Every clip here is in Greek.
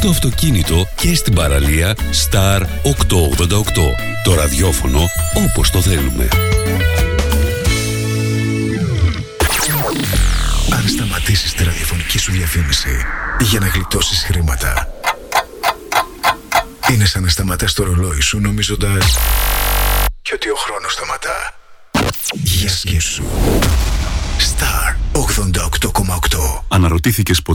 στο αυτοκίνητο και στην παραλία Star 888. Το ραδιόφωνο όπως το θέλουμε. Αν σταματήσεις τη ραδιοφωνική σου διαφήμιση για να γλιτώσεις χρήματα είναι σαν να σταματάς το ρολόι σου νομίζοντας και ότι ο χρόνος σταματά. Για σκέψου. Star 88,8 Αναρωτήθηκες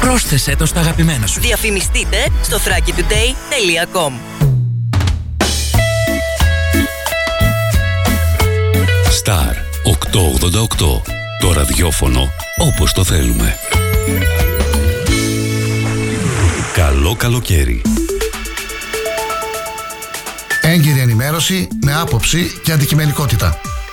Πρόσθεσέ το στα αγαπημένα σου. Διαφημιστείτε στο thrakitoday.com Star 888. Το ραδιόφωνο όπως το θέλουμε. Καλό καλοκαίρι. Έγκυρη ενημέρωση με άποψη και αντικειμενικότητα.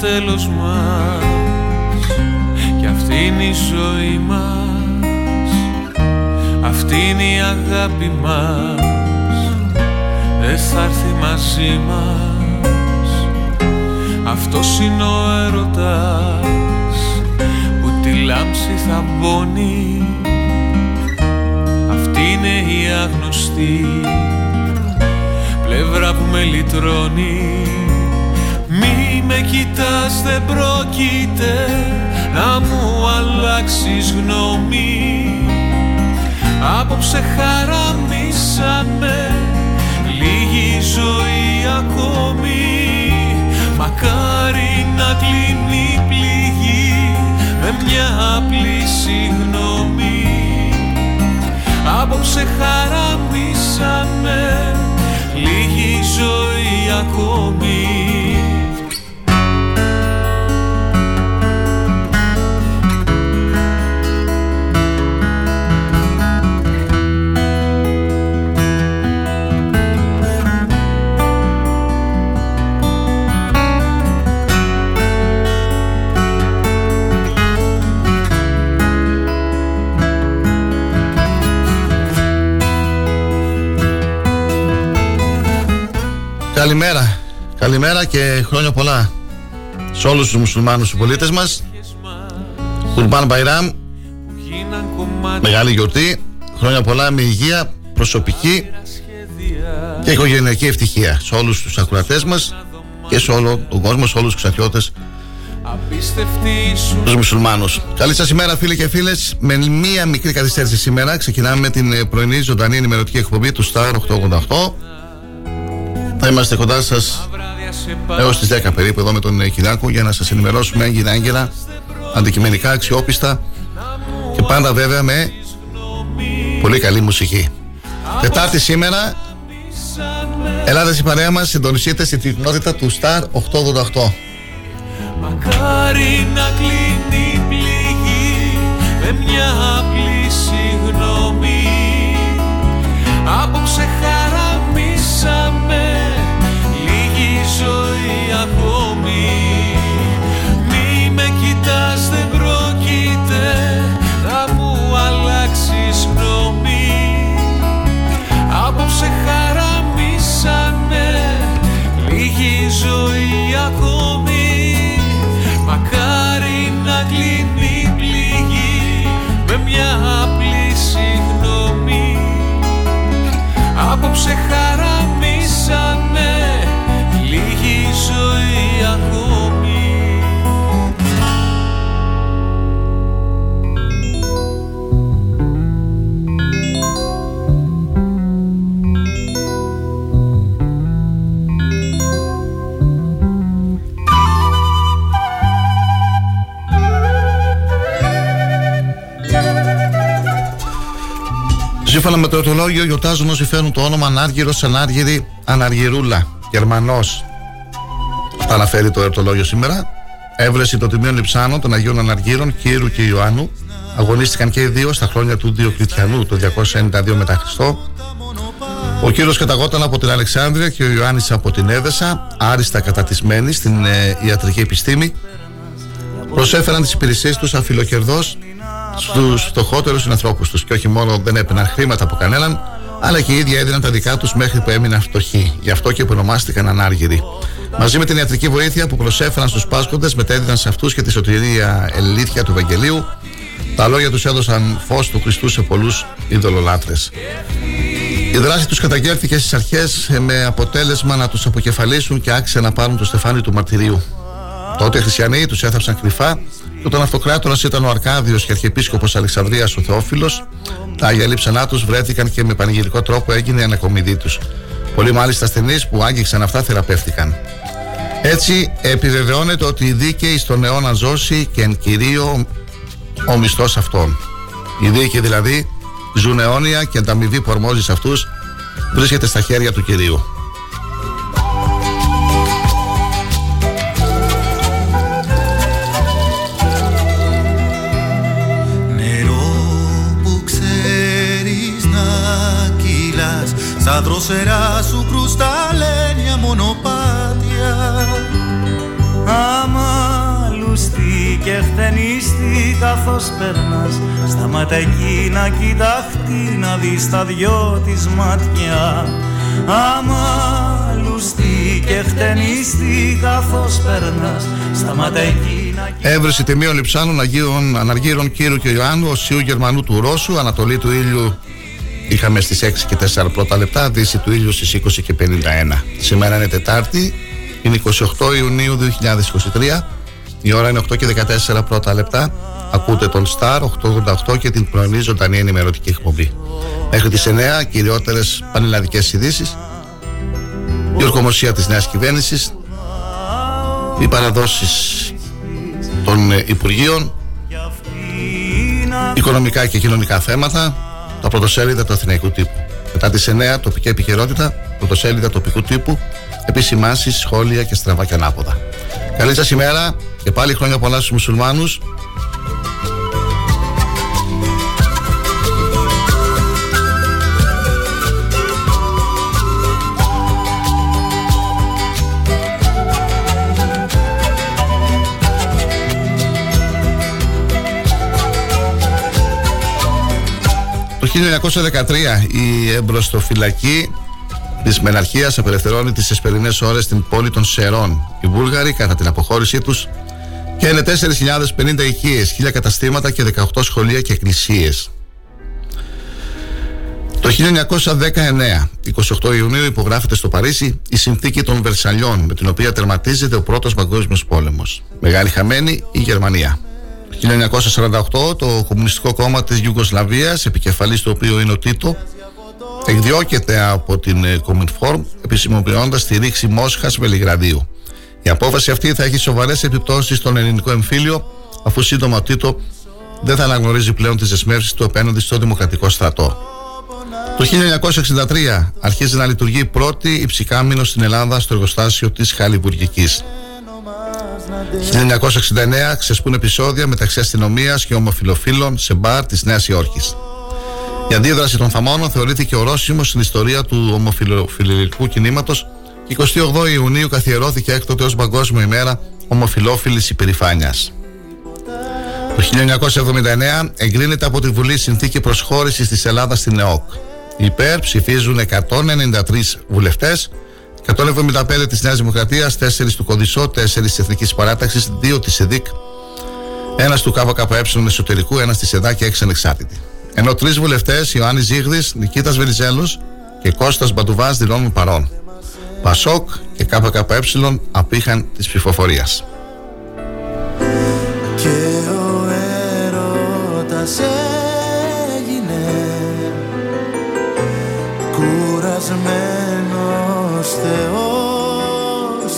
Τέλος μας. Και αυτή είναι η ζωή μας. Αυτή είναι η αγάπη μας. Δεν θα έρθει μαζί μας. Αυτός είναι ο έρωτας Που τη λάμψη θα μπώνει. Αυτή είναι η αγνωστή Πλευρά που με λυτρώνει. Μη με κοιτάς δεν πρόκειται Να μου αλλάξεις γνώμη. Απόψε χαραμίσαμε λίγη ζωή ακόμη. Μακάρι να κλείνει η πληγή με μια απλή συγγνώμη Απόψε χαραμίσαμε λίγη ζωή ακόμη Καλημέρα. Καλημέρα και χρόνια πολλά σε όλους τους μουσουλμάνους πολίτες μας. Κουρμπάν Μπαϊράμ, μεγάλη γιορτή. Χρόνια πολλά με υγεία, προσωπική και οικογενειακή ευτυχία σε όλους τους ακροατές μας και σε όλο τον κόσμο, σε όλους τους ξαφιώτες τους μουσουλμάνους. Καλή σας ημέρα φίλοι και φίλες. Με μία μικρή καθυστέρηση σήμερα ξεκινάμε με την πρωινή ζωντανή ενημερωτική εκπομπή του Star 888 θα είμαστε κοντά σας έως τις 10 περίπου εδώ με τον Κυριάκο για να σας ενημερώσουμε έγκυρα έγκυρα, αντικειμενικά, αξιόπιστα και πάντα βέβαια με πολύ καλή μουσική. Τετάρτη σήμερα, Ελλάδα η παρέα μας συντονιστείτε στην τυπνότητα του Star 888. Μακάρι να κλείνει πληγή με μια απλή συγγνώμη Απόψε ακόμη. Μη με κοιτάς δεν πρόκειται να μου αλλάξεις γνώμη. Απόψε χαραμίσανε λίγη ζωή ακόμη. Μακάρι να κλείνει πληγή με μια απλή συγγνώμη. Απόψε χαραμίσανε Σύμφωνα με το ερωτολόγιο, γιορτάζουν όσοι φέρνουν το όνομα Ανάργυρος, Ανάργυρη, Αναργυρούλα. Γερμανός. Αναφέρει το ερωτολόγιο σήμερα. Έβρεση των τιμίων Λιψάνων των Αγίων Αναργύρων, Κύρου και Ιωάννου. Αγωνίστηκαν και οι δύο στα χρόνια του Διοκλητιανού το 292 μετά Χριστό. Ο κύριος καταγόταν από την Αλεξάνδρεια και ο Ιωάννης από την Έδεσα, άριστα κατατισμένοι στην ε, ιατρική επιστήμη. Προσέφεραν τις υπηρεσίες τους αφιλοκερδός στους φτωχότερους συνανθρώπους τους. Και όχι μόνο δεν έπαιρναν χρήματα από κανέναν, αλλά και οι ίδιοι έδιναν τα δικά τους μέχρι που έμειναν φτωχοί. Γι' αυτό και ονομάστηκαν ανάργυροι. Μαζί με την ιατρική βοήθεια που προσέφεραν στους πάσχοντες, μετέδιδαν σε αυτούς και τη σωτηρία ελίθια του Ευαγγελίου. Τα λόγια τους έδωσαν φως του Χριστού σε πολλούς ειδωλολάτρες. Η δράση τους καταγγέλθηκε στις αρχές με αποτέλεσμα να τους αποκεφαλίσουν και άξιζε να πάρουν το στεφάνι του μαρτυρίου. Τότε οι χριστιανοί τους έθαψαν κρυφά όταν αυτοκράτορας ήταν ο Αρκάδιος και αρχιεπίσκοπος Αλεξανδρίας ο Θεόφιλος, τα άγια λείψανά τους βρέθηκαν και με πανηγυρικό τρόπο έγινε η ανακομιδή τους. Πολλοί μάλιστα ασθενείς που άγγιξαν αυτά θεραπεύτηκαν. Έτσι επιβεβαιώνεται ότι οι δίκαιοι στον αιώνα ζώσει και εν κυρίω ο μισθός αυτών. Οι δίκαιοι δηλαδή ζουν αιώνια και τα αμοιβή που αρμόζει σε αυτούς βρίσκεται στα χέρια του κυρίου. Στα δροσερά σου κρουσταλένια μονοπάτια. Αμαλουστή και χτενίστη καθώς περνάς Σταματά εκεί να κοιταχτεί να δεις τα δυο της μάτια. Αμαλουστή και χτενίστη καθώς περνάς Σταματά εκεί να Έβρεση τιμίων λιψάνων Αγίων Αναργύρων Κύρου και Ιωάννου Οσίου Γερμανού του Ρώσου Ανατολή του ήλιου Είχαμε στις 6 και 4 πρώτα λεπτά, δύση του ήλιου στις 20 και 51. Σήμερα είναι Τετάρτη, είναι 28 Ιουνίου 2023. Η ώρα είναι 8 και 14 πρώτα λεπτά. Ακούτε τον Star 888 και την πρωινή ζωντανή ενημερωτική εκπομπή. Μέχρι τις 9 κυριότερες πανελλαδικές ειδήσεις. Η ορκομοσία της νέας κυβέρνησης. Οι παραδόσεις των Υπουργείων. Οικονομικά και κοινωνικά θέματα τα πρωτοσέλιδα του Αθηναϊκού τύπου. Μετά τις 9, τοπική επικαιρότητα, πρωτοσέλιδα τοπικού τύπου, επισημάνσεις, σχόλια και στραβά και ανάποδα. Καλή σας ημέρα και πάλι χρόνια πολλά στους μουσουλμάνους. 1913 η εμπροστοφυλακή της Μεναρχίας απελευθερώνει τις εσπερινές ώρες στην πόλη των Σερών. Οι Βούλγαροι, κατά την αποχώρησή τους, και είναι 4.050 οικίε, 1.000 καταστήματα και 18 σχολεία και εκκλησίες. Το 1919, 28 Ιουνίου, υπογράφεται στο Παρίσι η συνθήκη των Βερσαλιών, με την οποία τερματίζεται ο πρώτος παγκόσμιος πόλεμος. Μεγάλη χαμένη η Γερμανία. 1948 το Κομμουνιστικό Κόμμα της Ιουγκοσλαβίας επικεφαλής του οποίου είναι ο Τίτο εκδιώκεται από την Κομινφόρμ επισημοποιώντας τη ρήξη Μόσχας Βελιγραδίου. Η απόφαση αυτή θα έχει σοβαρές επιπτώσεις στον ελληνικό εμφύλιο αφού σύντομα ο Τίτο δεν θα αναγνωρίζει πλέον τις δεσμεύσεις του απέναντι στο δημοκρατικό στρατό. Το 1963 αρχίζει να λειτουργεί η πρώτη υψηκάμινο στην Ελλάδα στο εργοστάσιο της Χαλιβουργικής. 1969 ξεσπούν επεισόδια μεταξύ αστυνομίας και ομοφιλοφίλων σε μπαρ της Νέας Υόρκης. Η αντίδραση των θαμώνων θεωρήθηκε ορόσημος στην ιστορία του ομοφιλοφιλικού κινήματος και 28 Ιουνίου καθιερώθηκε έκτοτε ως Παγκόσμια ημέρα ομοφιλόφιλης υπερηφάνειας. Το 1979 εγκρίνεται από τη Βουλή συνθήκη προσχώρησης της Ελλάδας στην ΕΟΚ. Υπέρ ψηφίζουν 193 βουλευτές 175 της Νέας Δημοκρατίας, 4 του Κοδισό, 4 της Εθνικής Παράταξης, 2 της ΕΔΙΚ, Ένας του ΚΚΕ εσωτερικού, ένας της ΕΔΑ και έξι ανεξάρτητοι. Ενώ τρεις βουλευτές, Ιωάννης Ζήγδης, Νικήτας Βενιζέλο και Κώστας Μπαντουβάς δηλώνουν παρόν. Πασόκ και ΚΚΕ απήχαν της ψηφοφορίας. Και ο έρωτας έγινε κουρασμένος Θεός.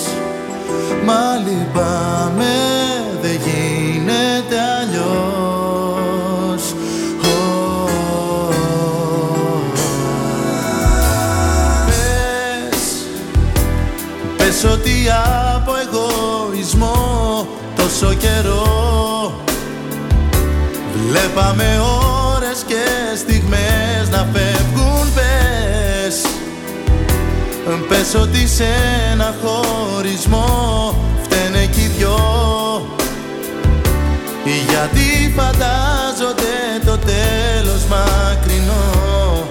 Μα λυπάμαι δεν γίνεται αλλιώς. Πες, πες ότι από εγωισμό τόσο καιρό Βλέπαμε ώρες και στιγμές να φεύγουν Πες ότι σε ένα χωρισμό φταίνε κι οι δυο. Γιατί φαντάζονται το τέλος μακρινό.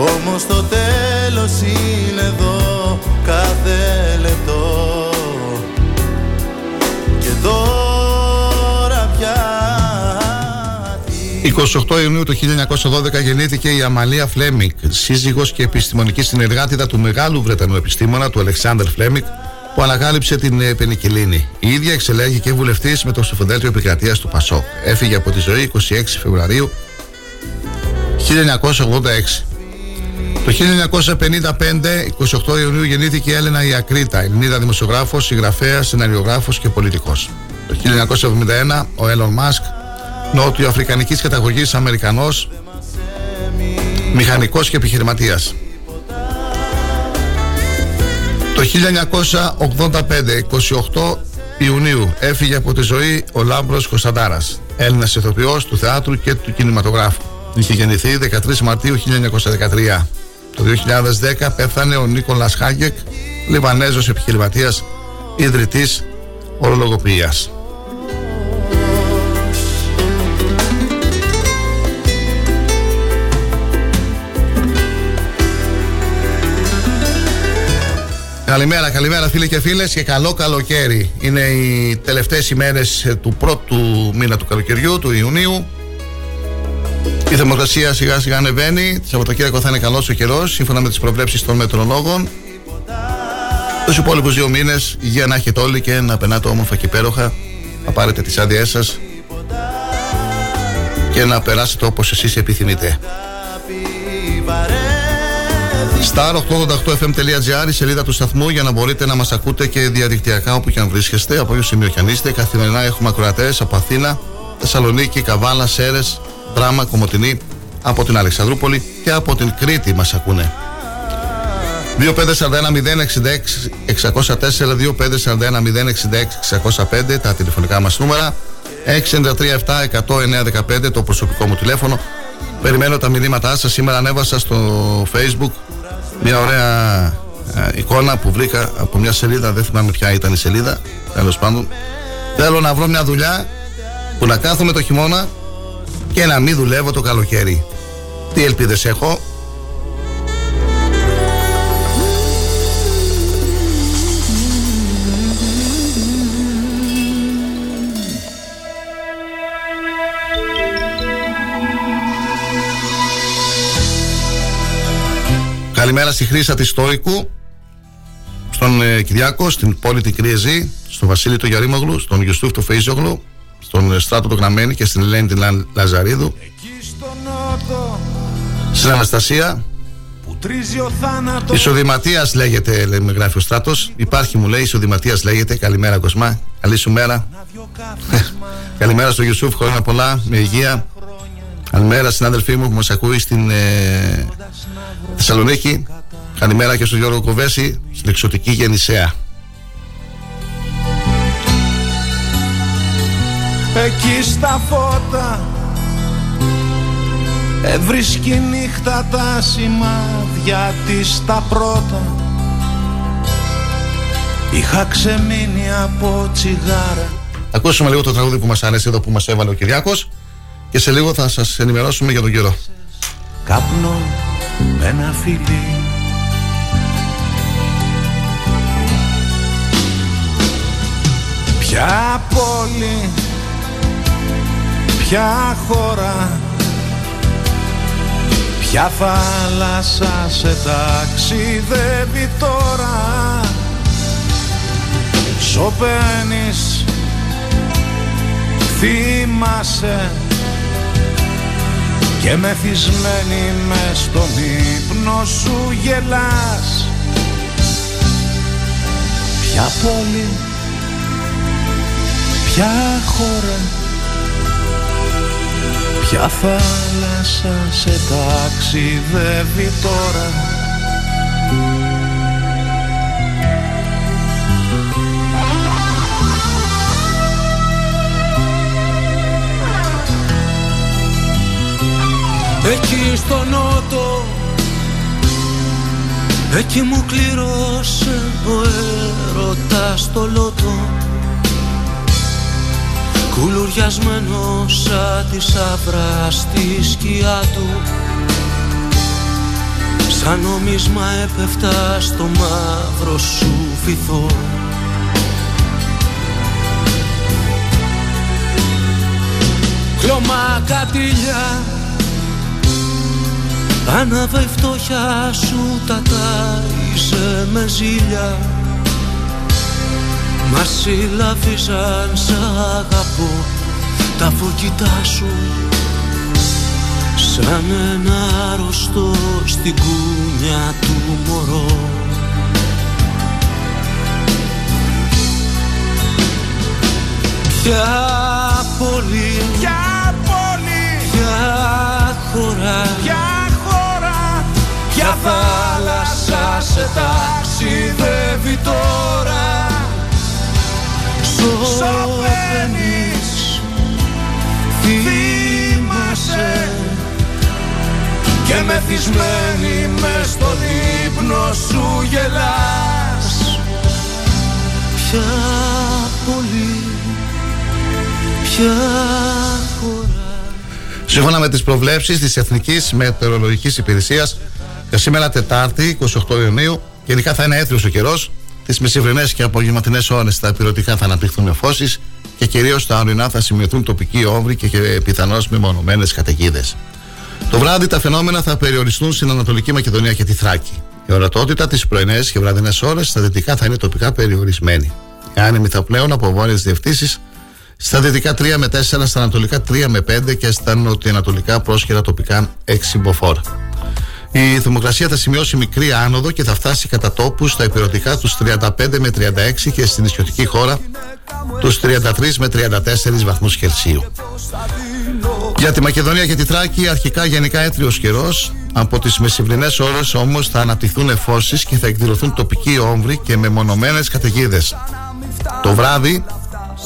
Όμως το τέλος είναι εδώ κάθε λεπτό. Και τώρα 28 Ιουνίου του 1912 γεννήθηκε η Αμαλία Φλέμικ, σύζυγος και επιστημονικής συνεργάτητα του μεγάλου Βρετανού επιστήμονα του Αλεξάνδρ Φλέμικ, που ανακάλυψε την ε, πενικυλίνη. Η ίδια εξελέγει και βουλευτής με το ψηφοδέλτιο επικρατείας του Πασόκ. Έφυγε από τη ζωή 26 Φεβρουαρίου 1986. Το 1955, 28 Ιουνίου, γεννήθηκε η Έλενα Ιακρίτα, Ελληνίδα δημοσιογράφος, συγγραφέας, σεναριογράφος και πολιτικός. Το 1971, ο Έλλον Μάσκ, νότιο αφρικανικής καταγωγής Αμερικανός, μηχανικός και επιχειρηματίας. Το 1985, 28 Ιουνίου, έφυγε από τη ζωή ο Λάμπρος Κωνσταντάρας, Έλληνας ηθοποιός του θεάτρου και του κινηματογράφου. Είχε γεννηθεί 13 Μαρτίου 1913. Το 2010 πέθανε ο Νίκολας Χάγκεκ, Λιβανέζος επιχειρηματίας, ιδρυτής ορολογοποιίας. Καλημέρα, καλημέρα φίλοι και φίλες και καλό καλοκαίρι. Είναι οι τελευταίες ημέρες ε, του πρώτου μήνα του καλοκαιριού, του Ιουνίου. Η θερμοκρασία σιγά σιγά ανεβαίνει. Το Σαββατοκύριακο θα είναι καλός ο καιρός, σύμφωνα με τις προβλέψεις των μετρολόγων. Τους υπόλοιπους δύο μήνες υγεία να έχετε όλοι και να περνάτε όμορφα και υπέροχα. Να πάρετε τις άδειές σας και να περάσετε όπως εσείς επιθυμείτε. Star888fm.gr η σελίδα του σταθμού για να μπορείτε να μας ακούτε και διαδικτυακά όπου και αν βρίσκεστε, από όποιο σημείο και αν είστε. Καθημερινά έχουμε ακροατές από Αθήνα, Θεσσαλονίκη, Καβάλα, Σέρες, Δράμα, Κομωτινή, από την Αλεξανδρούπολη και από την Κρήτη μας ακούνε. 2541-066-604, 2541-066-605 τα τηλεφωνικά μας νούμερα 693-7-100-915 το προσωπικό μου τηλέφωνο Περιμένω τα μηνύματά σας Σήμερα ανέβασα στο facebook μια ωραία ε, εικόνα που βρήκα από μια σελίδα, δεν θυμάμαι ποια ήταν η σελίδα. Τέλος πάντων, θέλω να βρω μια δουλειά που να κάθομαι το χειμώνα και να μην δουλεύω το καλοκαίρι. Τι ελπίδες έχω, Καλημέρα στη Χρήσα της Στόικου, στον ε, Κυριάκο, στην πόλη την Κρύεζη, στον Βασίλη του Γιαρίμογλου, στον Γιουστούφ του Φεϊζόγλου, στον ε, Στράτο του Γραμμένη και στην Ελένη την Λα... Λαζαρίδου. Στην Αναστασία. Ισοδηματίας λέγεται, λέει, με γράφει ο Στράτος. Υπάρχει, μου λέει, Ισοδηματίας λέγεται. Καλημέρα, Κοσμά. Καλή σου μέρα. Καλημέρα στο Γιουσούφ, χρόνια πολλά, με υγεία. Καλημέρα, συνάδελφοί μου που μας ακούει στην ε, Θεσσαλονίκη. Καλημέρα και στον Γιώργο Κοβέση, στην εξωτική Γεννησέα. Εκεί στα φώτα Εβρίσκει νύχτα τα σημάδια της τα πρώτα Είχα ξεμείνει από τσιγάρα Ακούσουμε λίγο το τραγούδι που μας άρεσε εδώ που μας έβαλε ο Κυριάκος και σε λίγο θα σας ενημερώσουμε για τον καιρό. Καπνό με ένα φιλί. Ποια πόλη, ποια χώρα Ποια θάλασσα σε ταξιδεύει τώρα. Σωπαίνεις, θυμάσαι Και μεθυσμένη μες στον ύπνο σου γελάς. Ποια πόλη, ποια χώρα Ποια θάλασσα σε ταξιδεύει τώρα Εκεί στο νότο Εκεί μου κλήρωσε ο έρωτας το λότο. Κουλουριασμένος σαν τη σαύρα στη σκιά του. Σαν νομίσμα έπεφτα στο μαύρο σου φυθό Κλωμά κατήλια Άναβε η φτώχεια σου τα τάισε με ζήλια. Μα συλλαβίζαν σ' αγαπώ τα φωκητά σου. Σαν ένα αρρωστό στην κούνια του μωρό. Ποια πόλη, ποια πόλη, ποια χώρα, ποια χώρα, ποια θάλασσα σε ταξιδεύει τώρα. Σωπαίνεις Θυμάσαι. Και μεθυσμένη μες στον ύπνο σου γελάς. Ποια πολύ Ποια χώρα. Σύμφωνα με τις προβλέψεις της Εθνικής Μετεωρολογικής Υπηρεσίας για σήμερα Τετάρτη 28 Ιουνίου γενικά θα είναι έθριος ο καιρός τις μεσημβρινέ και απογευματινές ώρες τα πυρωτικά θα αναπτυχθούν εφώσει και κυρίως στα ορεινά θα σημειωθούν τοπικοί όμβροι και πιθανώς μεμονωμένες καταιγίδες. Το βράδυ τα φαινόμενα θα περιοριστούν στην Ανατολική Μακεδονία και τη Θράκη. Η ορατότητα τις πρωινές και βραδινές ώρες στα δυτικά θα είναι τοπικά περιορισμένη. Οι άνεμοι θα πλέον από βόρειες διευθύνσει στα δυτικά 3 με 4, στα ανατολικά 3 με 5 και στα νοτιοανατολικά πρόσχερα τοπικά 6 μποφόρ. Η θερμοκρασία θα σημειώσει μικρή άνοδο και θα φτάσει κατά τόπους στα υπηρετικά τους 35 με 36 και στην νησιωτική χώρα τους 33 με 34 βαθμούς Κελσίου. Για τη Μακεδονία και τη Θράκη αρχικά γενικά έτριος καιρός από τις μεσημβρινές ώρες όμως θα αναπτυχθούν εφώσεις και θα εκδηλωθούν τοπικοί όμβροι και μεμονωμένες καταιγίδες. Το βράδυ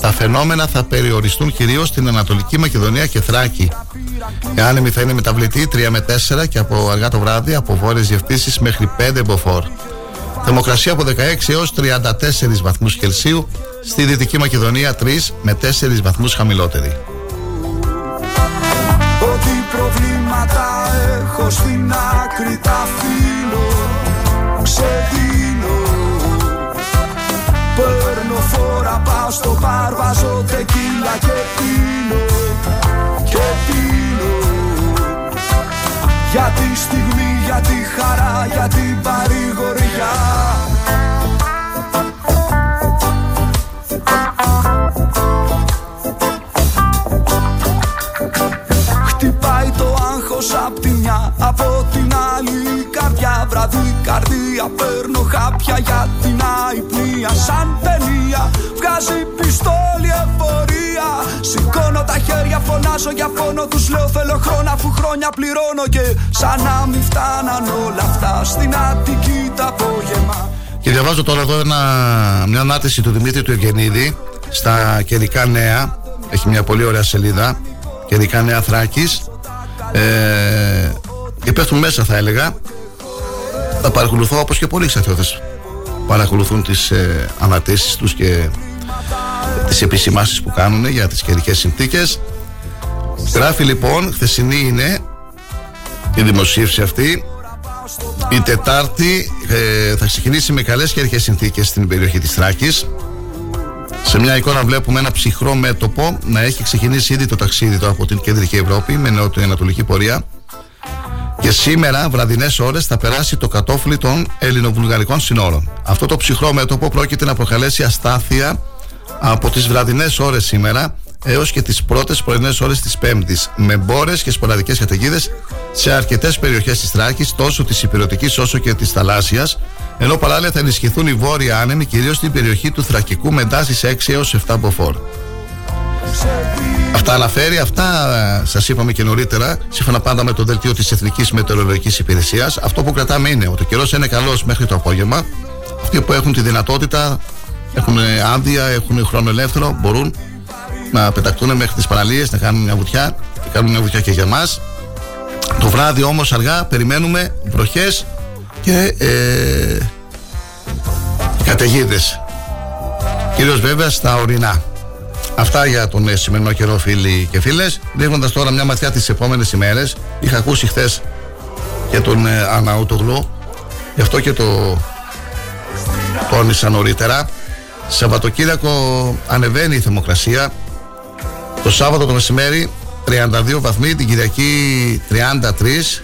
τα φαινόμενα θα περιοριστούν κυρίως στην Ανατολική Μακεδονία και Θράκη. Η άνεμη θα είναι μεταβλητή 3 με 4 και από αργά το βράδυ από βόρειες διευθύνσεις μέχρι 5 μποφόρ. Θερμοκρασία από 16 έως 34 βαθμούς Κελσίου, στη Δυτική Μακεδονία 3 με 4 βαθμούς χαμηλότερη. Ό,τι προβλήματα έχω στην άκρη τα Παίρνω φόρα πάω στο μπαρ Βάζω τεκίλα και πίνω Και πίνω. Για τη στιγμή, για τη χαρά, για την παρηγοριά. Χτυπάει το άγχος απ' τη μια Από την άλλη. καρδιά Βραδύ καρδία Παίρνω χάπια για την αϊπνία Σαν ταινία Βγάζει πιστόλι εφορία Σηκώνω τα χέρια φωνάζω για φόνο Τους λέω θέλω χρόνο αφού χρόνια πληρώνω Και σαν να μην φτάναν όλα αυτά Στην Αττική τα απόγευμα Και διαβάζω τώρα εδώ ένα, μια ανάρτηση του Δημήτρη του Ευγενίδη στα καιρικά νέα. Έχει μια πολύ ωραία σελίδα. Καιρικά νέα Θράκης. Ε, και πέφτουν μέσα θα έλεγα. Θα παρακολουθώ όπως και πολλοί εξατριώτες παρακολουθούν τις ε, αναρτήσεις τους και τις επισημάσεις που κάνουν για τις καιρικές συνθήκες. Γράφει λοιπόν, χθεσινή είναι η δημοσίευση αυτή. Η Τετάρτη ε, θα ξεκινήσει με καλές καιρικές συνθήκες στην περιοχή της Θράκης Σε μια εικόνα βλέπουμε ένα ψυχρό μέτωπο να έχει ξεκινήσει ήδη το ταξίδι του από την κεντρική Ευρώπη με νοτιοανατολική πορεία και σήμερα, βραδινές ώρες, θα περάσει το κατόφλι των ελληνοβουλγαρικών συνόρων. Αυτό το ψυχρό μέτωπο πρόκειται να προκαλέσει αστάθεια από τις βραδινές ώρες σήμερα έως και τις πρώτες πρωινές ώρες της Πέμπτης, με μπόρες και σποραδικές καταιγίδες σε αρκετές περιοχές της Θράκη, τόσο της υπηρετικής όσο και της θαλάσσιας, ενώ παράλληλα θα ενισχυθούν οι βόρειοι άνεμοι, κυρίως στην περιοχή του Θρακικού με τάσεις 6 έως 7 μποφόρ. Αυτά αναφέρει, αυτά ε, σας είπαμε και νωρίτερα, σύμφωνα πάντα με το δελτίο της Εθνικής Μετεωρολογικής Υπηρεσίας. Αυτό που κρατάμε είναι ότι ο καιρός είναι καλός μέχρι το απόγευμα. Αυτοί που έχουν τη δυνατότητα, έχουν άδεια, έχουν χρόνο ελεύθερο, μπορούν να πεταχτούν μέχρι τις παραλίες, να κάνουν μια βουτιά και κάνουν μια βουτιά και για εμά. Το βράδυ όμως αργά περιμένουμε βροχές και ε, καταιγίδες. Κυρίω βέβαια στα ορεινά. Αυτά για τον ε, σημερινό καιρό, φίλοι και φίλες. Ρίχνοντα τώρα μια ματιά τις επόμενες ημέρες, είχα ακούσει χθες και τον ε, Αναούτογλου, γι' αυτό και το τόνισα νωρίτερα. Σαββατοκύριακο ανεβαίνει η θερμοκρασία. Το Σάββατο το μεσημέρι 32 βαθμοί, την Κυριακή 33,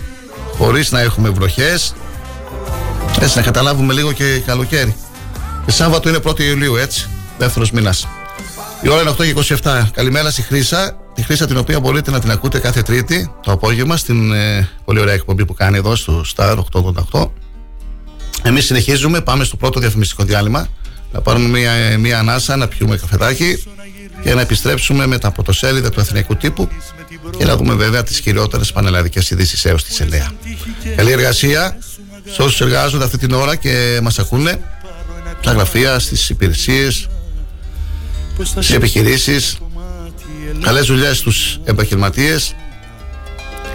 χωρίς να έχουμε βροχές. Έτσι να καταλάβουμε λίγο και καλοκαίρι. Και Σάββατο είναι 1η Ιουλίου, έτσι, δεύτερος μήνας. Η ώρα είναι 8 και 27. Καλημέρα στη Χρήσα. Τη Χρήσα την οποία μπορείτε να την ακούτε κάθε Τρίτη το απόγευμα στην ε, πολύ ωραία εκπομπή που κάνει εδώ στο Star 888. Εμείς συνεχίζουμε, πάμε στο πρώτο διαφημιστικό διάλειμμα. Να πάρουμε μια, μια ανάσα, να πιούμε καφεδάκι και να επιστρέψουμε με τα πρωτοσέλιδα του Εθνικού Τύπου και να δούμε βέβαια τις κυριότερε πανελλαδικές ειδήσεις έως τις 9. Καλή εργασία σε όσους εργάζονται αυτή την ώρα και μας ακούνε στα γραφεία, στις υπηρεσίες, στι επιχειρήσεις. Καλές δουλειές στους επαγγελματίες.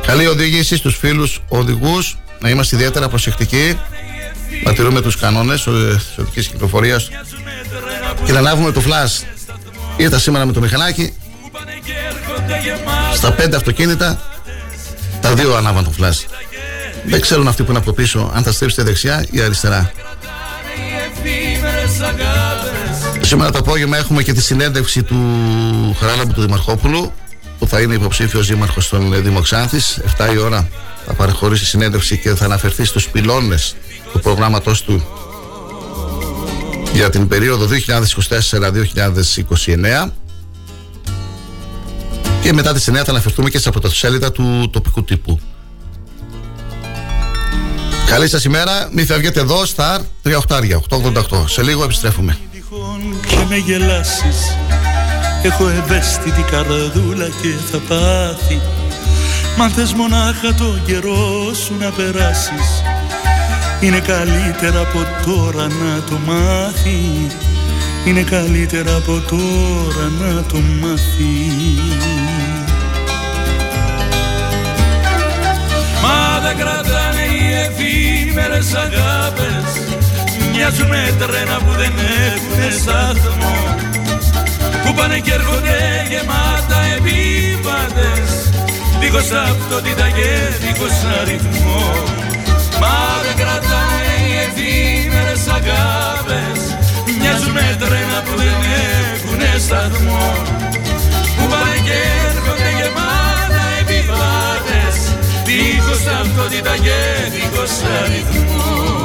Καλή οδήγηση στους φίλους οδηγούς. Να είμαστε ιδιαίτερα προσεκτικοί. Να τηρούμε τους κανόνες της οδικής κυκλοφορίας και να ανάβουμε το φλάσ. Ήρθα σήμερα με το μηχανάκι. Στα πέντε αυτοκίνητα, τα δύο ανάβαν το φλάσ. Δεν ξέρουν αυτοί που είναι από πίσω αν θα στρίψετε δεξιά ή αριστερά. Σήμερα το απόγευμα έχουμε και τη συνέντευξη του Χαράλαμπου του Δημαρχόπουλου που θα είναι υποψήφιος δήμαρχος των Δήμο 7 η ώρα θα παρεχωρήσει συνέντευξη και θα αναφερθεί στους πυλώνες του προγράμματός του για την περίοδο 2024-2029 και μετά τη 9 θα αναφερθούμε και στα πρωτοσέλιδα του τοπικού τύπου. Καλή σας ημέρα, μη φεύγετε εδώ, Star 38, 888. Σε λίγο επιστρέφουμε. Και με γελάσεις. Έχω ευαίσθητη καρδούλα και θα πάθει. Μα θες μονάχα το καιρό σου να περάσεις Είναι καλύτερα από τώρα να το μάθει. Είναι καλύτερα από τώρα να το μάθει. Μα δεν κρατάνε οι εφήμερες αγάπες Μοιάζουν με τρένα που δεν έχουν σταθμό. Που πάνε και έρχονται γεμάτα επίβατες Δίχως ταυτότητα και δίχως αριθμό. Μα δεν κρατάνε οι εφήμερες αγάπες. Μοιάζουν με τρένα που δεν έχουν σταθμό. Που πάνε και έρχονται γεμάτα επιβάτες. Δίχως ταυτότητα και δίχως αριθμό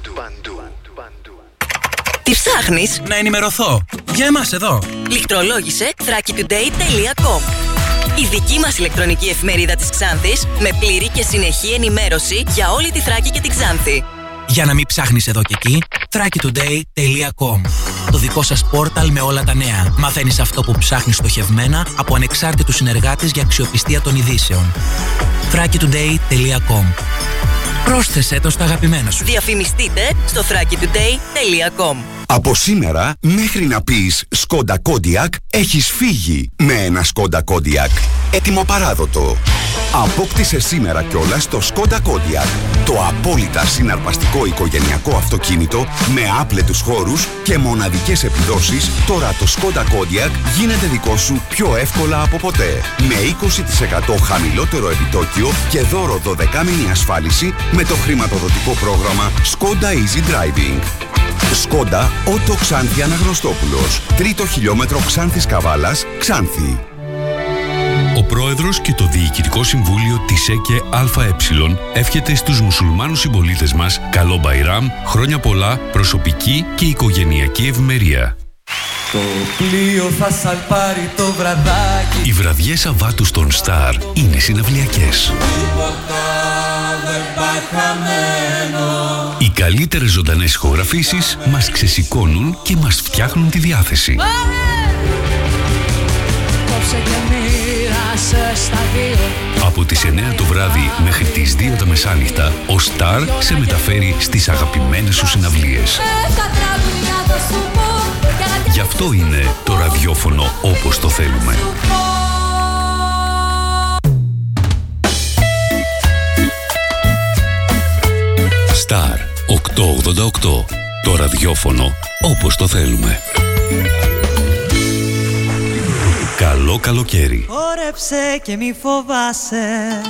Τι ψάχνεις; Να ενημερωθώ. Για εμάς εδώ. Λιχτρολόγησε thrakitoday.com Η δική μας ηλεκτρονική εφημερίδα της Ξάνθης με πλήρη και συνεχή ενημέρωση για όλη τη Θράκη και την Ξάνθη. Για να μην ψάχνεις εδώ και εκεί, thrakitoday.com Το δικό σας πόρταλ με όλα τα νέα. Μαθαίνεις αυτό που ψάχνεις στοχευμένα από ανεξάρτητους συνεργάτες για αξιοπιστία των ειδήσεων. thrakitoday.com Πρόσθεσέ το στα αγαπημένα σου. Διαφημιστείτε στο thrakitoday.com Από σήμερα, μέχρι να πεις Škoda Kodiaq, έχεις φύγει με ένα Škoda Kodiaq. Ετοιμοπαράδοτο. Απόκτησε σήμερα κιόλας το Škoda Kodiaq. Το απόλυτα συναρπαστικό οικογενειακό αυτοκίνητο με άπλετους χώρους και μοναδικές επιδόσεις, τώρα το Škoda Kodiaq γίνεται δικό σου πιο εύκολα από ποτέ. Με 20% χαμηλότερο επιτόκιο και δώρο 12 μήνη ασφάλιση με το χρηματοδοτικό πρόγραμμα Skoda Easy Driving. Σκόντα Ότο Ξάνθη Αναγνωστόπουλος. Τρίτο χιλιόμετρο Ξάνθης Καβάλας, Ξάνθη. Ο πρόεδρος και το Διοικητικό Συμβούλιο της ΕΚΕ ΑΕ εύχεται στους μουσουλμάνους συμπολίτες μας καλό Μπαϊράμ, χρόνια πολλά, προσωπική και οικογενειακή ευημερία. Το πλοίο θα σαλπάρει το βραδάκι Οι βραδιές Σαββάτου στον Star είναι συναυλιακές. Οι καλύτερες ζωντανές ηχογραφήσεις μας ξεσηκώνουν και μας φτιάχνουν τη διάθεση. Από τις 9 το βράδυ μέχρι τις 2 τα μεσάνυχτα, ο Star σε μεταφέρει στις αγαπημένες σου συναυλίες. Γι' αυτό είναι το ραδιόφωνο όπως το θέλουμε. Star 888. Το ραδιόφωνο όπως το θέλουμε. Καλό καλοκαίρι. Χόρεψε και μη φοβάσαι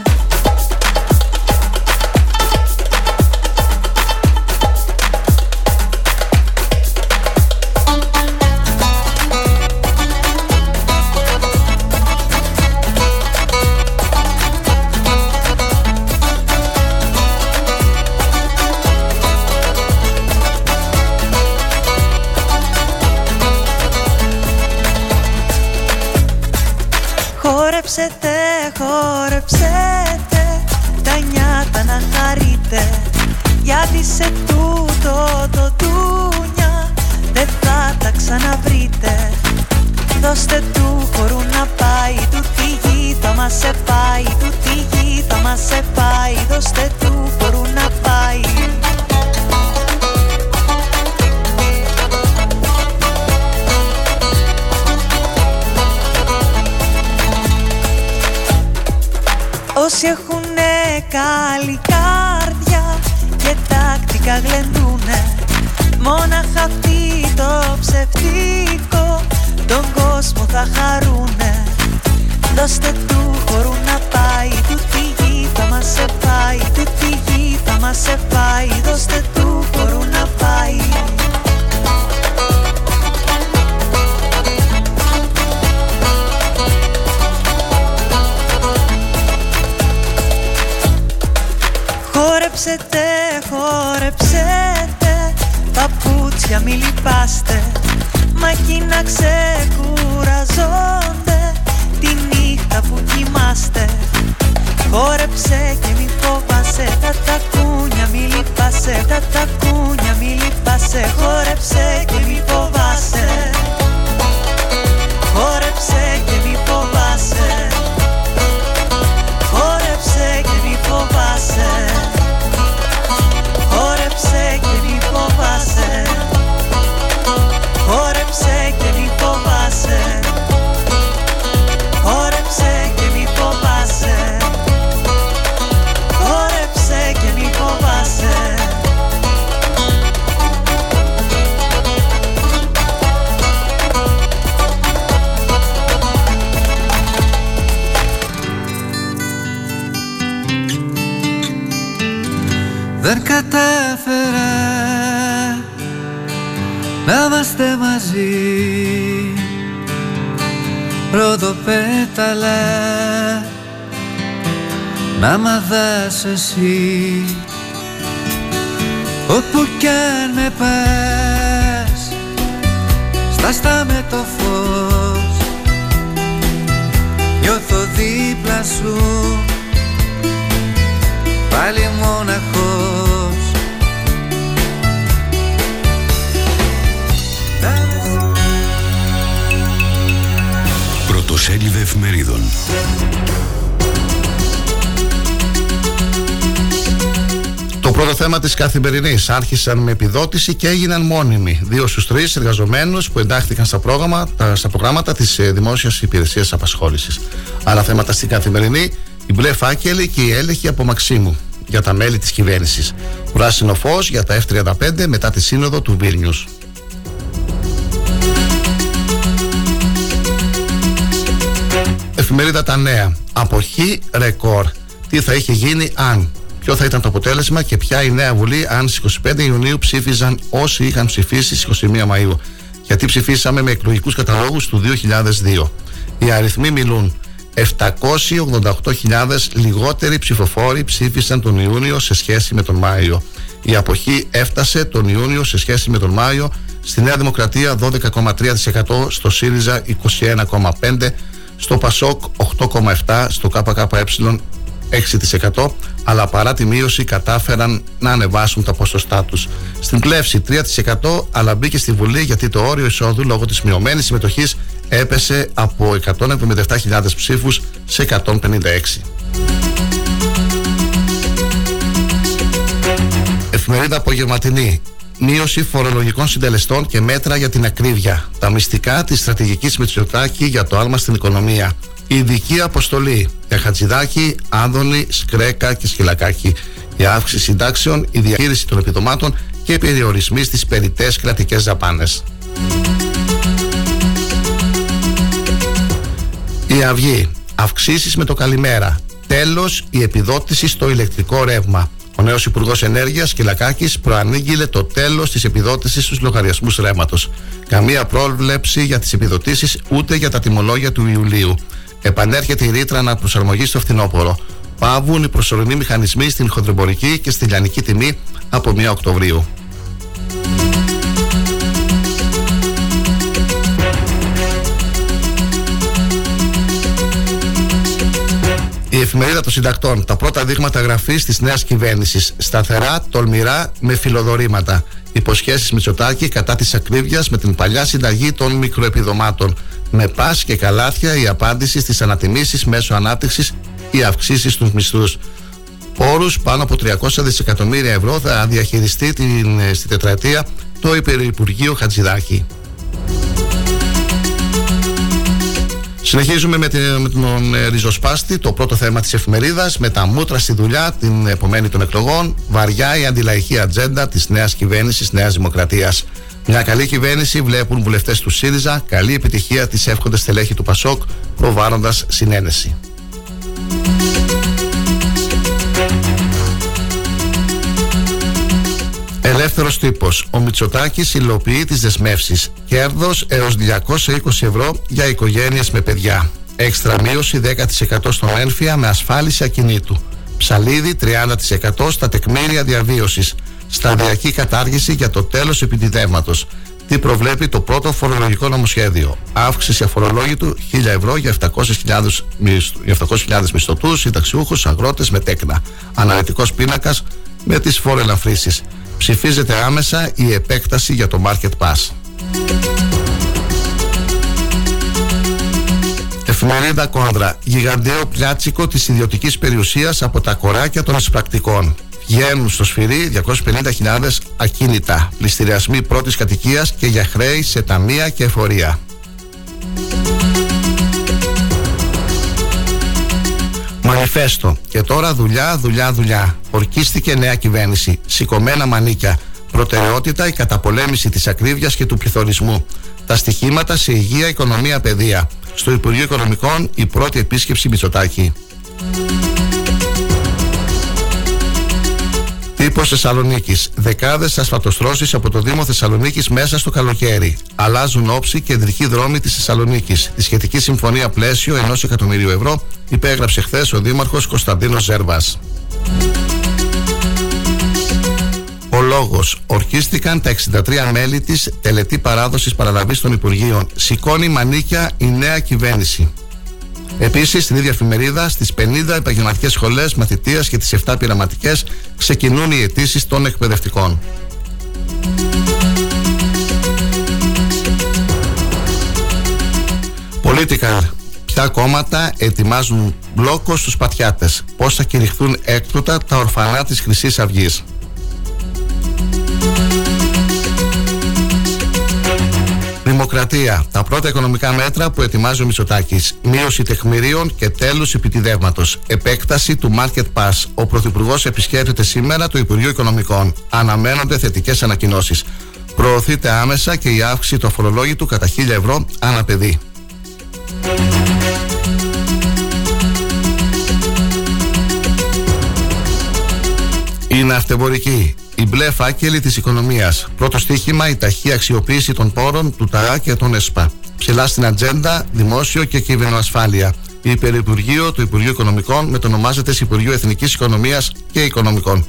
καθημερινής άρχισαν με επιδότηση και έγιναν μόνιμοι. Δύο στους τρεις εργαζομένους που εντάχθηκαν στα, πρόγραμμα, στα προγράμματα της ε, Δημόσιας Υπηρεσίας Απασχόλησης. Άλλα θέματα στην καθημερινή, η μπλε φάκελη και η έλεγχη από Μαξίμου για τα μέλη της κυβέρνησης. Πράσινο φως για τα F35 μετά τη σύνοδο του Βίλνιους. Εφημερίδα Τα Νέα. Αποχή ρεκόρ. Τι θα είχε γίνει αν ποιο θα ήταν το αποτέλεσμα και ποια η νέα Βουλή αν στις 25 Ιουνίου ψήφιζαν όσοι είχαν ψηφίσει στις 21 Μαΐου. Γιατί ψηφίσαμε με εκλογικούς καταλόγους του 2002. Οι αριθμοί μιλούν. 788.000 λιγότεροι ψηφοφόροι ψήφισαν τον Ιούνιο σε σχέση με τον Μάιο. Η αποχή έφτασε τον Ιούνιο σε σχέση με τον Μάιο στη Νέα Δημοκρατία 12,3%, στο ΣΥΡΙΖΑ 21,5%, στο ΠΑΣΟΚ 8,7%, στο ΚΚΕ 6% αλλά παρά τη μείωση κατάφεραν να ανεβάσουν τα ποσοστά τους. Στην πλεύση 3% αλλά μπήκε στη Βουλή γιατί το όριο εισόδου λόγω της μειωμένης συμμετοχής έπεσε από 177.000 ψήφους σε 156. Εφημερίδα Απογευματινή. Μείωση φορολογικών συντελεστών και μέτρα για την ακρίβεια. Τα μυστικά της στρατηγικής Μητσοτάκη για το άλμα στην οικονομία. Ειδική αποστολή για Χατζηδάκη, Άδωνη, Σκρέκα και Σκυλακάκη. Η αύξηση συντάξεων, η διαχείριση των επιδομάτων και οι περιορισμοί στις περιττές κρατικές δαπάνες. Η Αυγή. Αυξήσεις με το καλημέρα. Τέλος η επιδότηση στο ηλεκτρικό ρεύμα. Ο νέος Υπουργός Ενέργειας Κυλακάκη προανήγγειλε το τέλος της επιδότησης στους λογαριασμούς ρεύματος. Καμία πρόβλεψη για τις επιδοτήσεις ούτε για τα τιμολόγια του Ιουλίου. Επανέρχεται η ρήτρα να προσαρμογεί στο φθινόπωρο. Πάβουν οι προσωρινοί μηχανισμοί στην χοντρομπορική και στη λιανική τιμή από 1 Οκτωβρίου. Η εφημερίδα των συντακτών. Τα πρώτα δείγματα γραφής της νέας κυβέρνησης. Σταθερά, τολμηρά, με φιλοδορήματα. Υποσχέσεις Μητσοτάκη κατά της ακρίβειας με την παλιά συνταγή των μικροεπιδομάτων με πας και καλάθια η απάντηση στις ανατιμήσεις μέσω ανάπτυξης ή αυξήσεις στους μισθούς. Πόρου πάνω από 300 δισεκατομμύρια ευρώ θα διαχειριστεί την, ε, στη τετραετία το Υπερυπουργείο Χατζηδάκη. Συνεχίζουμε με, με τον ε, ριζοσπάστη, το πρώτο θέμα της εφημερίδας, με τα μούτρα στη δουλειά, την επομένη των εκλογών, βαριά η αντιλαϊκή ατζέντα της νέας κυβέρνησης Νέας Δημοκρατίας. Μια καλή κυβέρνηση βλέπουν βουλευτές του ΣΥΡΙΖΑ. Καλή επιτυχία τη εύχονται στελέχη του ΠΑΣΟΚ, προβάλλοντας συνένεση. Ελεύθερος τύπος. Ο Μητσοτάκης υλοποιεί τις δεσμεύσεις. Κέρδος έως 220 ευρώ για οικογένειες με παιδιά. Έξτρα μείωση 10% στον ένφια με ασφάλιση ακινήτου. Ψαλίδι 30% στα τεκμήρια διαβίωσης σταδιακή κατάργηση για το τέλος επιτιδεύματος. Τι προβλέπει το πρώτο φορολογικό νομοσχέδιο. Αύξηση αφορολόγητου 1000 ευρώ για 700.000 μισθωτούς, συνταξιούχους, αγρότες με τέκνα. Αναλυτικός πίνακας με τις φοροελαφρύσεις. Ψηφίζεται άμεσα η επέκταση για το Market Pass. Εφημερίδα Κόντρα. Γιγανταίο πλιάτσικο της ιδιωτικής περιουσίας από τα κοράκια των ασπρακτικών βγαίνουν στο σφυρί 250.000 ακίνητα, πληστηριασμοί πρώτης κατοικίας και για χρέη σε ταμεία και εφορία. Μανιφέστο. Και τώρα δουλειά, δουλειά, δουλειά. Ορκίστηκε νέα κυβέρνηση. Σηκωμένα μανίκια. Προτεραιότητα η καταπολέμηση της ακρίβειας και του πληθωρισμού. Τα στοιχήματα σε υγεία, οικονομία, παιδεία. Στο Υπουργείο Οικονομικών η πρώτη επίσκεψη Μητσοτάκη. Τύπος Θεσσαλονίκης. Δεκάδες ασφαλτοστρώσεις από το Δήμο Θεσσαλονίκης μέσα στο καλοκαίρι. Αλλάζουν όψη κεντρική δρόμη της Θεσσαλονίκης. Τη σχετική συμφωνία πλαίσιο ενός εκατομμυρίου ευρώ υπέγραψε χθες ο Δήμαρχος Κωνσταντίνος Ζέρβας. Ο λόγος. Ορκίστηκαν τα 63 μέλη της τελετή παράδοσης παραλαβής των Υπουργείων. Σηκώνει μανίκια η νέα κυβέρνηση. Επίσης, στην ίδια εφημερίδα, στις 50 επαγγελματικές σχολές μαθητεία και τις 7 πειραματικές ξεκινούν οι αιτήσεις των εκπαιδευτικών. Πολιτικά. Ποια κόμματα ετοιμάζουν μπλόκο στους πατιάτες; Πώς θα κηρυχθούν έκτοτα τα ορφανά της χρυσής Αυγής; Δημοκρατία. Τα πρώτα οικονομικά μέτρα που ετοιμάζει ο Μητσοτάκης. Μείωση τεχμηρίων και τέλου επιτιδεύματος. Επέκταση του Market Pass. Ο Πρωθυπουργός επισκέπτεται σήμερα το Υπουργείο Οικονομικών. Αναμένονται θετικές ανακοινώσεις. Προωθείται άμεσα και η αύξηση του αφορολόγητου κατά 1000 ευρώ ανά παιδί. Είναι αυτεμπορική η μπλε φάκελη της οικονομίας. Πρώτο στοίχημα η ταχεία αξιοποίηση των πόρων του ΤΑΑ και των ΕΣΠΑ. Ψηλά στην ατζέντα δημόσιο και κυβερνοασφάλεια. Η Υπερυπουργείο του Υπουργείου Οικονομικών μετονομάζεται σε Υπουργείο Εθνικής Οικονομίας και Οικονομικών.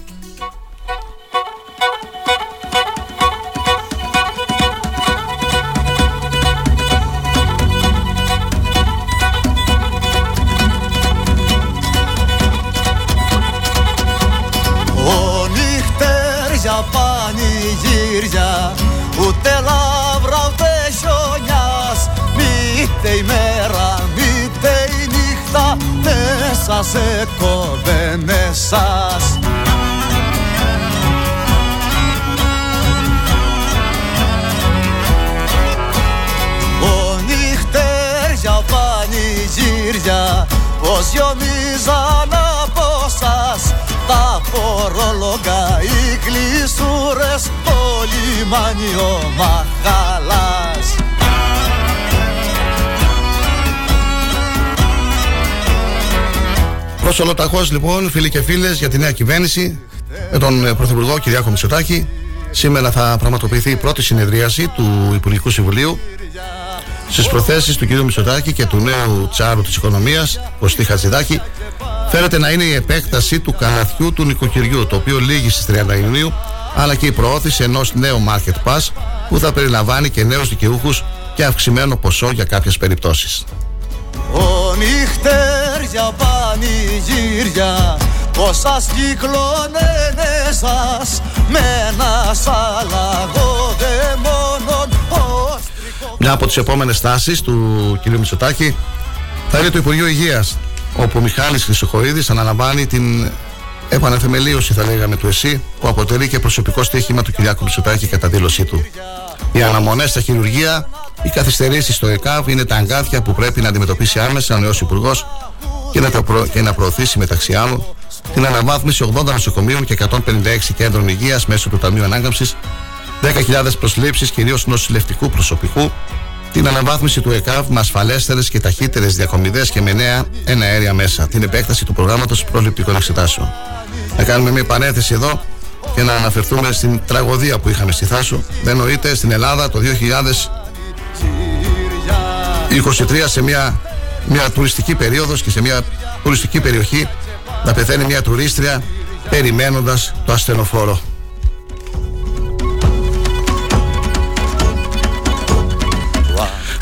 Σας. Ο νύχτερια πανηγύρια πως γιομίζαν από σας. Τα φορολογά οι κλεισούρες το λιμάνι ο Μαχαλάς Προσολοταχώ λοιπόν, φίλοι και φίλες, για τη νέα κυβέρνηση με τον ε, Πρωθυπουργό Κυριάκο Μητσοτάκη. Σήμερα θα πραγματοποιηθεί η πρώτη συνεδρίαση του Υπουργικού Συμβουλίου στις προθέσεις του κ. Μητσοτάκη και του νέου τσάρου της οικονομίας, Κωστή Χατζηδάκη. Φέρεται να είναι η επέκταση του καναθιού του νοικοκυριού, το οποίο λύγει στις 30 Ιουνίου, αλλά και η προώθηση ενός νέου Market Pass που θα περιλαμβάνει και νέους δικαιούχους και αυξημένο ποσό για κάποιες περιπτώσεις. Ο νύχτερια πανηγύρια πως σας κυκλώνενε σας με ένα σαλαγό δαιμόνων Μια από τις επόμενες στάσεις του κ. Μητσοτάκη θα είναι το Υπουργείο Υγείας όπου ο Μιχάλης Χρυσοχοίδης αναλαμβάνει την επαναθεμελίωση θα λέγαμε του ΕΣΥ που αποτελεί και προσωπικό στοίχημα του κ. Μητσοτάκη κατά δήλωσή του. Οι αναμονές στα χειρουργεία οι καθυστερήσεις στο ΕΚΑΒ είναι τα αγκάθια που πρέπει να αντιμετωπίσει άμεσα ο νέος Υπουργός και, να και να προωθήσει μεταξύ άλλων την αναβάθμιση 80 νοσοκομείων και 156 κέντρων υγείας μέσω του Ταμείου Ανάκαμψης, 10.000 προσλήψεις κυρίως νοσηλευτικού προσωπικού, την αναβάθμιση του ΕΚΑΒ με ασφαλέστερες και ταχύτερες διακομιδές και με νέα ένα αέρια μέσα, την επέκταση του προγράμματος προληπτικών εξετάσεων. Να κάνουμε μια παρένθεση εδώ και να αναφερθούμε στην τραγωδία που είχαμε στη Θάσο. Δεν νοείται στην Ελλάδα το 23 σε μια, μια τουριστική περίοδος και σε μια τουριστική περιοχή να πεθαίνει μια τουρίστρια περιμένοντας το ασθενοφόρο.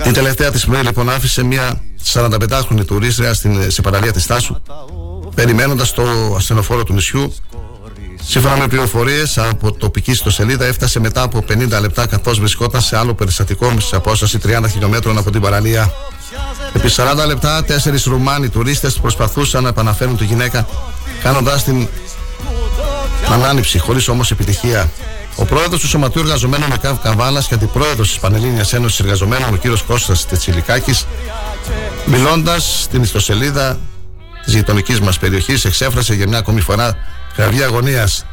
Την τελευταία της μέρα λοιπόν άφησε μια 45χρονη τουρίστρια στην, σε παραλία της Τάσου περιμένοντας το ασθενοφόρο του νησιού Σύμφωνα με πληροφορίες από τοπική ιστοσελίδα, έφτασε μετά από 50 λεπτά καθώς βρισκόταν σε άλλο περιστατικό σε απόσταση 30 χιλιόμετρων από την παραλία. Επί 40 λεπτά, τέσσερις Ρουμάνοι τουρίστες προσπαθούσαν να επαναφέρουν τη γυναίκα, κάνοντάς την ανάνυψη, χωρίς όμως επιτυχία. Ο πρόεδρος του Σωματείου Εργαζομένων Μεκάβ Καβάλας και αντιπρόεδρος της Πανελλήνιας Ένωσης Εργαζομένων, ο κ. Κώστας Τετσιλικάκη, μιλώντας στην ιστοσελίδα της γειτονικής μας περιοχής, εξέφρασε για μια ακόμη φορά κραυγή αγωνίας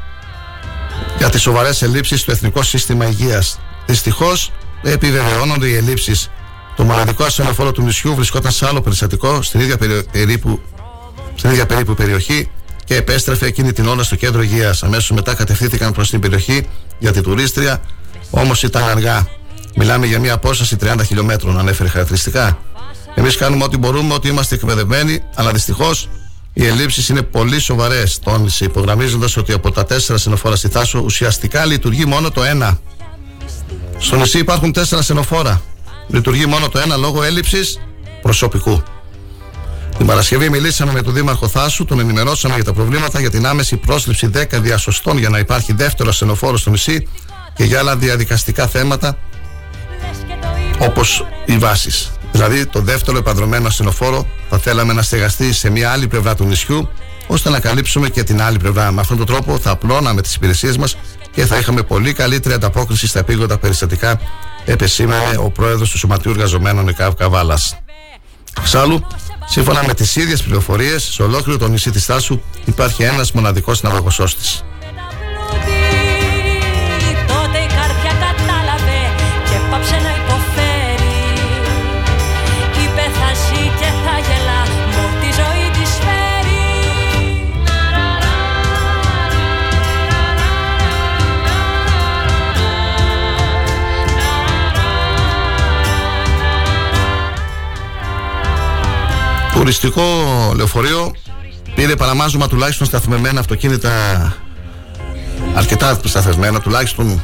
για τις σοβαρές ελλείψεις στο Εθνικό Σύστημα Υγείας. Δυστυχώς επιβεβαιώνονται οι ελλείψεις. Το μοναδικό ασθενοφόρο του νησιού βρισκόταν σε άλλο περιστατικό στην ίδια, περίπου, στην ίδια περίπου περιοχή και επέστρεφε εκείνη την ώρα στο κέντρο υγείας. Αμέσως μετά κατευθύνθηκαν προς την περιοχή για την τουρίστρια, όμως ήταν αργά. Μιλάμε για μια απόσταση 30 χιλιόμετρων, ανέφερε χαρακτηριστικά. Εμείς κάνουμε ό,τι μπορούμε, ότι είμαστε εκπαιδευμένοι, αλλά δυστυχώς οι ελλείψεις είναι πολύ σοβαρές, τόνισε, υπογραμμίζοντας ότι από τα τέσσερα στενοφόρα στη Θάσο ουσιαστικά λειτουργεί μόνο το ένα. Στο νησί υπάρχουν τέσσερα στενοφόρα. Λειτουργεί μόνο το ένα λόγω έλλειψης προσωπικού. Την Παρασκευή μιλήσαμε με τον Δήμαρχο Θάσου, τον ενημερώσαμε για τα προβλήματα για την άμεση πρόσληψη 10 διασωστών για να υπάρχει δεύτερο στενοφόρο στο νησί και για άλλα διαδικαστικά θέματα όπως οι βάσεις. Δηλαδή, το δεύτερο επανδρομένο ασθενοφόρο θα θέλαμε να στεγαστεί σε μια άλλη πλευρά του νησιού, ώστε να καλύψουμε και την άλλη πλευρά. Με αυτόν τον τρόπο θα απλώναμε τις υπηρεσίες μας και θα είχαμε πολύ καλύτερη ανταπόκριση στα επίγοντα περιστατικά, επεσήμανε ο πρόεδρος του Σωματείου Εργαζομένων ΕΚΑΒ Καβάλας. Εξάλλου, σύμφωνα με τις ίδιες πληροφορίες, σε ολόκληρο το νησί της Τάσου υπάρχει ένας μοναδικός ναυαγοσώστη. Τουριστικό λεωφορείο. Πήρε παραμάζωμα τουλάχιστον σταθμεμένα αυτοκίνητα. Αρκετά σταθμεμένα, τουλάχιστον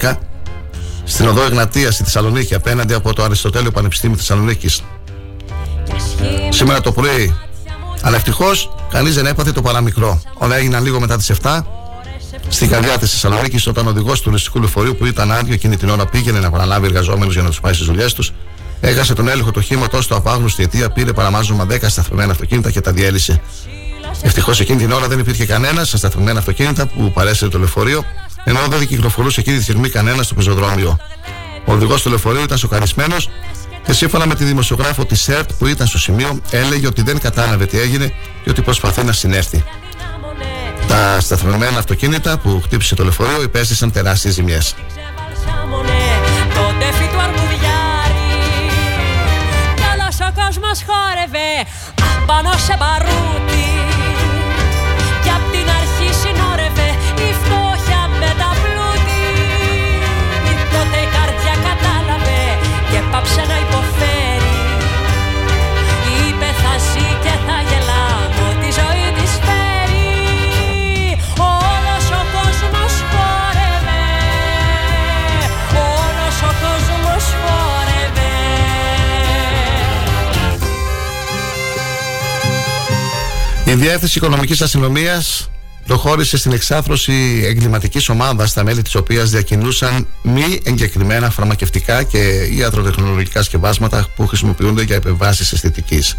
10 στην οδό Εγνατίας στη Θεσσαλονίκη απέναντι από το Αριστοτέλειο Πανεπιστήμιο Θεσσαλονίκης. Σήμερα το πρωί, αλλά ευτυχώς κανείς δεν έπαθε το παραμικρό. Όλα έγιναν λίγο μετά τις 7 στην καρδιά της Θεσσαλονίκης όταν ο οδηγός του τουριστικού λεωφορείου που ήταν άδειο εκείνη την ώρα πήγαινε να παραλάβει εργαζόμενους για να τους πάει στις δουλειές τους Έχασε τον έλεγχο το χήματο στο απάγνωστη αιτία, πήρε παραμάζωμα 10 σταθμένα αυτοκίνητα και τα διέλυσε. Ευτυχώς εκείνη την ώρα δεν υπήρχε κανένας στα σταθμένα αυτοκίνητα που παρέσυρε το λεωφορείο, ενώ δεν κυκλοφορούσε εκείνη τη στιγμή κανένας στο πεζοδρόμιο. Ο οδηγός του λεωφορείου ήταν σοκαρισμένος και σύμφωνα με τη δημοσιογράφο της ΣΕΡΤ που ήταν στο σημείο, έλεγε ότι δεν κατάλαβε τι έγινε και ότι προσπαθεί να συνέρθει. Τα σταθμένα αυτοκίνητα που χτύπησε το λεωφορείο υπέστησαν τεράστιες ζημιές. Μας χόρευε πάνω σε μπαρούτι Κι απ' την αρχή συνόρευε η φτώχεια με τα πλούτη. Τότε η καρδιά κατάλαβε και πάψε να υποφέρει Διεύθυνση Οικονομικής Αστυνομίας προχώρησε στην εξάθρωση εγκληματικής ομάδας, στα μέλη της οποίας διακινούσαν μη εγκεκριμένα φαρμακευτικά και ιατροτεχνολογικά σκευάσματα που χρησιμοποιούνται για επεμβάσεις αισθητικής.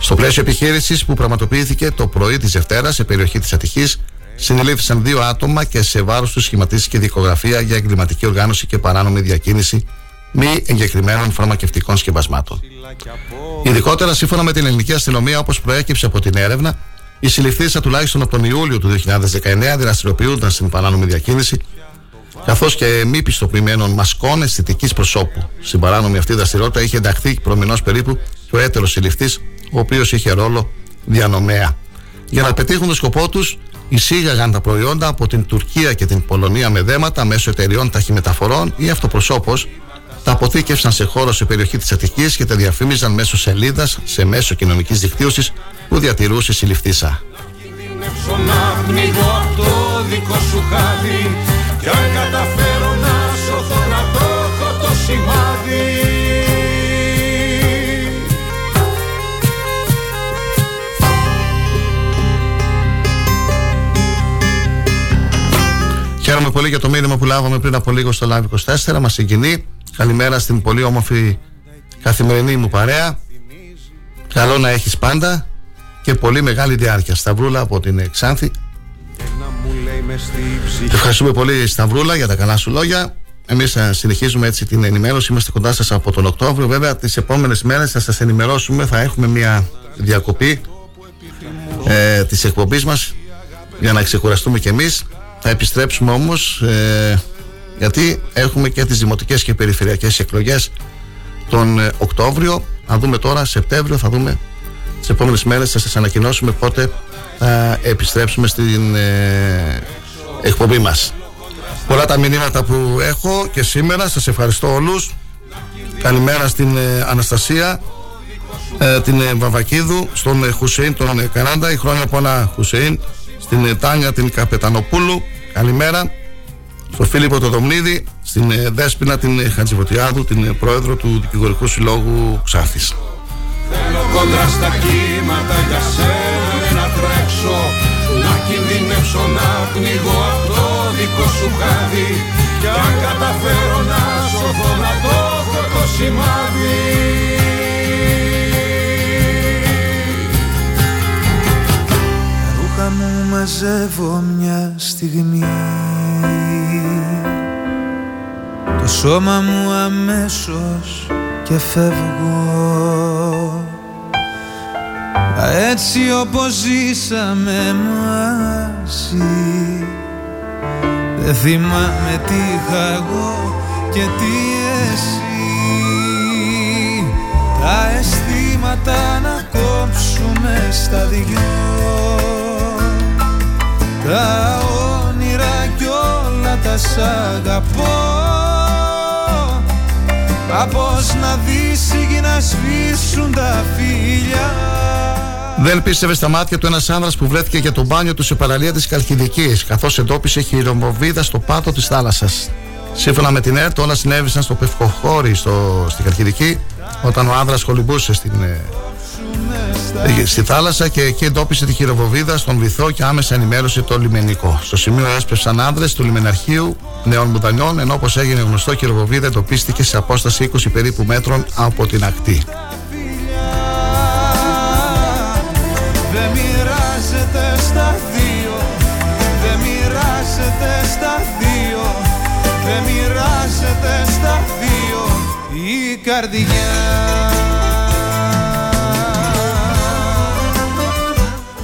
Στο πλαίσιο επιχείρησης που πραγματοποιήθηκε το πρωί της Δευτέρας σε περιοχή της Αττικής, συνελήφθησαν δύο άτομα και σε βάρος του σχηματίστηκε δικογραφία για εγκληματική οργάνωση και παράνομη διακίνηση μη εγκεκριμένων φαρμακευτικών σκευασμάτων. Ειδικότερα, σύμφωνα με την ελληνική αστυνομία, όπως προέκυψε από την έρευνα, οι συλληφθήσα τουλάχιστον από τον Ιούλιο του 2019 δραστηριοποιούνταν στην παράνομη διακίνηση, καθώς και μη πιστοποιημένων μασκών αισθητικής προσώπου. Στην παράνομη αυτή δραστηριότητα είχε ενταχθεί προμηνός περίπου και ο έτερος συλληφτή, ο οποίος είχε ρόλο διανομέα. Για να πετύχουν το σκοπό τους, εισήγαγαν τα προϊόντα από την Τουρκία και την Πολωνία με δέματα μέσω εταιριών ταχυμεταφορών ή αυτοπροσώπως, τα αποθήκευσαν σε χώρο σε περιοχή της Αττικής και τα διαφήμιζαν μέσω σελίδας σε μέσο κοινωνικής δικτύωσης που διατηρούσε συλληφθήσα. κινδυνεύσω να πνιγώ απ' το δικό σου χάδι Κι αν καταφέρω να σωθώ να το έχω το σημάδι Χαίρομαι πολύ για το μήνυμα που λάβαμε πριν από λίγο στο Live 24. Μας συγκινεί. Καλημέρα στην πολύ όμορφη καθημερινή μου παρέα. Καλό να έχεις πάντα και πολύ μεγάλη διάρκεια. Σταυρούλα από την Ξάνθη. Ευχαριστούμε πολύ Σταυρούλα για τα καλά σου λόγια. Εμείς συνεχίζουμε έτσι την ενημέρωση. Είμαστε κοντά σας από τον Οκτώβριο. Βέβαια, τις επόμενες μέρες θα σας ενημερώσουμε. Θα έχουμε μια διακοπή ε, της εκπομπής μας για να ξεκουραστούμε κι εμείς. Θα επιστρέψουμε όμως ε, γιατί έχουμε και τις δημοτικές και περιφερειακές εκλογές τον ε, Οκτώβριο. Θα δούμε τώρα, Σεπτέμβριο, θα δούμε τις επόμενες μέρες θα σας ανακοινώσουμε πότε θα επιστρέψουμε στην ε, εκπομπή μας. Πολλά τα μηνύματα που έχω και σήμερα. Σας ευχαριστώ όλους. Καλημέρα στην ε, Αναστασία, ε, την ε, Βαβακίδου, στον ε, Χουσέιν, τον ε, Κανάντα, η χρόνια πολλά Χουσέιν, στην ε, Τάνια, την Καπετανοπούλου. Καλημέρα. Στον Φίλιππο Τοδομνίδη, στην ε, Δέσποινα, την ε, Χατζηβωτιάδου, την ε, πρόεδρο του Δικηγορικού Συλλόγου Ξάφης. Θέλω κοντά στα κύματα για σένα να τρέξω Να κινδυνεύσω να πνιγώ από το δικό σου χάδι. Κι αν καταφέρω να σωθώ να το έχω το σημάδι. Ρούχα μου μαζεύω μια στιγμή Το σώμα μου αμέσως και φεύγω. Μα έτσι όπως ζήσαμε μαζί Δεν θυμάμαι τι είχα εγώ και τι εσύ. Τα αισθήματα να κόψουμε στα δυο. Τα όνειρα κι όλα τα σ' αγαπώ Μα πώς να δεις η γη να σβήσουν τα φίλια Δεν πίστευε στα μάτια του ένας άνδρας που βρέθηκε για το μπάνιο του σε παραλία της Καλκιδική, καθώς εντόπισε χειρομοβίδα στο πάτο της θάλασσας. Σύμφωνα με την ΕΡΤ, όλα συνέβησαν στο Πευκοχώρι, στο, στην Καλκιδική, όταν ο άνδρας κολυμπούσε στην, ε, ε, στη θάλασσα και εκεί εντόπισε τη χειροβοβίδα στον βυθό και άμεσα ενημέρωσε το λιμενικό. Στο σημείο έσπευσαν άνδρες του λιμεναρχείου Νέων Μουδανιών, ενώ όπως έγινε γνωστό, η χειροβοβίδα εντοπίστηκε σε απόσταση 20 περίπου μέτρων από την ακτή. Δεν μοιράζεται στα δύο Δεν μοιράζεται στα δύο Δεν μοιράζεται στα δύο Η καρδιά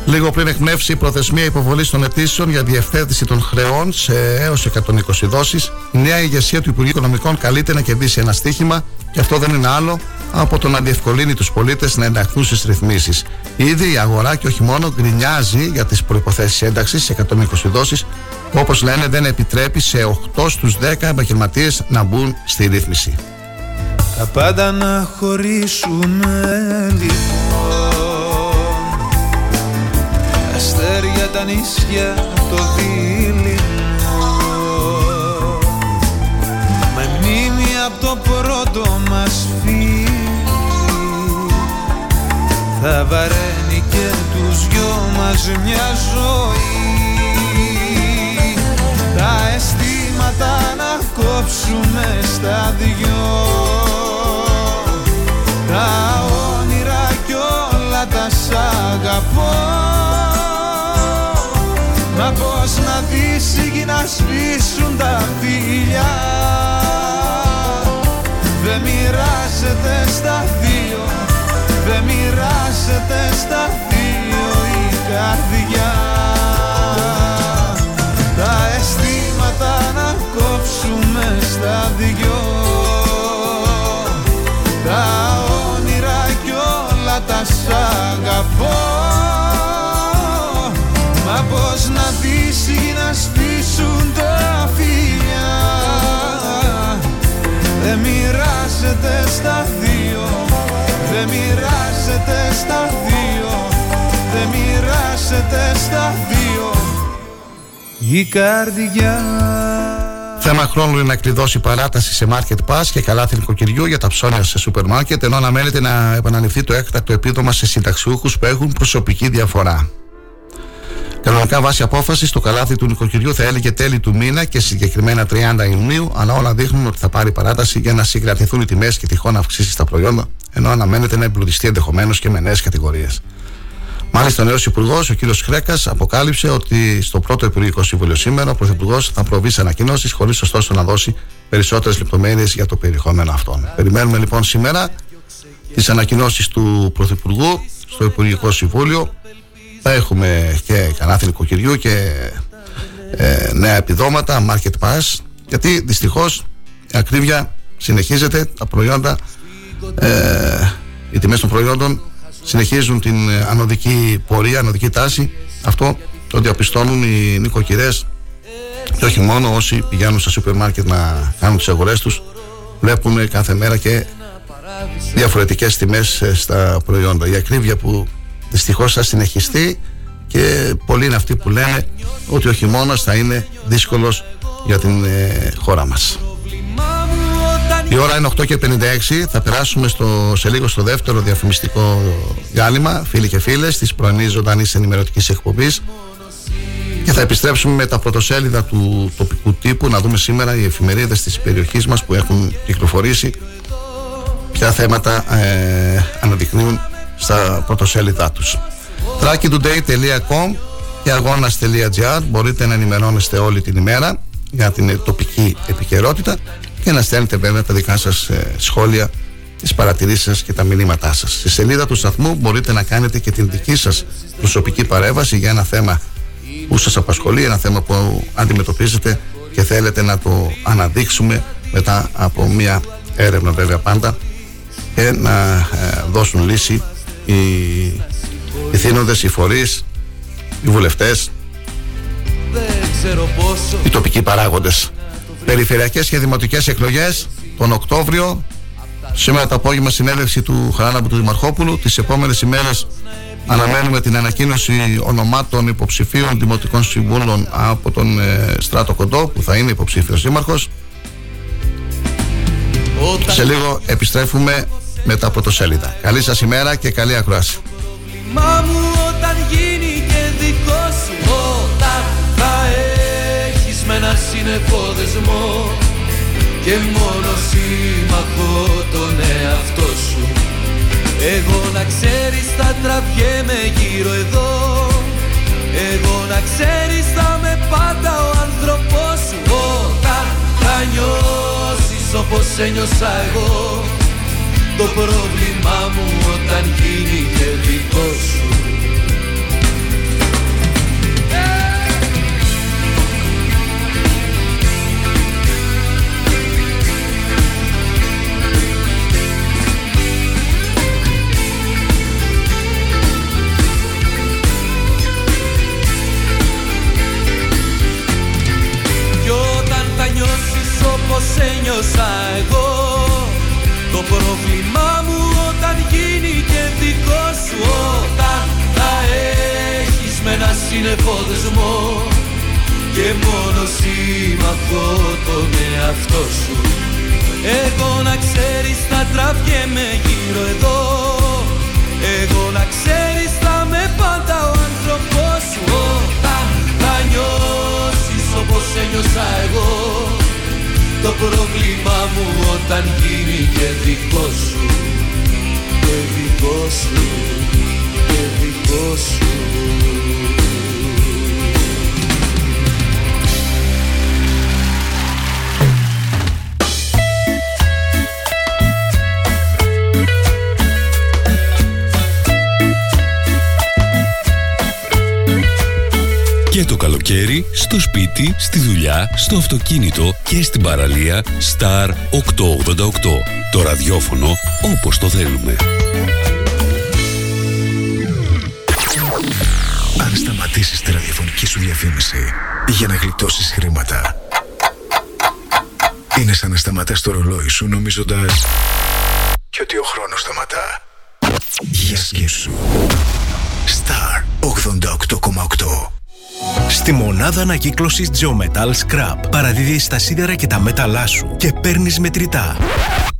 Λίγο πριν εκπνεύσει η προθεσμία υποβολής των αιτήσεων για διευθέτηση των χρεών σε έως 120 δόσεις, η νέα ηγεσία του Υπουργείου Οικονομικών καλείται να κερδίσει ένα στίχημα και αυτό δεν είναι άλλο από το να διευκολύνει τους πολίτες να ενταχθούν στις ρυθμίσεις. Ήδη η αγορά και όχι μόνο γκρινιάζει για τις προποθέσει ένταξης σε 120 δόσεις, που όπως λένε δεν επιτρέπει σε 8 στους 10 επαγγελματίες να μπουν στη ρύθμιση. Τα πάντα να χωρίσουμε λοιπόν αστέρια, τα νησιά, το δίλημο Με μνήμη από το πρώτο μας φίλι Θα βαραίνει και τους δυο μας μια ζωή. Τα αισθήματα να κόψουμε στα δυο. Τα όνειρα κι όλα τα σ' αγαπώ να δεις η γη να σβήσουν τα φίλια Δεν μοιράζεται στα δύο Δεν μοιράζεται στα δύο η καρδιά. Τα αισθήματα να κόψουμε στα δυο. Τα όνειρα κι όλα τα σ' αγαπώ. Μα πώς να δεις ή να σβήσουν τα φιλιά. Δεν μοιράζεται στα δύο Δεν μοιράζεται στα δύο Δεν μοιράζεται στα δύο. Η καρδιά. Θέμα χρόνου είναι να κλειδώσει παράταση σε Market Pass και καλάθι νοικοκυριού για τα ψώνια σε σούπερ μάρκετ, ενώ αναμένεται να επαναληφθεί το έκτακτο επίδομα σε συνταξιούχους που έχουν προσωπική διαφορά. Κανονικά βάσει απόφασης, το καλάθι του νοικοκυριού θα έλεγε τέλη του μήνα και συγκεκριμένα 30 Ιουνίου, αλλά όλα δείχνουν ότι θα πάρει παράταση για να συγκρατηθούν οι τιμές και τυχόν αυξήσει στα προϊόντα, ενώ αναμένεται να εμπλουτιστεί ενδεχομένως και με νέες κατηγορίες. Μάλιστα, ο νέος Υπουργός, ο κ. Χρέκας, αποκάλυψε ότι στο πρώτο Υπουργικό Συμβούλιο σήμερα ο Πρωθυπουργός θα προβεί σε ανακοινώσεις, χωρίς ωστόσο να δώσει περισσότερες λεπτομέρειες για το περιεχόμενο αυτών. Περιμένουμε λοιπόν σήμερα τις ανακοινώσεις του Πρωθυπουργού στο Υπουργικό Συμβούλιο. Θα έχουμε και κανάθι νοικοκυριού και ε, νέα επιδόματα, market pass, γιατί δυστυχώς η ακρίβεια συνεχίζεται, τα προϊόντα, ε, οι τιμές των προϊόντων συνεχίζουν την ε, ανωδική πορεία, ανωδική τάση. Αυτό το διαπιστώνουν οι νοικοκυρές και όχι μόνο όσοι πηγαίνουν στα σούπερ μάρκετ να κάνουν τις αγορές τους βλέπουν κάθε μέρα και διαφορετικές τιμές ε, στα προϊόντα. Η ακρίβεια που δυστυχώς θα συνεχιστεί και πολλοί είναι αυτοί που λένε ότι ο χειμώνας θα είναι δύσκολος για την ε, χώρα μας. Η ώρα είναι 8 και 56. Θα περάσουμε στο, σε λίγο στο δεύτερο διαφημιστικό διάλειμμα, φίλοι και φίλες, της πρωινής ζωντανής ενημερωτικής εκπομπής. Και θα επιστρέψουμε με τα πρωτοσέλιδα του τοπικού τύπου να δούμε σήμερα οι εφημερίδες της περιοχής μας που έχουν κυκλοφορήσει ποια θέματα ε, αναδεικνύουν στα πρωτοσέλιδά τους. thrakitoday.com και αγώνας.gr μπορείτε να ενημερώνεστε όλη την ημέρα για την τοπική επικαιρότητα και να στέλνετε βέβαια τα δικά σας ε, σχόλια τις παρατηρήσεις σας και τα μηνύματά σας. Στη σελίδα του σταθμού μπορείτε να κάνετε και την δική σας προσωπική παρέμβαση για ένα θέμα που σας απασχολεί, ένα θέμα που αντιμετωπίζετε και θέλετε να το αναδείξουμε μετά από μια έρευνα βέβαια πάντα και να ε, δώσουν λύση οι, οι θύνοντες, οι φορείς, οι βουλευτές, οι τοπικοί παράγοντες. Περιφερειακές και δημοτικές εκλογές τον Οκτώβριο Σήμερα το απόγευμα συνέντευξη του Χαράναμπου του Δημαρχόπουλου. Τις επόμενες ημέρες Αναμένουμε την ανακοίνωση ονομάτων υποψηφίων δημοτικών συμβούλων από τον ε, Στράτο Κοντό που θα είναι υποψήφιος δήμαρχος. Σε λίγο επιστρέφουμε με τα πρωτοσέλιδα. Καλή σας ημέρα και καλή ακρόαση. Μα μου όταν γίνει και δικό σου Όταν θα έχεις με ένα σύννεφο δεσμό Και μόνο σύμμαχο τον εαυτό σου εγώ να ξέρεις θα τραβιέμαι γύρω εδώ Εγώ να ξέρεις θα με πάντα ο άνθρωπός σου Όταν θα νιώσεις όπως ένιωσα εγώ Το πρόβλημά μου όταν γίνει και δικό σου. Όπως ένιωσα εγώ Το πρόβλημά μου όταν γίνει και δικό σου Όταν θα έχεις με ένα σύννεφο δεσμό Και μόνο σύμμαχο τον εαυτό σου. Εγώ να ξέρεις θα τραβιέμαι γύρω εδώ. Εγώ να ξέρεις θα με πάντα ο άνθρωπός σου Όταν θα νιώσεις όπως ένιωσα εγώ το πρόβλημά μου όταν γίνει και δικό σου. Και δικό σου Και δικό σου Και το καλοκαίρι, στο σπίτι, στη δουλειά, στο αυτοκίνητο και στην παραλία Star 888. Το ραδιόφωνο όπως το θέλουμε. Αν σταματήσεις τη ραδιοφωνική σου διαφήμιση για να γλιτώσεις χρήματα είναι σαν να σταματάς το ρολόι σου νομίζοντας και ότι ο χρόνος σταματά. Για σκέψου. Star 88,8 Στη μονάδα ανακύκλωσης Geometal Scrap παραδίδεις τα σίδερα και τα μέταλά σου και παίρνεις μετρητά.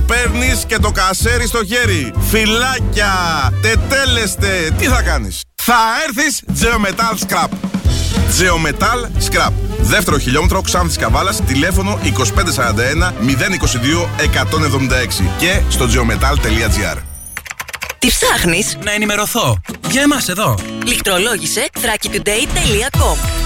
παίρνεις και το κασέρι στο χέρι. Φυλάκια, τετέλεστε. Τι θα κάνεις; Θα έρθεις Geometal Scrap. Geometal Scrap. Δεύτερο χιλιόμετρο Ξάνθης Καβάλας, τηλέφωνο 2541 022 176 και στο geometal.gr. Τι ψάχνεις; Να ενημερωθώ. Για εμάς εδώ. Λιχτρολόγησε thrakitoday.com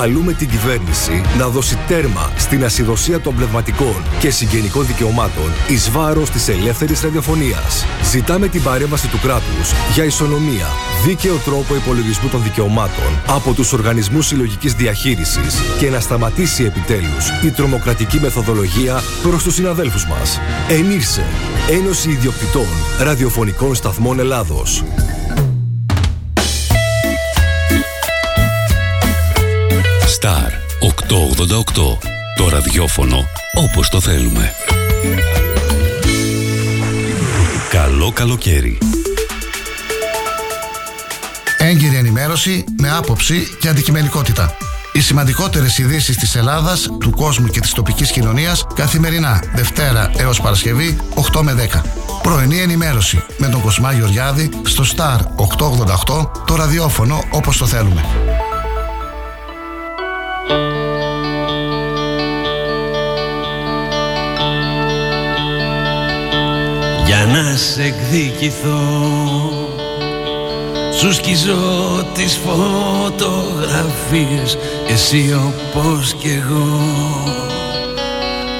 Καλούμε την κυβέρνηση να δώσει τέρμα στην ασυδοσία των πνευματικών και συγγενικών δικαιωμάτων εις βάρος της ελεύθερης ραδιοφωνίας. Ζητάμε την παρέμβαση του κράτους για ισονομία, δίκαιο τρόπο υπολογισμού των δικαιωμάτων από τους οργανισμούς συλλογικής διαχείρισης και να σταματήσει επιτέλους η τρομοκρατική μεθοδολογία προς τους συναδέλφους μας. Ενήρσε, Ένωση Ιδιοκτητών Ραδιοφωνικών Σταθμών Ελλάδος. Το ραδιόφωνο όπως το θέλουμε. Καλό καλοκαίρι. Έγκυρη ενημέρωση με άποψη και αντικειμενικότητα. Οι σημαντικότερες ειδήσεις της Ελλάδας, του κόσμου και της τοπικής κοινωνίας καθημερινά, Δευτέρα έως Παρασκευή, 8 με 10. Πρωινή ενημέρωση με τον Κοσμά Γεωργιάδη στο Star 888, το ραδιόφωνο όπως το θέλουμε. Για να σε εκδικηθώ Σου σκίζω τις φωτογραφίες Εσύ όπως κι εγώ.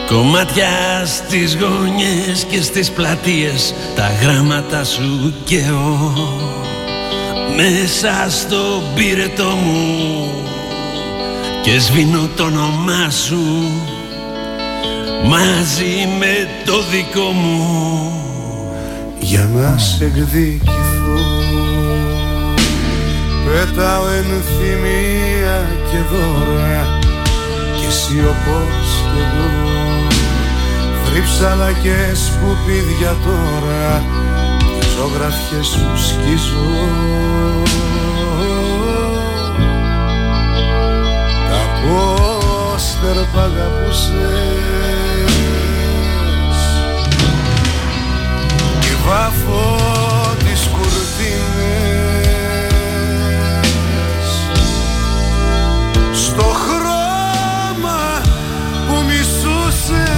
Κομμάτια στις γωνιές και στις πλατείες Τα γράμματα σου και εγώ. Μέσα στο πύρετο μου Και σβήνω το όνομά σου Μαζί με το δικό μου για να σε εκδικηθώ. Πέταω ενθυμία και δώρα και εσύ όπως κι εγώ. Θρύψαλα και σκουπίδια τώρα και ζωγραφιές σου σκίζω. Τα πόστερ που αγαπούσες και βάφω τις κουρτίνες. Στο χρώμα που μισούσες.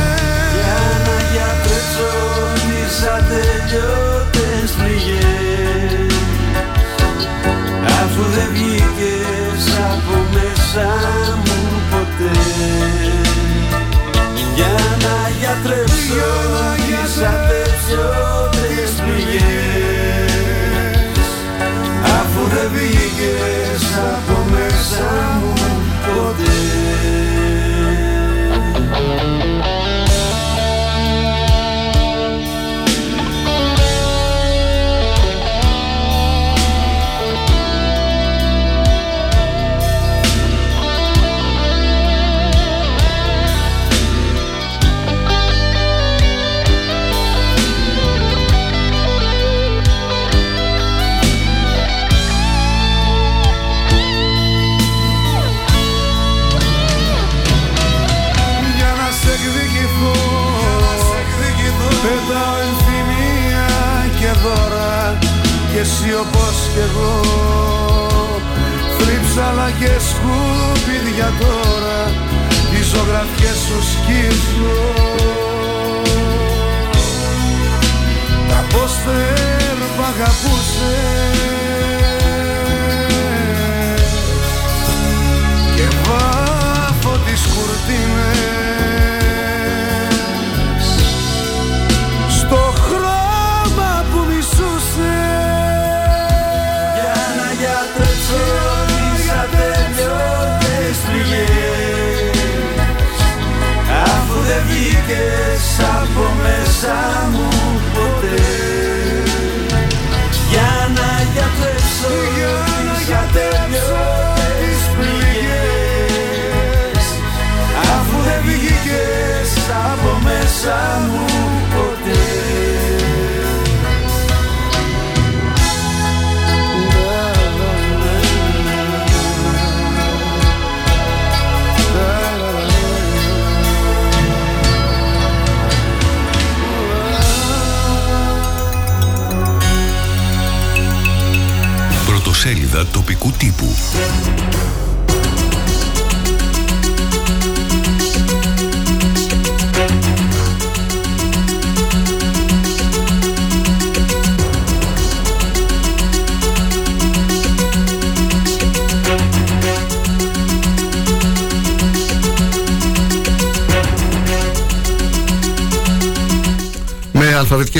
Για να γιατρέψω τις ατελειώτες πληγές. Αφού δεν βγήκες από μέσα μου ποτέ. Για να γιατρέψω τις ατελειώτες πληγές Αφού δεν βγήκες από μέσα μου ποτέ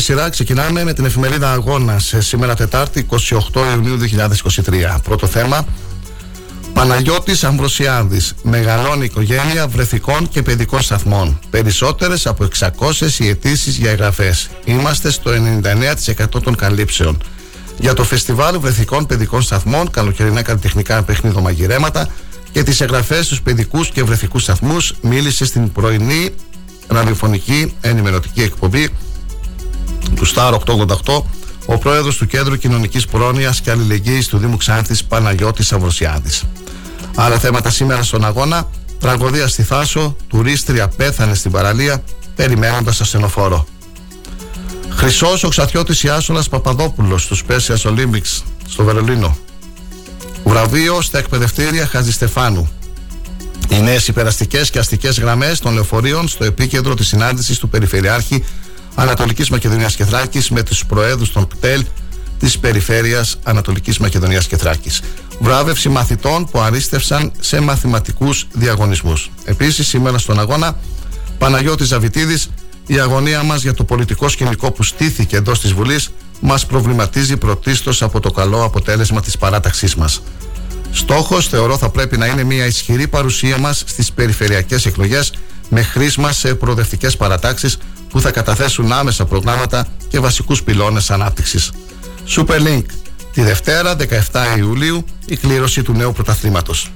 σειρά ξεκινάμε με την εφημερίδα Αγώνας σήμερα Τετάρτη 28 Ιουνίου 2023. Πρώτο θέμα. Παναγιώτης Αμβροσιάδης Μεγαλώνει οικογένεια βρεθικών και παιδικών σταθμών. Περισσότερες από 600 οι αιτήσει για εγγραφές. Είμαστε στο 99% των καλύψεων. Για το φεστιβάλ βρεθικών παιδικών σταθμών, καλοκαιρινά καλλιτεχνικά παιχνίδο μαγειρέματα και τις εγγραφές στους παιδικούς και βρεθικούς σταθμούς μίλησε στην πρωινή ραδιοφωνική ενημερωτική εκπομπή του Star 888 ο πρόεδρος του Κέντρου Κοινωνικής Πρόνοιας και Αλληλεγγύης του Δήμου Ξάνθης Παναγιώτης Αυροσιάδη. Άλλα θέματα σήμερα στον αγώνα. Τραγωδία στη Θάσο, τουρίστρια πέθανε στην παραλία περιμένοντας ασθενοφόρο. Χρυσός ο Ξαθιώτης Ιάσονας Παπαδόπουλος στους Πέσια Olympics στο Βερολίνο. Βραβείο στα εκπαιδευτήρια Χαζιστεφάνου. Οι νέες υπεραστικές και αστικές γραμμές των λεωφορείων στο επίκεντρο της συνάντησης του Περιφερειάρχη Ανατολικής Μακεδονίας και Θράκης με τους προέδρους των ΚΤΕΛ της Περιφέρειας Ανατολικής Μακεδονίας και Θράκης. Βράβευση μαθητών που αρίστευσαν σε μαθηματικούς διαγωνισμούς. Επίσης, σήμερα στον αγώνα, Παναγιώτης Ζαβητίδης, η αγωνία μας για το πολιτικό σκηνικό που στήθηκε εντός της Βουλής μας προβληματίζει πρωτίστως από το καλό αποτέλεσμα της παράταξής μας. Στόχος, θεωρώ, θα πρέπει να είναι μια ισχυρή παρουσία μας στις περιφερειακές εκλογές με χρήσμα σε προοδευτικές παρατάξεις που θα καταθέσουν άμεσα προγράμματα και βασικούς πυλώνες ανάπτυξης. Superlink, τη Δευτέρα 17 Ιουλίου, η κλήρωση του νέου πρωταθλήματος.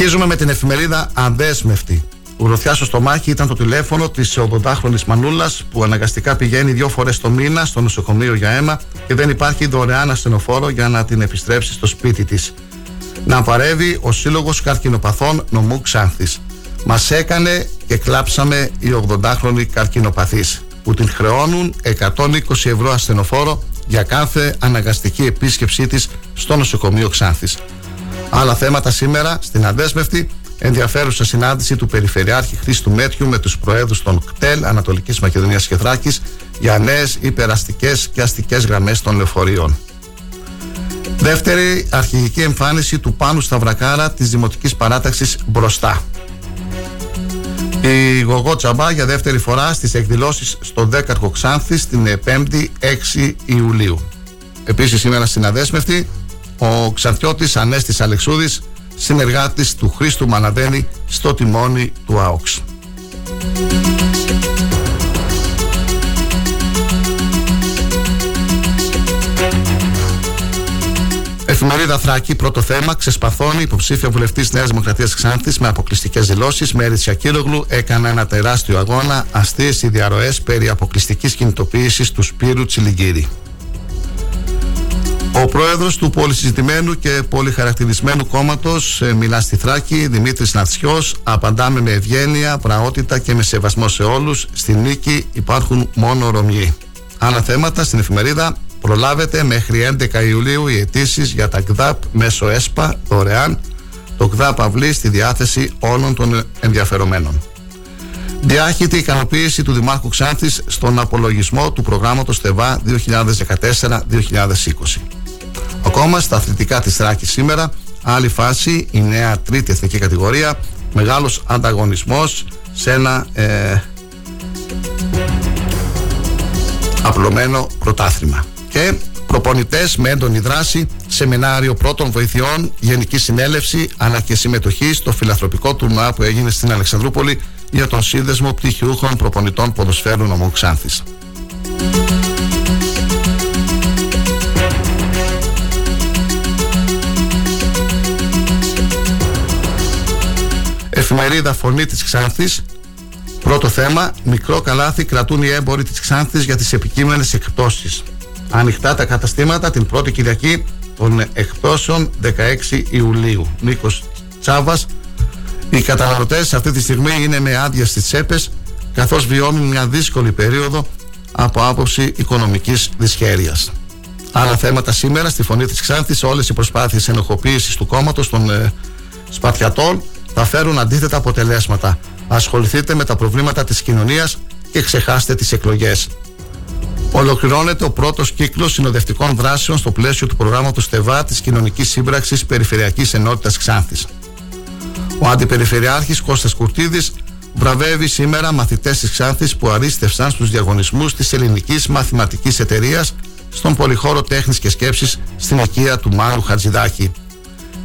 Συνεχίζουμε με την εφημερίδα Αντέσμευτη. Ουροθιά στο στομάχι ήταν το τηλέφωνο της 80χρονη Μανούλας που αναγκαστικά πηγαίνει δύο φορές το μήνα στο νοσοκομείο για αίμα και δεν υπάρχει δωρεάν ασθενοφόρο για να την επιστρέψει στο σπίτι της. Να παρεύει ο Σύλλογος Καρκινοπαθών Νομού Ξάνθης. Μας έκανε και κλάψαμε οι 80χρονοι καρκινοπαθείς που την χρεώνουν 120 ευρώ ασθενοφόρο για κάθε αναγκαστική επίσκεψή της στο νοσοκομείο Ξάνθης. Άλλα θέματα σήμερα στην Αντέσμευτη. Ενδιαφέρουσα συνάντηση του Περιφερειάρχη Χρήστου Μέτιου με τους Προέδρους των ΚΤΕΛ Ανατολικής Μακεδονίας και Θράκης για νέες υπεραστικές και αστικές γραμμές των λεωφορείων. Δεύτερη αρχηγική εμφάνιση του Πάνου Σταυρακάρα της Δημοτικής Παράταξης Μπροστά. Η Γογό Τσαμπά για δεύτερη φορά στις εκδηλώσεις στο 10ο Ξάνθης την 5η 6 Ιουλίου. Επίσης σήμερα στην Αδέσμευτη ο Ξανθιώτης Ανέστης Αλεξούδης συνεργάτης του Χρήστου Μαναδένη στο τιμόνι του ΑΟΞ. Εφημερίδα Θράκη, πρώτο θέμα. Ξεσπαθώνει υποψήφια βουλευτής Νέας Δημοκρατίας Ξάνθης με αποκλειστικές δηλώσεις. Μέρης Τσιακύρογλου έκανε ένα τεράστιο αγώνα. Αστείες οι διαρροές περί αποκλειστικής κινητοποίησης του Σπύρου Τσιλιγκύρη. Ο πρόεδρος του πολυσυζητημένου και πολυχαρακτηρισμένου κόμματος ε, μιλά στη Θράκη, Δημήτρης Νατσιός, απαντάμε με ευγένεια, πραότητα και με σεβασμό σε όλους. Στη νίκη υπάρχουν μόνο Ρωμιοί. Άλλα θέματα στην εφημερίδα προλάβετε μέχρι 11 Ιουλίου οι αιτήσεις για τα ΚΔΑΠ μέσω ΕΣΠΑ δωρεάν. Το ΚΔΑΠ αυλεί στη διάθεση όλων των ενδιαφερομένων. Διάχυτη ικανοποίηση του Δημάρχου Ξάνθης στον απολογισμό του προγράμματος ΤΕΒΑ 2014-2020. Ακόμα στα αθλητικά της Θράκης σήμερα, άλλη φάση, η νέα τρίτη εθνική κατηγορία, μεγάλος ανταγωνισμός σε ένα ε, απλωμένο πρωτάθλημα. Και προπονητές με έντονη δράση, σεμινάριο πρώτων βοηθειών, γενική συνέλευση, αλλά και συμμετοχή στο φιλαθροπικό τουρνουά που έγινε στην Αλεξανδρούπολη για τον σύνδεσμο πτυχιούχων προπονητών ποδοσφαίρου νομού Ξάνθης. Εφημερίδα Φωνή της Ξάνθης Πρώτο θέμα, μικρό καλάθι κρατούν οι έμποροι της Ξάνθης για τις επικείμενες εκπτώσεις. Ανοιχτά τα καταστήματα την πρώτη Κυριακή των εκπτώσεων 16 Ιουλίου. Νίκος Τσάβας, οι καταναλωτές αυτή τη στιγμή είναι με άδεια στις τσέπες καθώς βιώνουν μια δύσκολη περίοδο από άποψη οικονομικής δυσχέρειας. Άλλα θέματα σήμερα στη Φωνή της Ξάνθης όλες οι προσπάθειες ενοχοποίησης του κόμματος των ε, Σπαθιατών θα φέρουν αντίθετα αποτελέσματα. Ασχοληθείτε με τα προβλήματα της κοινωνίας και ξεχάστε τις εκλογές. Ολοκληρώνεται ο πρώτος κύκλος συνοδευτικών δράσεων στο πλαίσιο του προγράμματος ΤΕΒΑ της Κοινωνικής Σύμπραξης Περιφερειακής Ενότητας Ξάνθης. Ο Αντιπεριφερειάρχης Κώστας Κουρτίδης βραβεύει σήμερα μαθητές της Ξάνθης που αρίστευσαν στους διαγωνισμούς της Ελληνικής Μαθηματικής Εταιρείας στον Πολυχώρο Τέχνης και Σκέψης στην οικία του Μάρου Χατζηδάκη.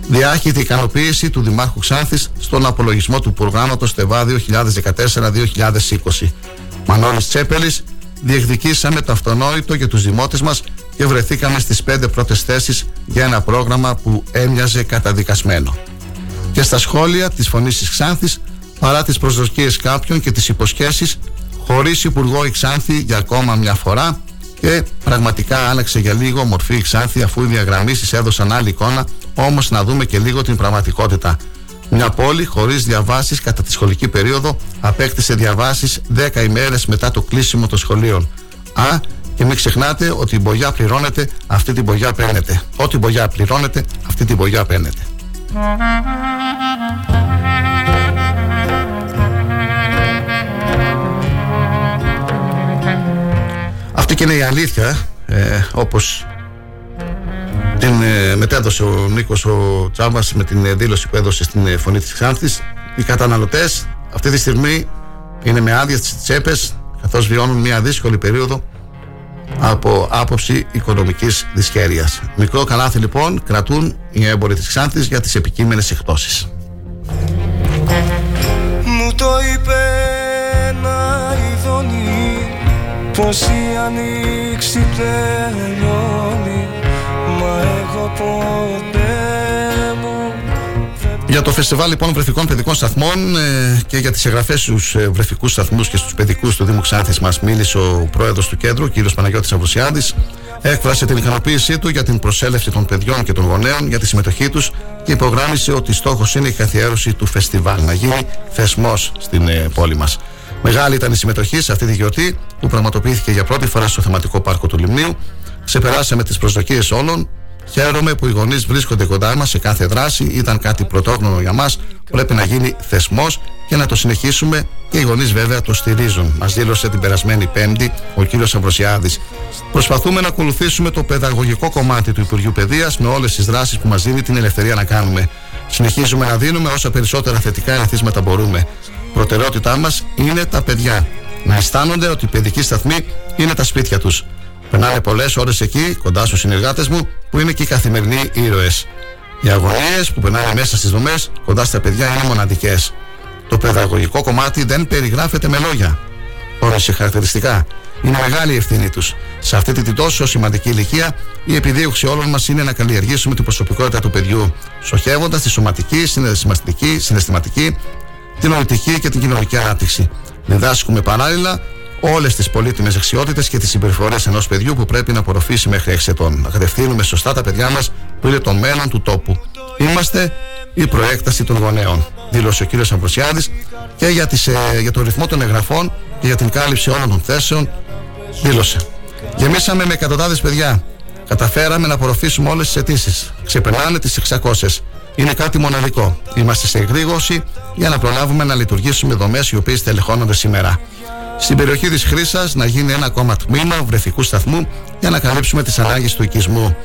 Διάχυτη ικανοποίηση του Δημάρχου Ξάνθης στον απολογισμό του προγράμματο ΤΕΒΑ 2014-2020. Μανώλης Τσέπελης διεκδικήσαμε το αυτονόητο για τους δημότες μας και βρεθήκαμε στις πέντε πρώτες θέσεις για ένα πρόγραμμα που έμοιαζε καταδικασμένο. Και στα σχόλια της Φωνής της Ξάνθης, παρά τις προσδοκίες κάποιων και τις υποσχέσεις, χωρίς Υπουργό η Ξάνθη για ακόμα μια φορά και πραγματικά άλλαξε για λίγο μορφή η Ξάνθη αφού οι διαγραμμίσεις έδωσαν άλλη εικόνα, όμως να δούμε και λίγο την πραγματικότητα. Μια πόλη χωρίς διαβάσεις κατά τη σχολική περίοδο απέκτησε διαβάσεις 10 ημέρες μετά το κλείσιμο των σχολείων. Α, και μην ξεχνάτε ότι η μπογιά πληρώνεται, αυτή την μπογιά παίρνετε. Ό,τι μπογιά πληρώνεται, αυτή την μπογιά παίρνετε. Αυτή και είναι η αλήθεια, ε, όπως την ε, μετέδωσε ο Νίκος ο Τσάμπας με την ε, δήλωση που έδωσε στην ε, Φωνή της Ξάνθης οι καταναλωτές αυτή τη στιγμή είναι με άδεια στις τσέπες καθώς βιώνουν μια δύσκολη περίοδο από άποψη οικονομικής δυσχέρειας. Μικρό καλάθι λοιπόν κρατούν οι έμποροι της Ξάνθης για τις επικείμενες εκπτώσεις. Μου το είπε ένα ειδονή πως η ανοίξη τελειώνει Για το φεστιβάλ λοιπόν βρεφικών παιδικών σταθμών ε, και για τις εγγραφές στους ε, βρεφικούς σταθμούς και στους παιδικούς του Δήμου Ξάνθης μας μίλησε ο πρόεδρος του κέντρου, κ. Παναγιώτης Αυρουσιάδη. Έκφρασε την ικανοποίησή του για την προσέλευση των παιδιών και των γονέων για τη συμμετοχή τους και υπογράμμισε ότι στόχος είναι η καθιέρωση του φεστιβάλ να γίνει θεσμός στην ε, πόλη μας. Μεγάλη ήταν η συμμετοχή σε αυτή τη γιορτή που πραγματοποιήθηκε για πρώτη φορά στο θεματικό πάρκο του Λιμνίου. Ξεπεράσαμε τις προσδοκίες όλων. Χαίρομαι που οι γονείς βρίσκονται κοντά μας σε κάθε δράση. Ήταν κάτι πρωτόγνωρο για μας. Πρέπει να γίνει θεσμός και να το συνεχίσουμε και οι γονείς βέβαια το στηρίζουν. Μας δήλωσε την περασμένη Πέμπτη ο κ. Αμβροσιάδη. Προσπαθούμε να ακολουθήσουμε το παιδαγωγικό κομμάτι του Υπουργείου Παιδείας με όλες τις δράσεις που μας δίνει την ελευθερία να κάνουμε. Συνεχίζουμε να δίνουμε όσα περισσότερα θετικά ενθίσματα μπορούμε. Προτεραιότητά μας είναι τα παιδιά. Να αισθάνονται ότι οι παιδικοί σταθμοί είναι τα σπίτια τους. Περνάνε πολλές ώρες εκεί, κοντά στους συνεργάτες μου, που είναι και οι καθημερινοί ήρωες. Οι αγωνίες που περνάνε μέσα στις δομές, κοντά στα παιδιά, είναι μοναδικές. Το παιδαγωγικό κομμάτι δεν περιγράφεται με λόγια. Όρε σε χαρακτηριστικά. Είναι μεγάλη η ευθύνη τους. Σε αυτή την τόσο σημαντική ηλικία, η επιδίωξη όλων μας είναι να καλλιεργήσουμε την προσωπικότητα του παιδιού, στοχεύοντας τη σωματική, συναισθηματική, συναισθηματική, την νοητική και την κοινωνική ανάπτυξη. Διδάσκουμε παράλληλα όλες τις πολύτιμες δεξιότητε και τις συμπεριφορές ενός παιδιού που πρέπει να απορροφήσει μέχρι 6 ετών. Να κατευθύνουμε σωστά τα παιδιά μας που είναι το μέλλον του τόπου. Είμαστε η προέκταση των γονέων, δήλωσε ο κ. Αμπροσιάδη και για, τις, ε, για το ρυθμό των εγγραφών και για την κάλυψη όλων των θέσεων. Δήλωσε. Γεμίσαμε με εκατοντάδες παιδιά. Καταφέραμε να απορροφήσουμε όλες τις αιτήσεις. Ξεπερνάνε τις 600. Είναι κάτι μοναδικό. Είμαστε σε εγρήγορση για να προλάβουμε να λειτουργήσουμε δομές οι οποίες τελεχώνονται σήμερα στην περιοχή της Χρύσας να γίνει ένα ακόμα τμήμα βρεφικού σταθμού για να καλύψουμε τις ανάγκες του οικισμού.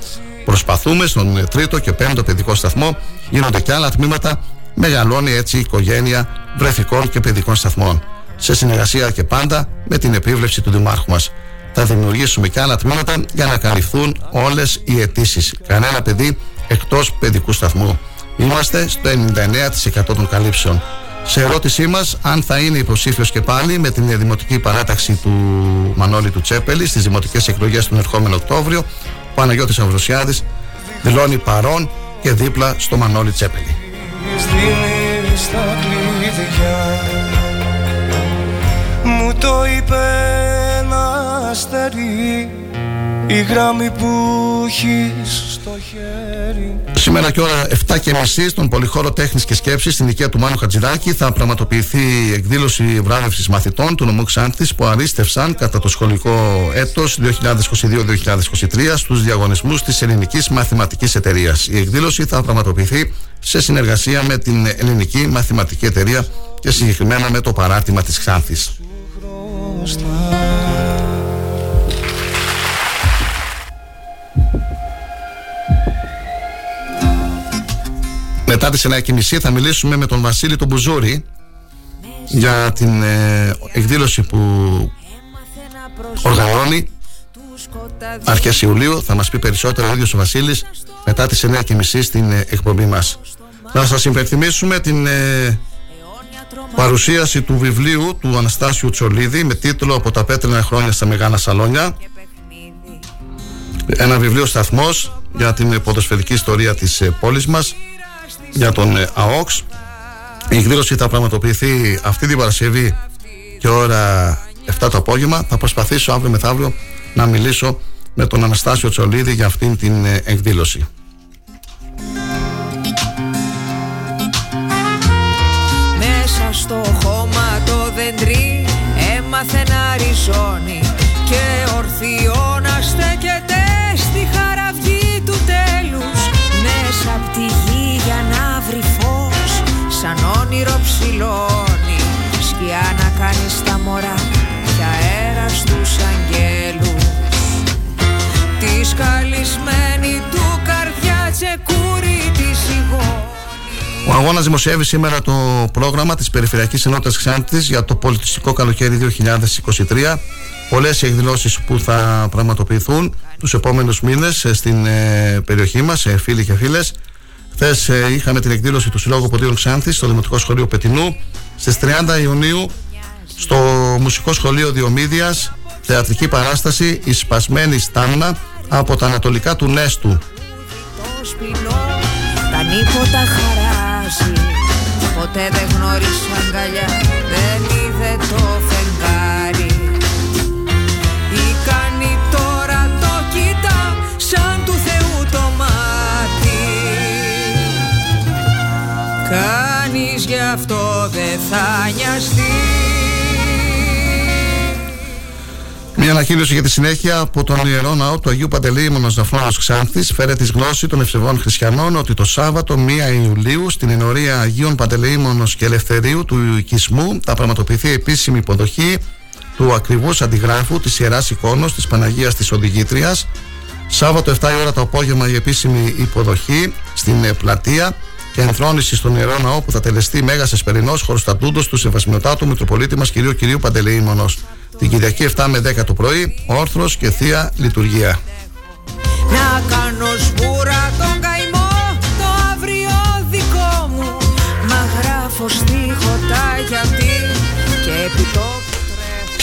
Προσπαθούμε στον τρίτο και πέμπτο παιδικό σταθμό, γίνονται και άλλα τμήματα, μεγαλώνει έτσι η οικογένεια βρεφικών και παιδικών σταθμών. Σε συνεργασία και πάντα με την επίβλεψη του Δημάρχου μας. Θα δημιουργήσουμε και άλλα τμήματα για να καλυφθούν όλες οι αιτήσεις. Κανένα παιδί εκτός παιδικού σταθμού. Είμαστε στο 99% των καλύψεων. Σε ερώτησή μας, αν θα είναι υποψήφιος και πάλι με την δημοτική παράταξη του Μανώλη του Τσέπελη στις δημοτικές εκλογές τον ερχόμενο Οκτώβριο, ο Παναγιώτης Αυροσιάδης δηλώνει παρόν και δίπλα στο Μανώλη Τσέπελη. στα κλειδιά Μου το είπε ένα αστέρι η γράμμη που έχει στο χέρι Σήμερα και ώρα 7 και μισή στον Πολυχώρο Τέχνης και Σκέψης στην οικία του Μάνου Χατζηδάκη θα πραγματοποιηθεί η εκδήλωση βράβευσης μαθητών του νομού Ξάνθης που αρίστευσαν κατά το σχολικό έτος 2022-2023 στους διαγωνισμούς της Ελληνικής Μαθηματικής Εταιρείας. Η εκδήλωση θα πραγματοποιηθεί σε συνεργασία με την Ελληνική Μαθηματική Εταιρεία και συγκεκριμένα με το παράρτημα της Ξάνθης. Μετά τις 9.30 θα μιλήσουμε με τον Βασίλη τον Μπουζούρη για την ε, εκδήλωση που οργανώνει αρχές Ιουλίου. Θα μας πει περισσότερο ο ίδιος ο Βασίλης μετά τις 9.30 στην ε, εκπομπή μας. Να σας υπενθυμίσουμε την ε, παρουσίαση του βιβλίου του Αναστάσιου Τσολίδη με τίτλο «Από τα πέτρινα χρόνια στα Μεγάνα Σαλόνια». Ένα βιβλίο σταθμός για την ποδοσφαιρική ιστορία της ε, πόλης μας για τον ε, ΑΟΚΣ. Η εκδήλωση θα πραγματοποιηθεί αυτή την Παρασκευή και ώρα 7 το απόγευμα. Θα προσπαθήσω αύριο μεθαύριο να μιλήσω με τον Αναστάσιο Τσολίδη για αυτήν την ε, εκδήλωση. Μέσα στο χώμα το δεντρί έμαθε να ριζώνει σαν όνειρο ψηλώνει σκιά να κάνεις στα μωρά και αέρα στους αγγέλους της σκαλισμένη του καρδιά τσεκούρι τη σιγό Ο αγώνας δημοσιεύει σήμερα το πρόγραμμα της Περιφερειακής Ενότητας Ξάνθης για το πολιτιστικό καλοκαίρι 2023. Πολλές οι εκδηλώσεις που θα πραγματοποιηθούν τους επόμενους μήνες στην ε, περιοχή μας, ε, φίλοι και φίλες. Χθες ε, είχαμε την εκδήλωση του Συλλόγου Ποντίων Ξάνθης στο Δημοτικό Σχολείο Πετινού. Στις 30 Ιουνίου στο Μουσικό Σχολείο Διομήδιας, θεατρική παράσταση Η Σπασμένη Στάμνα από τα ανατολικά του Νέστου. το σπινό τα νύποτα χαράζει ποτέ δεν γνώρισε αγκαλιά Κάνεις γι' αυτό δεν θα νοιαστείς Μια ανακοίνωση για τη συνέχεια από τον Ιερό Ναό του Αγίου Παντελεήμονο Δαφνόνο Ξάνθης φέρε τη γνώση των ευσεβών χριστιανών ότι το Σάββατο 1 Ιουλίου στην ενορία Αγίων Παντελεήμονο και Ελευθερίου του Οικισμού θα πραγματοποιηθεί επίσημη υποδοχή του ακριβούς αντιγράφου της Ιεράς Εικόνος της Παναγίας της Οδηγήτριας. Σάββατο 7 η ώρα το απόγευμα η επίσημη υποδοχή στην ε, πλατεία και ενθρόνηση στον Ιερό Ναό που θα τελεστεί Μέγα Εσπερινό χωροστατούντο του Σεβασμιωτάτου Μητροπολίτη μας κυρίου κυρίου Παντελεήμονος. Την Κυριακή 7 με 10 το πρωί, όρθρος και θεία λειτουργία. Να κάνω σμπούρα τον καημό Το αύριο δικό μου Μα γράφω στίχοτα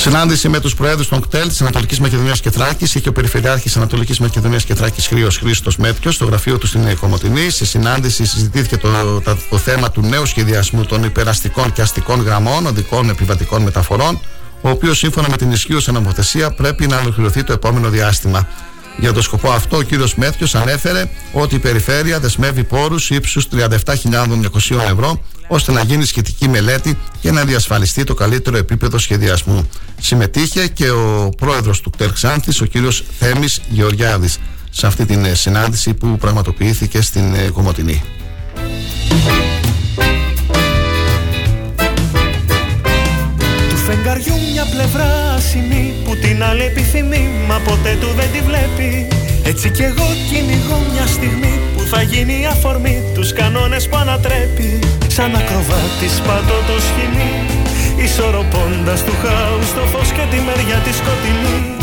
Συνάντηση με τους Προέδρους των ΚΤΕΛ της Ανατολικής Μακεδονίας και Θράκης είχε ο Περιφερειάρχης Ανατολικής Μακεδονίας και Θράκης Χρήο Χρήστος Μέτριο στο γραφείο του στην Κομωτινή. Στη συνάντηση συζητήθηκε το, το, το θέμα του νέου σχεδιασμού των υπεραστικών και αστικών γραμμών οδικών επιβατικών μεταφορών, ο οποίος σύμφωνα με την ισχύουσα νομοθεσία πρέπει να ολοκληρωθεί το επόμενο διάστημα. Για τον σκοπό αυτό, ο κύριος Μέτριο ανέφερε ότι η περιφέρεια δεσμεύει πόρους ύψους 37.200 ευρώ ώστε να γίνει σχετική μελέτη και να διασφαλιστεί το καλύτερο επίπεδο σχεδιασμού. Συμμετείχε και ο πρόεδρος του ΚΤΕΡ Ξάνθης, ο κύριος Θέμης Γεωργιάδης, σε αυτή την ε, συνάντηση που πραγματοποιήθηκε στην ε, Κομωτινή. Του φεγγαριού μια πλευρά άσημη που την άλλη επιθυμεί μα ποτέ του δεν τη βλέπει. Έτσι κι εγώ κυνηγώ μια στιγμή που θα γίνει η αφορμή τους κανόνες που ανατρέπει. Σαν ακροβάτης πατώ το σχοινί ισορροπώντας του χάους το φως και τη μεριά τη σκοτεινή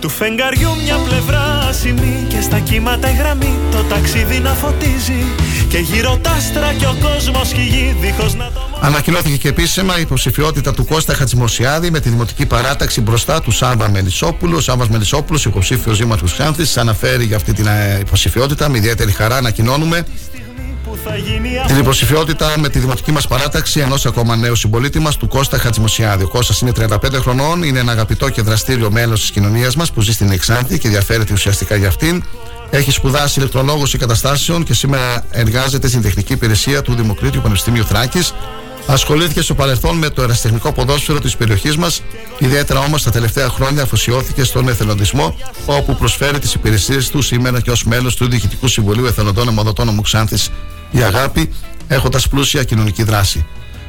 του φεγγαριού μια πλευρά άσημη και στα κύματα η γραμμή το ταξίδι να φωτίζει και γύρω τα άστρα και ο κόσμος και η γη δίχως να το Ανακοινώθηκε και επίσημα η υποψηφιότητα του Κώστα Χατζημοσιάδη με τη δημοτική παράταξη μπροστά του Σάβα Μελισσόπουλου. Ο Σάβας Μελισσόπουλος, υποψήφιος Δήματο Ξάνθης, αναφέρει για αυτή την ε, υποψηφιότητα. Με ιδιαίτερη χαρά ανακοινώνουμε Την υποψηφιότητα με τη δημοτική μας παράταξη ενός ακόμα νέου συμπολίτη μας, του Κώστα Χατζημοσιάδη. Ο Κώστας είναι 35 χρονών, είναι ένα αγαπητό και δραστήριο μέλος της κοινωνίας μας που ζει στην Εξάντη και ενδιαφέρεται ουσιαστικά για αυτήν. Έχει σπουδάσει ηλεκτρολόγος καταστάσεων και σήμερα εργάζεται στην τεχνική υπηρεσία του Δημοκρίτιου Πανεπιστημίου Θράκης. Ασχολήθηκε στο παρελθόν με το εραστεχνικό ποδόσφαιρο της περιοχής μας, ιδιαίτερα όμως τα τελευταία χρόνια αφοσιώθηκε στον εθελοντισμό, όπου προσφέρει τις υπηρεσίες του σήμερα και ως μέλος του Διοικητικού Συμβουλίου Εθελοντών Αιμοδοτών Ομουξάνθη η Αγάπη, έχοντας πλούσια κοινωνική δράση.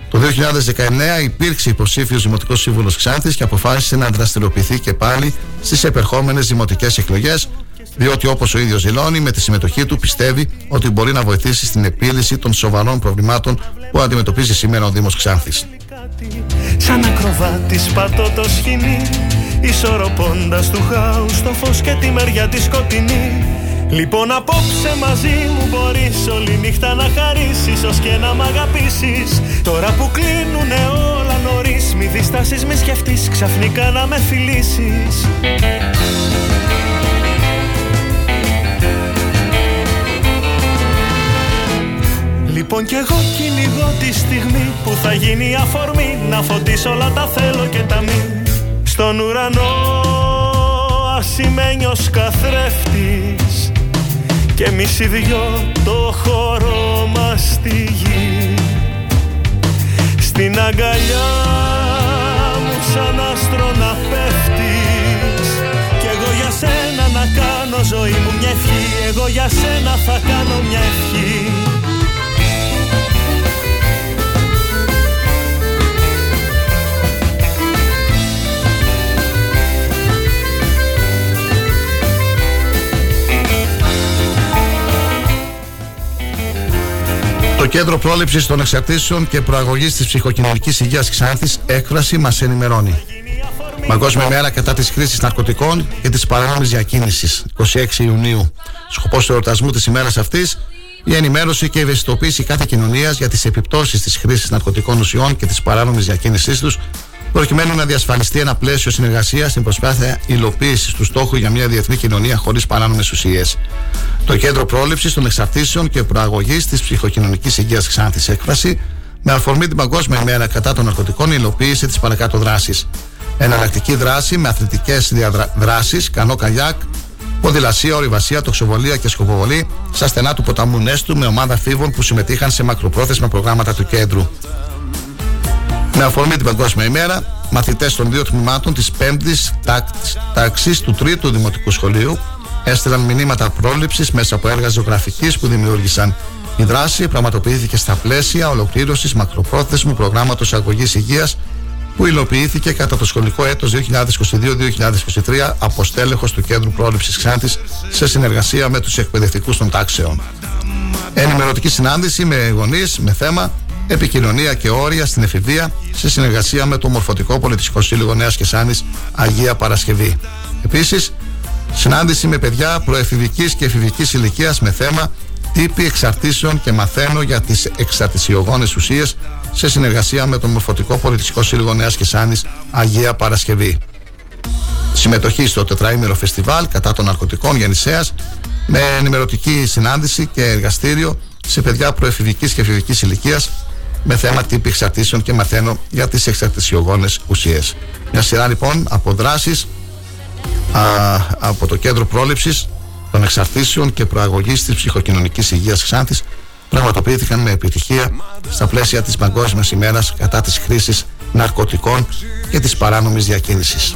Το 2019 υπήρξε υποψήφιος Δημοτικός Σύμβουλος Ξάνθης και αποφάσισε να δραστηριοποιηθεί και πάλι στις επερχόμενες δημοτικές εκλογές, διότι όπως ο ίδιος δηλώνει, με τη συμμετοχή του πιστεύει ότι μπορεί να βοηθήσει στην επίλυση των σοβαρών προβλημάτων που αντιμετωπίζει σήμερα ο Δήμος Ξάνθης. Σαν ακροβάτης πατώ το σκηνή Ισορροπώντας του χάους στο φως και τη μεριά της σκοτεινή Λοιπόν απόψε μαζί μου μπορείς όλη νύχτα να χαρίσεις Ως και να μ' αγαπήσεις. Τώρα που κλείνουνε όλα νωρίς Μη διστάσεις μη σκεφτείς ξαφνικά να με φιλήσεις. Λοιπόν κι εγώ κυνηγώ τη στιγμή που θα γίνει αφορμή Να φωτίσω όλα τα θέλω και τα μη. Στον ουρανό ασημένιος καθρέφτης Και εμείς οι δυο το χώρο μας στη γη. Στην αγκαλιά μου σαν άστρο να πέφτεις. Κι εγώ για σένα να κάνω ζωή μου μια ευχή. Εγώ για σένα θα κάνω μια ευχή Κέντρο Πρόληψης των Εξαρτήσεων και Προαγωγής της Ψυχοκοινωνική Υγείας Ξάνθη έκφραση μας ενημερώνει. Παγκόσμια μέρα κατά της χρήσης ναρκωτικών και της παράνομης διακίνησης, 26 Ιουνίου. Σκοπός του εορτασμού της ημέρας αυτής η ενημέρωση και η ευαισθητοποίηση κάθε κοινωνίας για τις επιπτώσεις της χρήσης ναρκωτικών ουσιών και της παράνομης διακίνησής τους, προκειμένου να διασφαλιστεί ένα πλαίσιο συνεργασίας στην προσπάθεια υλοποίησης του στόχου για μια διεθνή κοινωνία χωρίς παράνομες ουσίες. Το Κέντρο Πρόληψης των Εξαρτήσεων και Προαγωγής της Ψυχοκοινωνικής Υγείας Ξάνθη Έκφραση, με αφορμή την Παγκόσμια ημέρα κατά των ναρκωτικών, υλοποίησε τι παρακάτω δράσει. Εναλλακτική δράση με αθλητικές δράσεις, κανό καλιάκ, ποδηλασία, ορειβασία, τοξοβολία και σκοποβολή στα στενά του ποταμού Νέστου με ομάδα φίβων που συμμετείχαν σε μακροπρόθεσμα προγράμματα του κέντρου. Με αφορμή την Παγκόσμια ημέρα, μαθητές των δύο τμήματων της 5η τάξης του 3ου Δημοτικού Σχολείου έστειλαν μηνύματα πρόληψης μέσα από έργα ζωγραφικής που δημιούργησαν. Η δράση πραγματοποιήθηκε στα πλαίσια ολοκλήρωσης μακροπρόθεσμου προγράμματος αγωγής υγείας που υλοποιήθηκε κατά το σχολικό έτος 2022-2023 από στέλεχος του Κέντρου Πρόληψης Ξάντης σε συνεργασία με τους εκπαιδευτικούς των τάξεων. Ενημερωτική συνάντηση με γονείς με θέμα επικοινωνία και όρια στην εφηβεία σε συνεργασία με το Μορφωτικό Πολιτιστικό Σύλλογο Νέας Κεσάνης Αγία Παρασκευή. Επίσης, συνάντηση με παιδιά προεφηβικής και εφηβικής ηλικίας με θέμα τύποι εξαρτήσεων και μαθαίνω για τις εξαρτησιογόνες ουσίες σε συνεργασία με το Μορφωτικό Πολιτιστικό Σύλλογο Νέας Κεσάνης Αγία Παρασκευή. Συμμετοχή στο τετραήμερο φεστιβάλ κατά των ναρκωτικών Γεννησέας με ενημερωτική συνάντηση και εργαστήριο σε παιδιά προεφηβικής και εφηβικής ηλικίας με θέμα τύπη εξαρτήσεων και μαθαίνω για τις εξαρτησιογόνες ουσίες. Μια σειρά λοιπόν από δράσεις από το Κέντρο Πρόληψης των Εξαρτήσεων και Προαγωγής της Ψυχοκοινωνικής Υγείας Ξάνθης πραγματοποιήθηκαν με επιτυχία στα πλαίσια της Παγκόσμιας ημέρας κατά της χρήσης ναρκωτικών και της παράνομης διακίνησης.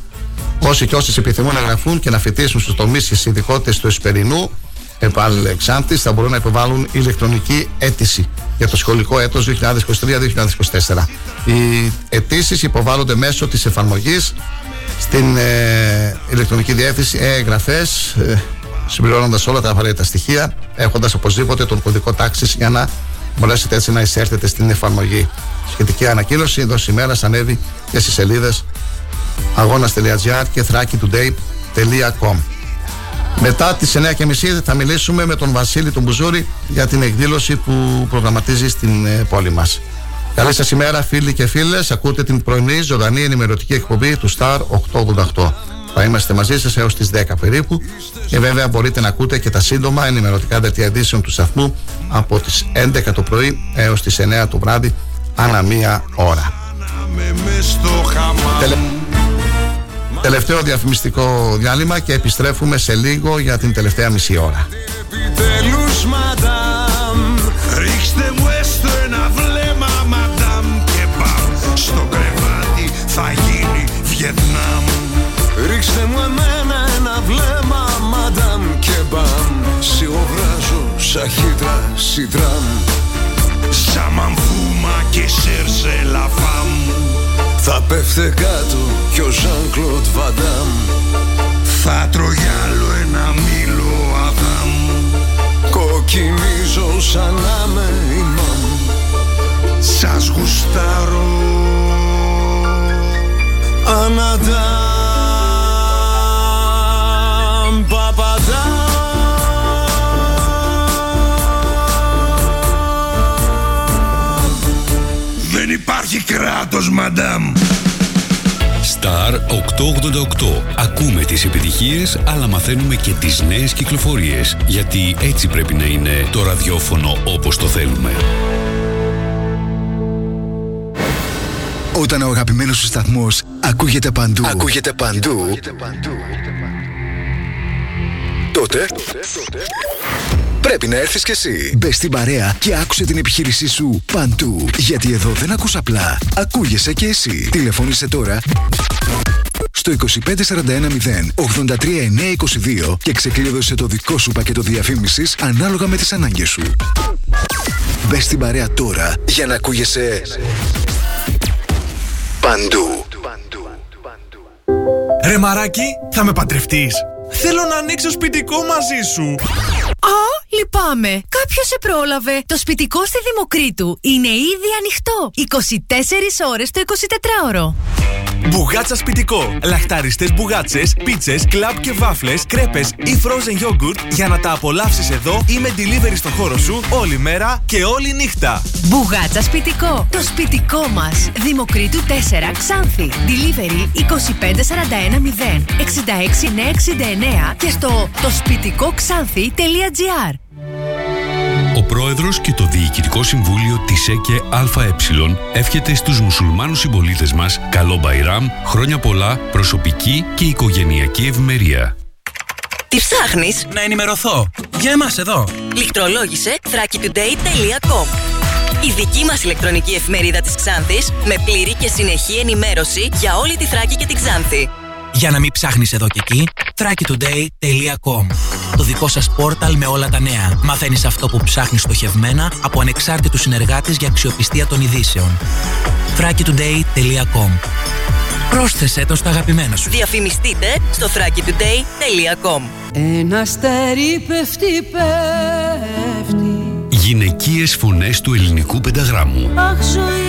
Όσοι και όσοι επιθυμούν να εγγραφούν και να φοιτήσουν στους τομείς και ειδικότητες του Εσπερινού ΕΠΑΛ Ξάνθης θα μπορούν να υποβάλουν ηλεκτρονική αίτηση για το σχολικό έτος 2023-2024. Οι αιτήσεις υποβάλλονται μέσω της εφαρμογής στην ε, ηλεκτρονική διεύθυνση εγγραφές, ε, συμπληρώνοντας όλα τα απαραίτητα στοιχεία, έχοντας οπωσδήποτε τον κωδικό τάξης για να μπορέσετε έτσι να εισέρθετε στην εφαρμογή. Σχετική ανακοίνωση εδώ σήμερα ανέβει και στις σελίδες αγώνα.gr και thrakitoday.com. Μετά τις 9.30 θα μιλήσουμε με τον Βασίλη τον Μπουζούρη για την εκδήλωση που προγραμματίζει στην ε, πόλη μας. Καλή σας ημέρα, φίλοι και φίλες. Ακούτε την πρωινή ζωντανή ενημερωτική εκπομπή του Star 888. Θα είμαστε μαζί σας έως τις 10 περίπου και βέβαια μπορείτε να ακούτε και τα σύντομα ενημερωτικά δελτία ειδήσεων του σταθμού από τις 11 το πρωί έως τις 9 το βράδυ, ανά μία ώρα. Τελε... Τελευταίο διαφημιστικό διάλειμμα και επιστρέφουμε σε λίγο για την τελευταία μισή ώρα. Επιτέλους μαντάμ Ρίξτε μου έστω ένα βλέμμα μαντάμ Και μπαμ Στο κρεβάτι θα γίνει Βιετνάμ. Ρίξτε μου εμένα ένα βλέμμα μαντάμ Και μπαμ. Σιγοβράζω σαν χύτρα σιτράμ. Σαν μαμφούμα και σέρσε λαφάμ Θα πέφτε κάτω κι ο Ζαν Κλοντ Βαντάμ Θα τρώγει άλλο ένα μήλο Αδάμ. Κοκκινίζω σαν να με ημάμ Σας γουστάρω. Αναντάμ Παπαντάμ Δεν υπάρχει κράτος μαντάμ Star 888. Ακούμε τις επιτυχίες, αλλά μαθαίνουμε και τις νέες κυκλοφορίες. Γιατί έτσι πρέπει να είναι το ραδιόφωνο όπως το θέλουμε. Όταν ο αγαπημένος σου σταθμός ακούγεται παντού, ακούγεται παντού, τότε πρέπει να έρθεις κι εσύ. Μπε στην παρέα και άκουσε την επιχείρησή σου παντού. Γιατί εδώ δεν ακούς απλά, ακούγεσαι κι εσύ. Τηλεφώνησε τώρα στο 25410 83922 και ξεκλείδωσε το δικό σου πακέτο διαφήμισης ανάλογα με τις ανάγκες σου. Μπες στην παρέα τώρα για να ακούγεσαι παντού. Ρε μαράκι, θα με παντρευτείς. Θέλω να ανοίξω σπιτικό μαζί σου. Α, λυπάμαι. Κάποιος σε πρόλαβε. Το σπιτικό στη Δημοκρίτου είναι ήδη ανοιχτό. 24 ώρες το 24ωρο. Μπουγάτσα σπιτικό. Λαχταριστές μπουγάτσες, πίτσες, κλαμπ και βάφλες, κρέπες ή frozen yogurt για να τα απολαύσεις εδώ ή με delivery στο χώρο σου όλη μέρα και όλη νύχτα. Μπουγάτσα σπιτικό. Το σπιτικό μας. Δημοκρίτου 4 Ξάνθη. Delivery 25410 66969 και στο το σπιτικό ξάνθη.gr. Ο πρόεδρος και το Διοικητικό Συμβούλιο της ΕΚΕ ΑΕ εύχεται στους μουσουλμάνους συμπολίτες μας καλό Μπαϊράμ, χρόνια πολλά, προσωπική και οικογενειακή ευημερία. Τι ψάχνεις; Να ενημερωθώ. Για εμάς εδώ. Λιχτρολόγησε thrakitoday.com Η δική μας ηλεκτρονική εφημερίδα της Ξάνθης με πλήρη και συνεχή ενημέρωση για όλη τη Θράκη και την Ξάνθη. Για να μην ψάχνεις εδώ και εκεί, thrakitoday.com Το δικό σας πόρταλ με όλα τα νέα. Μαθαίνεις αυτό που ψάχνεις στοχευμένα από ανεξάρτητους συνεργάτες για αξιοπιστία των ειδήσεων. thrakitoday.com Πρόσθεσέ το στα αγαπημένα σου. Διαφημιστείτε στο thrakitoday.com Ένα αστέρι πέφτει, πέφτει Γυναικείες φωνές του ελληνικού πενταγράμμου. Αχ ζωή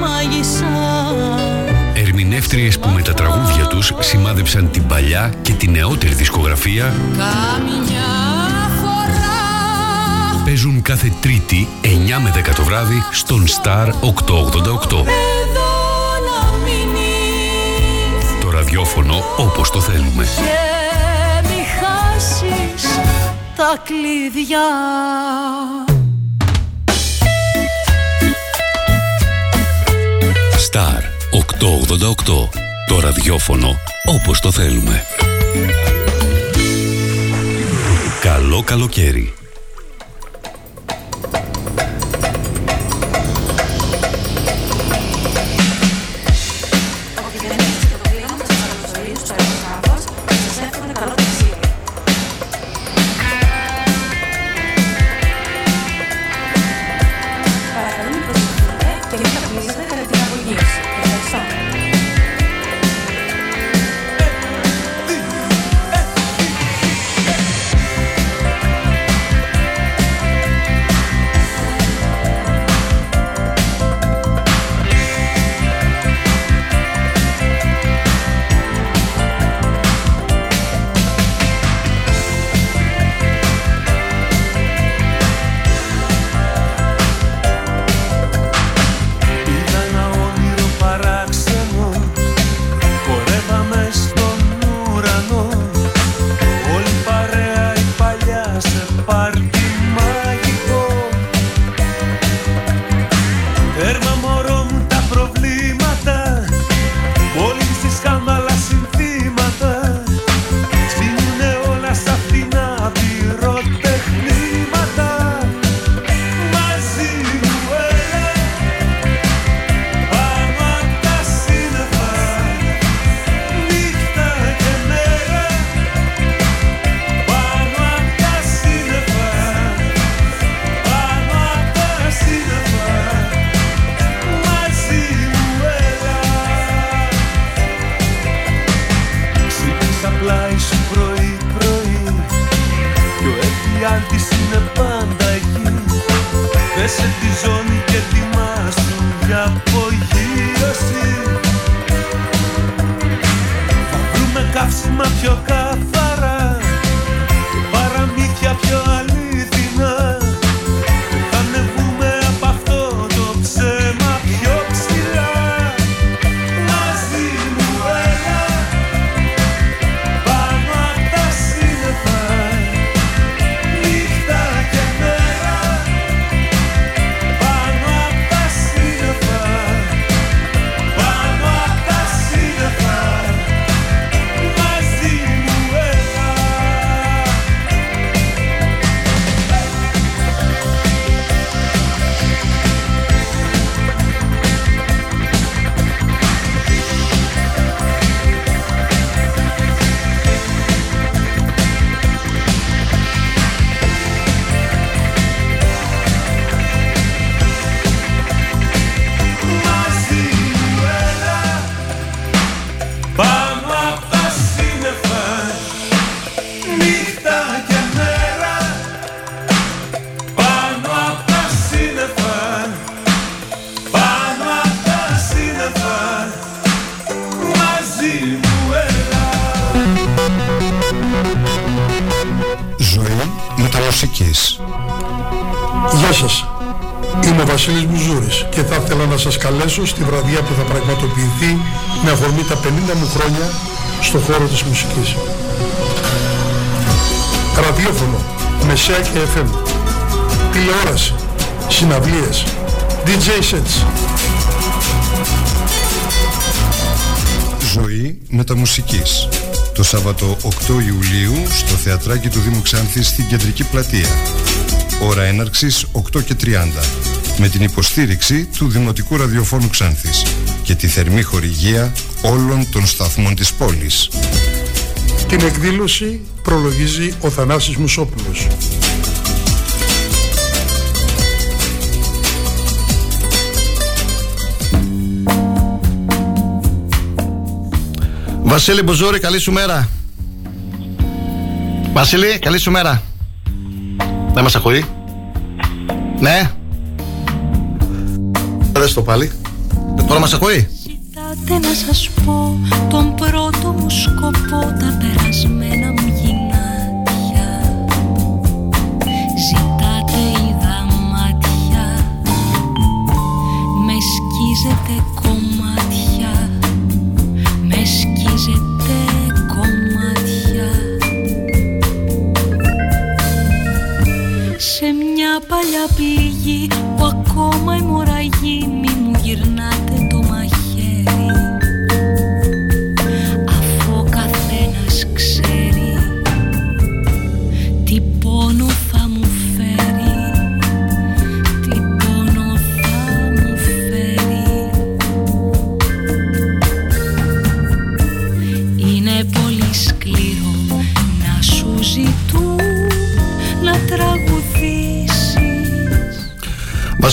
μάγισσα Ερμηνεύτριες που με τα τραγούδια τους σημάδεψαν την παλιά και την νεότερη δισκογραφία Καμιά φορά παίζουν κάθε Τρίτη 9 με 10 το βράδυ στον Star 888. Εδώ να μείνεις Το ραδιόφωνο όπως το θέλουμε. Και μη χάσεις τα κλειδιά Star 888. Το ραδιόφωνο όπως το θέλουμε. Καλό καλοκαίρι. Να σας καλέσω στη βραδιά που θα πραγματοποιηθεί με αφορμή τα 50 μου χρόνια στο χώρο της μουσικής. Ραδιόφωνο, μεσαία και FM, τηλεόραση, συναυλίες, DJ sets, Ζωή μεταμουσικής. Το Σάββατο 8 Ιουλίου στο Θεατράκι του Δήμου Ξάνθης στην Κεντρική Πλατεία. Ώρα έναρξης 8 και 30. Με την υποστήριξη του Δημοτικού Ραδιοφώνου Ξάνθης και τη θερμή χορηγία όλων των σταθμών της πόλης. Την εκδήλωση προλογίζει ο Θανάσης Μουσόπουλος. Βασίλη Μπουζούρη, καλή σου μέρα. Βασίλη, καλή σου μέρα. Δεν μας ακούει. Ναι. Δες το πάλι. Τώρα μας ακούει; Κοιτάτε να σας πω τον πρώτο μου σκοπό τα περασμένα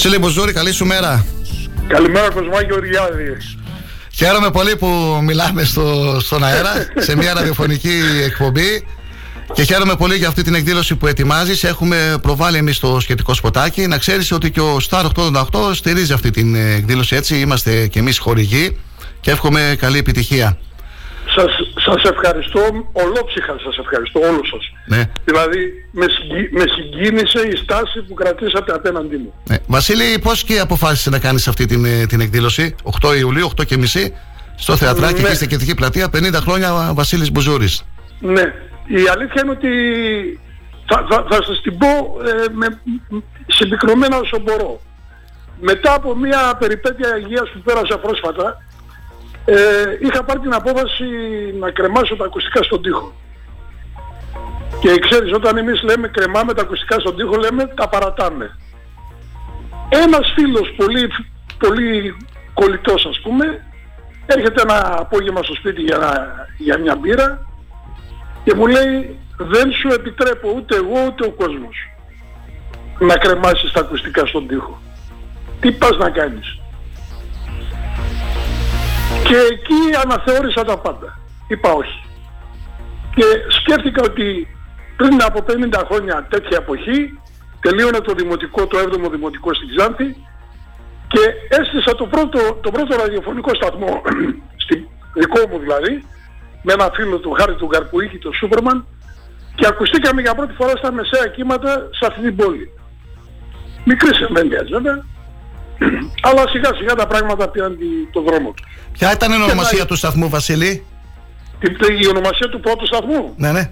Βασίλη Μπουζούρη, καλή σου μέρα. Καλημέρα Κοσμά Γεωργιάδη. Χαίρομαι πολύ που μιλάμε στο, στον αέρα σε μια ραδιοφωνική εκπομπή και χαίρομαι πολύ για αυτή την εκδήλωση που ετοιμάζεις. Έχουμε προβάλει εμείς το σχετικό σποτάκι. Να ξέρεις ότι και ο Star 88 στηρίζει αυτή την εκδήλωση έτσι. Είμαστε και εμείς χορηγοί και εύχομαι καλή επιτυχία. Σας, σας ευχαριστώ, ολόψυχα σας ευχαριστώ όλους σας. Ναι. Δηλαδή με, συγκι- με συγκίνησε η στάση που κρατήσατε απέναντί μου. Ναι. Βασίλη, πώς και αποφάσισε να κάνεις αυτή την, ε, την εκδήλωση; 8 Ιουλίου, 8 και μισή στο Θεατράκι Ναι. και στην Κεντρική Πλατεία 50 χρόνια Βασίλης Μπουζούρης. Ναι, η αλήθεια είναι ότι θα, θα, θα σας την πω ε, με, συμπυκνωμένα όσο μπορώ. Μετά από μια περιπέτεια υγείας που πέρασα πρόσφατα, ε, είχα πάρει την απόφαση να κρεμάσω τα ακουστικά στον τοίχο. Και ξέρεις, όταν εμείς λέμε κρεμάμε τα ακουστικά στον τοίχο, λέμε τα παρατάμε. Ένας φίλος πολύ, πολύ κολλητός ας πούμε, έρχεται ένα απόγευμα στο σπίτι για, να- για μια μπύρα και μου λέει δεν σου επιτρέπω ούτε εγώ ούτε ο κόσμος να κρεμάσεις τα ακουστικά στον τοίχο. Τι πας να κάνεις; Και εκεί αναθεώρησα τα πάντα. Είπα όχι. Και σκέφτηκα ότι πριν από 50 χρόνια τέτοια εποχή τελείωνε το δημοτικό, το 7ο δημοτικό στην Ξάνθη και έστησα το πρώτο, το πρώτο ραδιοφωνικό σταθμό, στη, δικό μου δηλαδή, με ένα φίλο του Χάρη του Γκαρπουίκη, το Σούπερμαν, και ακουστήκαμε για πρώτη φορά στα μεσαία κύματα σε αυτή την πόλη. Μικρή εμβέλεια βέβαια, αλλά σιγά σιγά τα πράγματα πήραν το δρόμο τους. Ποια ήταν η ονομασία του σταθμού, Βασίλη; Η ονομασία του πρώτου σταθμού; Ναι, ναι.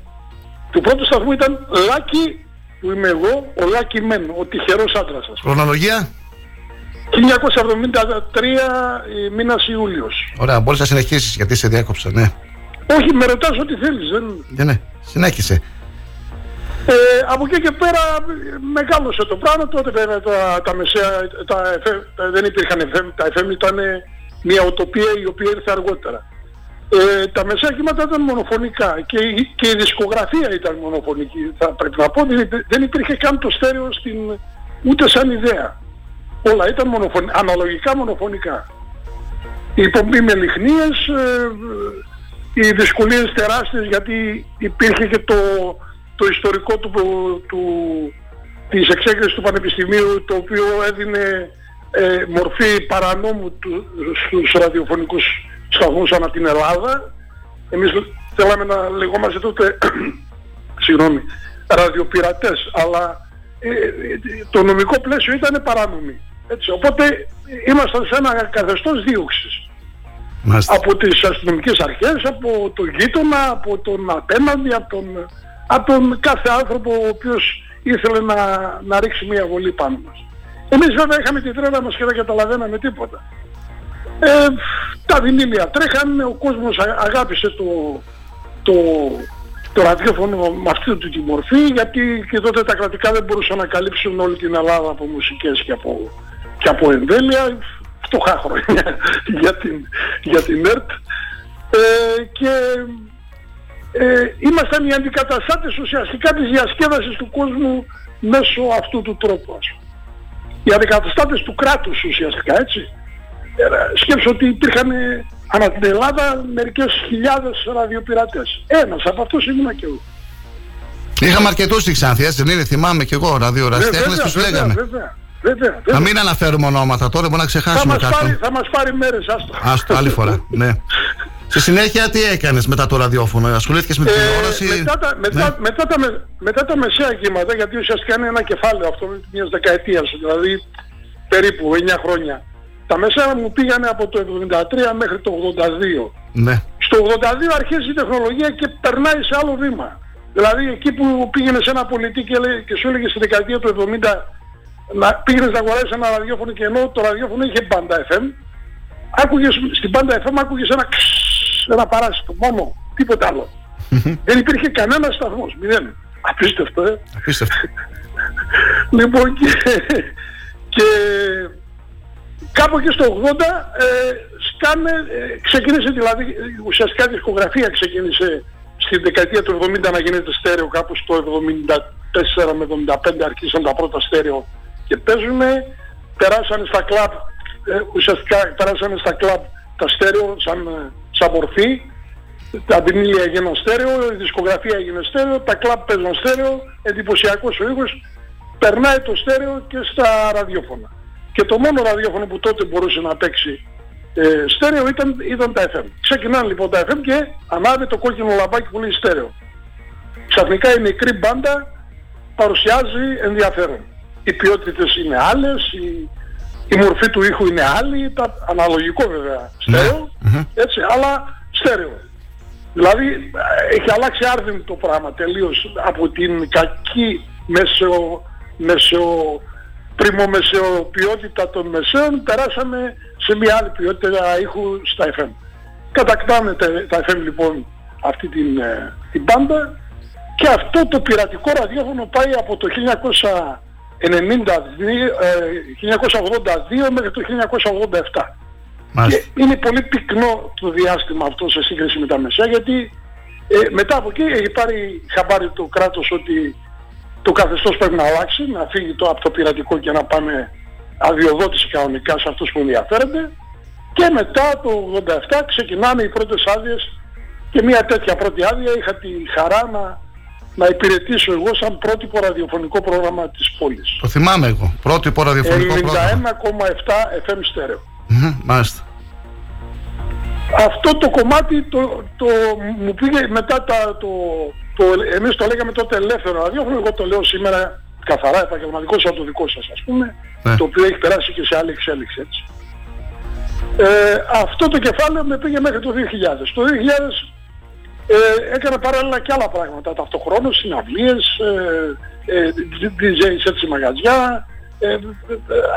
Του πρώτου σταθμού ήταν Λάκη, που είμαι εγώ, ο Λάκη Μεν, ο τυχερός άντρας σας. Χρονολογία; 1973 μήνας Ιούλιος. Ωραία, μπορείς να συνεχίσεις γιατί σε διάκοψα, ναι. Όχι, με ρωτάς ό,τι θέλεις. Δεν... Ναι, ναι, συνέχισε. Ε, από εκεί και πέρα μεγάλωσε το πράγμα. Τότε βέβαια τα, τα μεσαία, τα, δεν υπήρχαν FM. Τα FM ήταν μια οτοπία η οποία ήρθε αργότερα. Ε, τα μεσαία κύματα ήταν μονοφωνικά και, η- και η δισκογραφία ήταν μονοφωνική. Θα πρέπει να πω ότι δεν υπήρχε καν το στέρεο στην, ούτε σαν ιδέα. Όλα ήταν μονοφων, αναλογικά μονοφωνικά. Η εκπομπή με λιχνίες, ε, οι δυσκολίες τεράστιες γιατί υπήρχε και το, το ιστορικό του, του, της εξέγερσης του Πανεπιστημίου το οποίο έδινε ε, μορφή παρανόμου του, στους ραδιοφωνικούς σταθμούς ανά την Ελλάδα. Εμείς θέλαμε να λεγόμαστε τότε, συγγνώμη, ραδιοπειρατές, αλλά ε, ε, το νομικό πλαίσιο ήταν παράνομη. Έτσι, οπότε ήμασταν σε ένα καθεστώς δίωξης από τις αστυνομικές αρχές, από τον γείτονα, από τον απέναντι, από τον, από τον κάθε άνθρωπο ο οποίος ήθελε να, να ρίξει μια βολή πάνω μας. Εμείς βέβαια είχαμε την τρέλα μας και δεν καταλαβαίναμε τίποτα. Ε, τα βινίλια τρέχαν, ο κόσμος α- αγάπησε το, το, το ραδιόφωνο με αυτή του τη μορφή γιατί και τότε τα κρατικά δεν μπορούσαν να καλύψουν όλη την Ελλάδα από μουσικές και από, και από εμβέλεια φτωχά χρόνια για την, για την ΕΡΤ ε, και ε, ήμασταν οι αντικαταστάτες ουσιαστικά της διασκέδασης του κόσμου μέσω αυτού του τρόπου ας πούμε. Οι αντικαταστάτες του κράτους ουσιαστικά έτσι. Ε, σκέψω ότι υπήρχαν ε, ανά την Ελλάδα μερικές χιλιάδες ραδιοπειρατές. Ένας από αυτούς ήμουν και εγώ. Είχαμε αρκετούς στη Ξάνθη, έτσι δεν είναι, θυμάμαι και εγώ ραδιοραστέχνε βέβαια, που σου βέβαια, λέγαμε. Βέβαια, βέβαια, Να βέβαια. μην αναφέρουμε ονόματα τώρα, μπορεί να Θα ξεχάσουμε μας, πάρει, κάποιον. θα μας πάρει μέρες, άστο. Άστο, άλλη φορά. ναι. Στη συνέχεια, τι έκανες μετά το ραδιόφωνο, ασχολήθηκες με την τηλεόραση; Ε, μετά, τα, μετά, Ναι. μετά, τα, με- μετά τα μεσαία κύματα, γιατί ουσιαστικά είναι ένα κεφάλαιο αυτό μιας δεκαετίας, δηλαδή περίπου 9 χρόνια. Τα μεσαία μου πήγανε από το 73 μέχρι το 82. Ναι. Στο 82 αρχίζει η τεχνολογία και περνάει σε άλλο βήμα. Δηλαδή εκεί που πήγαινε σε ένα πολιτή και, λέει- και σου έλεγε στη δεκαετία του 70 να πήγαινες να αγοράσεις ένα ραδιόφωνο και ενώ το ραδιόφωνο είχε μπάντα FM, άκουγες, στην μπάντα FM άκουγες ένα ξσσ, ένα παράσιτο μόνο, τίποτα άλλο. Δεν υπήρχε κανένας σταθμός, μηδέν. Απίστευτο, ε. Απίστευτο. Λοιπόν και, και κάπου εκεί στο 80 ε, σκάνε, ε, ξεκίνησε δηλαδή, ε, ουσιαστικά η δισκογραφία ξεκίνησε στη δεκαετία του 70 να γίνεται στέρεο κάπου στο 74 με 75 αρχίσαν τα πρώτα στέρεο και παίζουμε, περάσανε στα κλαμπ, ε, ουσιαστικά περάσανε στα κλαμπ τα στέρεο σαν, ε, σαν μορφή τα βινίλια έγιναν στέρεο, η δισκογραφία έγινε στέρεο, τα κλαμπ παίζαν στέρεο, εντυπωσιακός ο ήχος, περνάει το στέρεο και στα ραδιόφωνα. Και το μόνο ραδιόφωνο που τότε μπορούσε να παίξει ε, στέρεο ήταν, ήταν τα FM. Ξεκινάνε λοιπόν τα FM και ανάβει το κόκκινο λαμπάκι που λέει στέρεο. Ξαφνικά η μικρή μπάντα παρουσιάζει ενδιαφέρον. Οι ποιότητες είναι άλλες, η, η μορφή του ήχου είναι άλλη, τα, αναλογικό βέβαια, ναι. στέρεο, έτσι, αλλά στέρεο. Δηλαδή έχει αλλάξει άρδιν το πράγμα τελείως από την κακή μεσο, μεσο, πριμομεσαιοποιότητα των μεσαίων περάσαμε σε μια άλλη ποιότητα ήχου στα FM. Κατακτάμε τα, εφέμ λοιπόν αυτή την, ε, την πάντα και αυτό το πειρατικό ραδιόφωνο πάει από το 1900 το ε, 1982 μέχρι το 1987. Και είναι πολύ πυκνό το διάστημα αυτό σε σύγκριση με τα μεσαία γιατί ε, μετά από εκεί έχει πάρει χαμπάρι το κράτος ότι το καθεστώς πρέπει να αλλάξει, να φύγει το, από το πειρατικό και να πάμε αδειοδότηση κανονικά σε αυτούς που ενδιαφέρονται. Και μετά το 87 ξεκινάνε οι πρώτες άδειες και μια τέτοια πρώτη άδεια. Είχα τη χαρά να να υπηρετήσω εγώ σαν πρότυπο ραδιοφωνικό πρόγραμμα της πόλης. Το θυμάμαι εγώ. Πρότυπο ραδιοφωνικό 91,7 πρόγραμμα. FM στέρεο. Μμμ, Μάλιστα. Αυτό το κομμάτι το, το, μου πήγε μετά τα, το, το, εμείς το λέγαμε τότε ελεύθερο ραδιόφωνο, εγώ το λέω σήμερα καθαρά επαγγελματικός σαν το δικό σας ας πούμε, Ναι. το οποίο έχει περάσει και σε άλλη εξέλιξη έτσι. Ε, αυτό το κεφάλαιο με πήγε μέχρι το 2000. Το 2000 ε, έκανα παράλληλα και άλλα πράγματα ταυτοχρόνως, συναυλίες, ε, ε, DJs έτσι μαγαζιά, ε, ε, ε,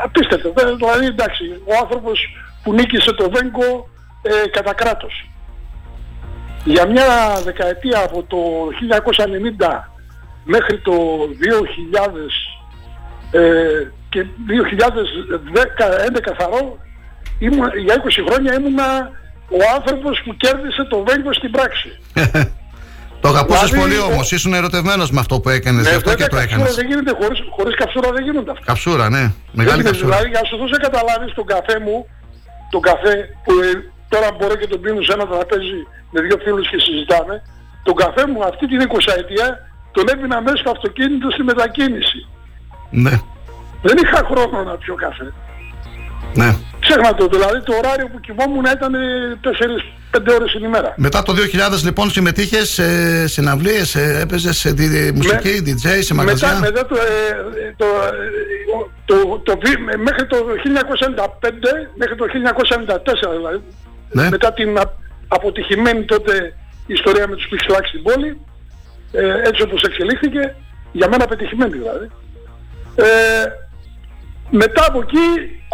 απίστευτο. Ε, Δηλαδή εντάξει, ο άνθρωπος που νίκησε το Βέγκο ε, κατά κράτος. Για μια δεκαετία από το 1990 μέχρι το 2000 ε, και 2010 καθαρό ήμουν, για 20 χρόνια ήμουνα ο άνθρωπος που κέρδισε το Βέγκο στην πράξη. Το αγαπούσες Δηλαδή, πολύ ο- όμως. Ήσουν ερωτευμένος με αυτό που έκανες. Ναι, Γι' αυτό και βέβαια, το καψούρα έκανες. δεν γίνεται χωρίς, χωρίς καψούρα δεν γίνονται αυτά. Καψούρα, ναι. Μεγάλη Δεν- καψούρα. Δηλαδή για να σου δώσω να καταλάβεις τον καφέ μου, τον καφέ που ε, τώρα μπορώ και τον πίνω σε ένα τραπέζι με δύο φίλους και συζητάμε, τον καφέ μου αυτή την 20 ετία τον έπινα μέσα στο αυτοκίνητο στη μετακίνηση. Ναι, Δεν είχα χρόνο να πιω καφέ. ναι. Ξέχνα το, δηλαδή το ωράριο που κοιμόμουν ήταν 4-5 ώρες την ημέρα. Μετά το 2000 λοιπόν συμμετείχες σε συναυλίες, ε, έπαιζες σε δι- μουσική, DJ, σε μαγαζιά; Μετά, μετά το, ε, το, ε, το, το, βι- με- μέχρι το 1995, μέχρι το 1994 δηλαδή, Ναι. μετά την α- αποτυχημένη τότε ιστορία με τους Pixelax στην πόλη, ε, έτσι όπως εξελίχθηκε, για μένα πετυχημένη δηλαδή. Ε, μετά από εκεί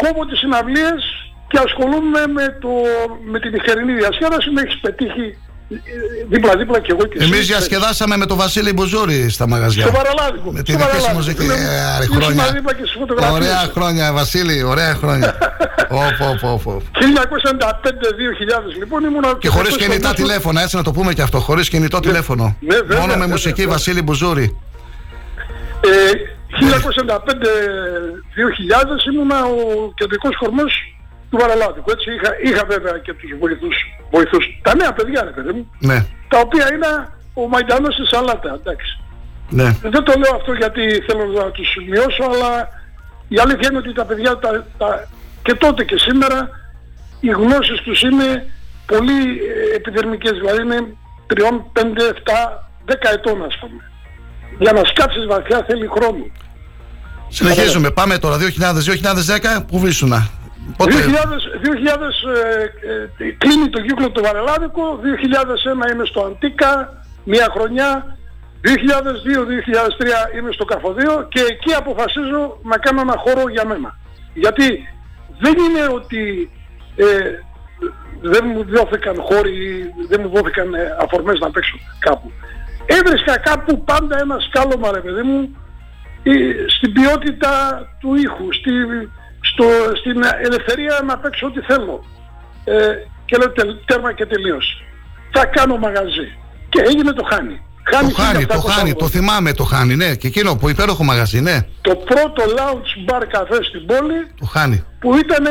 κόβω τις συναυλίες και ασχολούμαι με, το, με την νυχτερινή διασκέδαση, με έχεις πετύχει ε, δίπλα-δίπλα και εγώ και εσύ. Εμείς διασκεδάσαμε με τον Βασίλη Μπουζούρη στα μαγαζιά. Στο Παραλάδικο. Με τη στο δική σου Παραλάδικο. μουσική. Ήμουν- Ε, άρε, ήσουν χρόνια. δίπλα και στις φωτογραφίες. Ωραία χρόνια, Βασίλη, ωραία χρόνια. Ωπ, ωπ, ωπ, ωπ. 1995-2000 λοιπόν ήμουν Και χωρίς κινητά τηλέφωνα, έτσι να το πούμε και αυτό. Χωρίς κινητό τηλέφωνο. ναι, βέβαια, Μόνο με βέβαια, μουσική βέβαια. Βασίλη Μπουζούρη. Ε, 1995-2000 ήμουνα ο κεντρικός κορμός του Βαραλάδικου. Έτσι είχα, είχα βέβαια και τους βοηθούς, βοηθούς. Τα νέα παιδιά ρε παιδί μου. Ναι, Τα οποία είναι ο Μαϊντανός στη Σαλάτα. Εντάξει. ναι. Δεν το λέω αυτό γιατί θέλω να τους μειώσω, αλλά η αλήθεια είναι ότι τα παιδιά τα, τα, και τότε και σήμερα οι γνώσεις τους είναι πολύ ε, επιδερμικές, δηλαδή είναι 3, 5, 7, 10 ετών ας πούμε. Για να σκάψεις βαθιά θέλει χρόνο. Συνεχίζουμε. Πάμε τώρα 2000-2010. Πού βρίσκουνα. 2000, Πότε. 2000 ε, ε, κλείνει το κύκλο το Βαρελάδικο, 2001 είμαι στο Αντίκα, μία χρονιά, 2002-2003 είμαι στο Καρφοδίο και εκεί αποφασίζω να κάνω ένα χώρο για μένα. Γιατί δεν είναι ότι ε, δεν μου δόθηκαν χώροι, ή δεν μου δόθηκαν ε, αφορμές να παίξω κάπου. Έβρισκα κάπου πάντα ένα σκάλωμα ρε παιδί μου ε, στην ποιότητα του ήχου, στη, στο, στην ελευθερία να παίξω ό,τι θέλω. Ε, και λέω τελ, τέρμα και τελείωσε. Θα κάνω μαγαζί. Και έγινε το χάνι. Το χάνει, το χάνει, το θυμάμαι το χάνει, ναι. Και εκείνο που υπέροχο μαγαζί, ναι. Το πρώτο lounge bar καφέ στην πόλη Το χάνει. που ήταν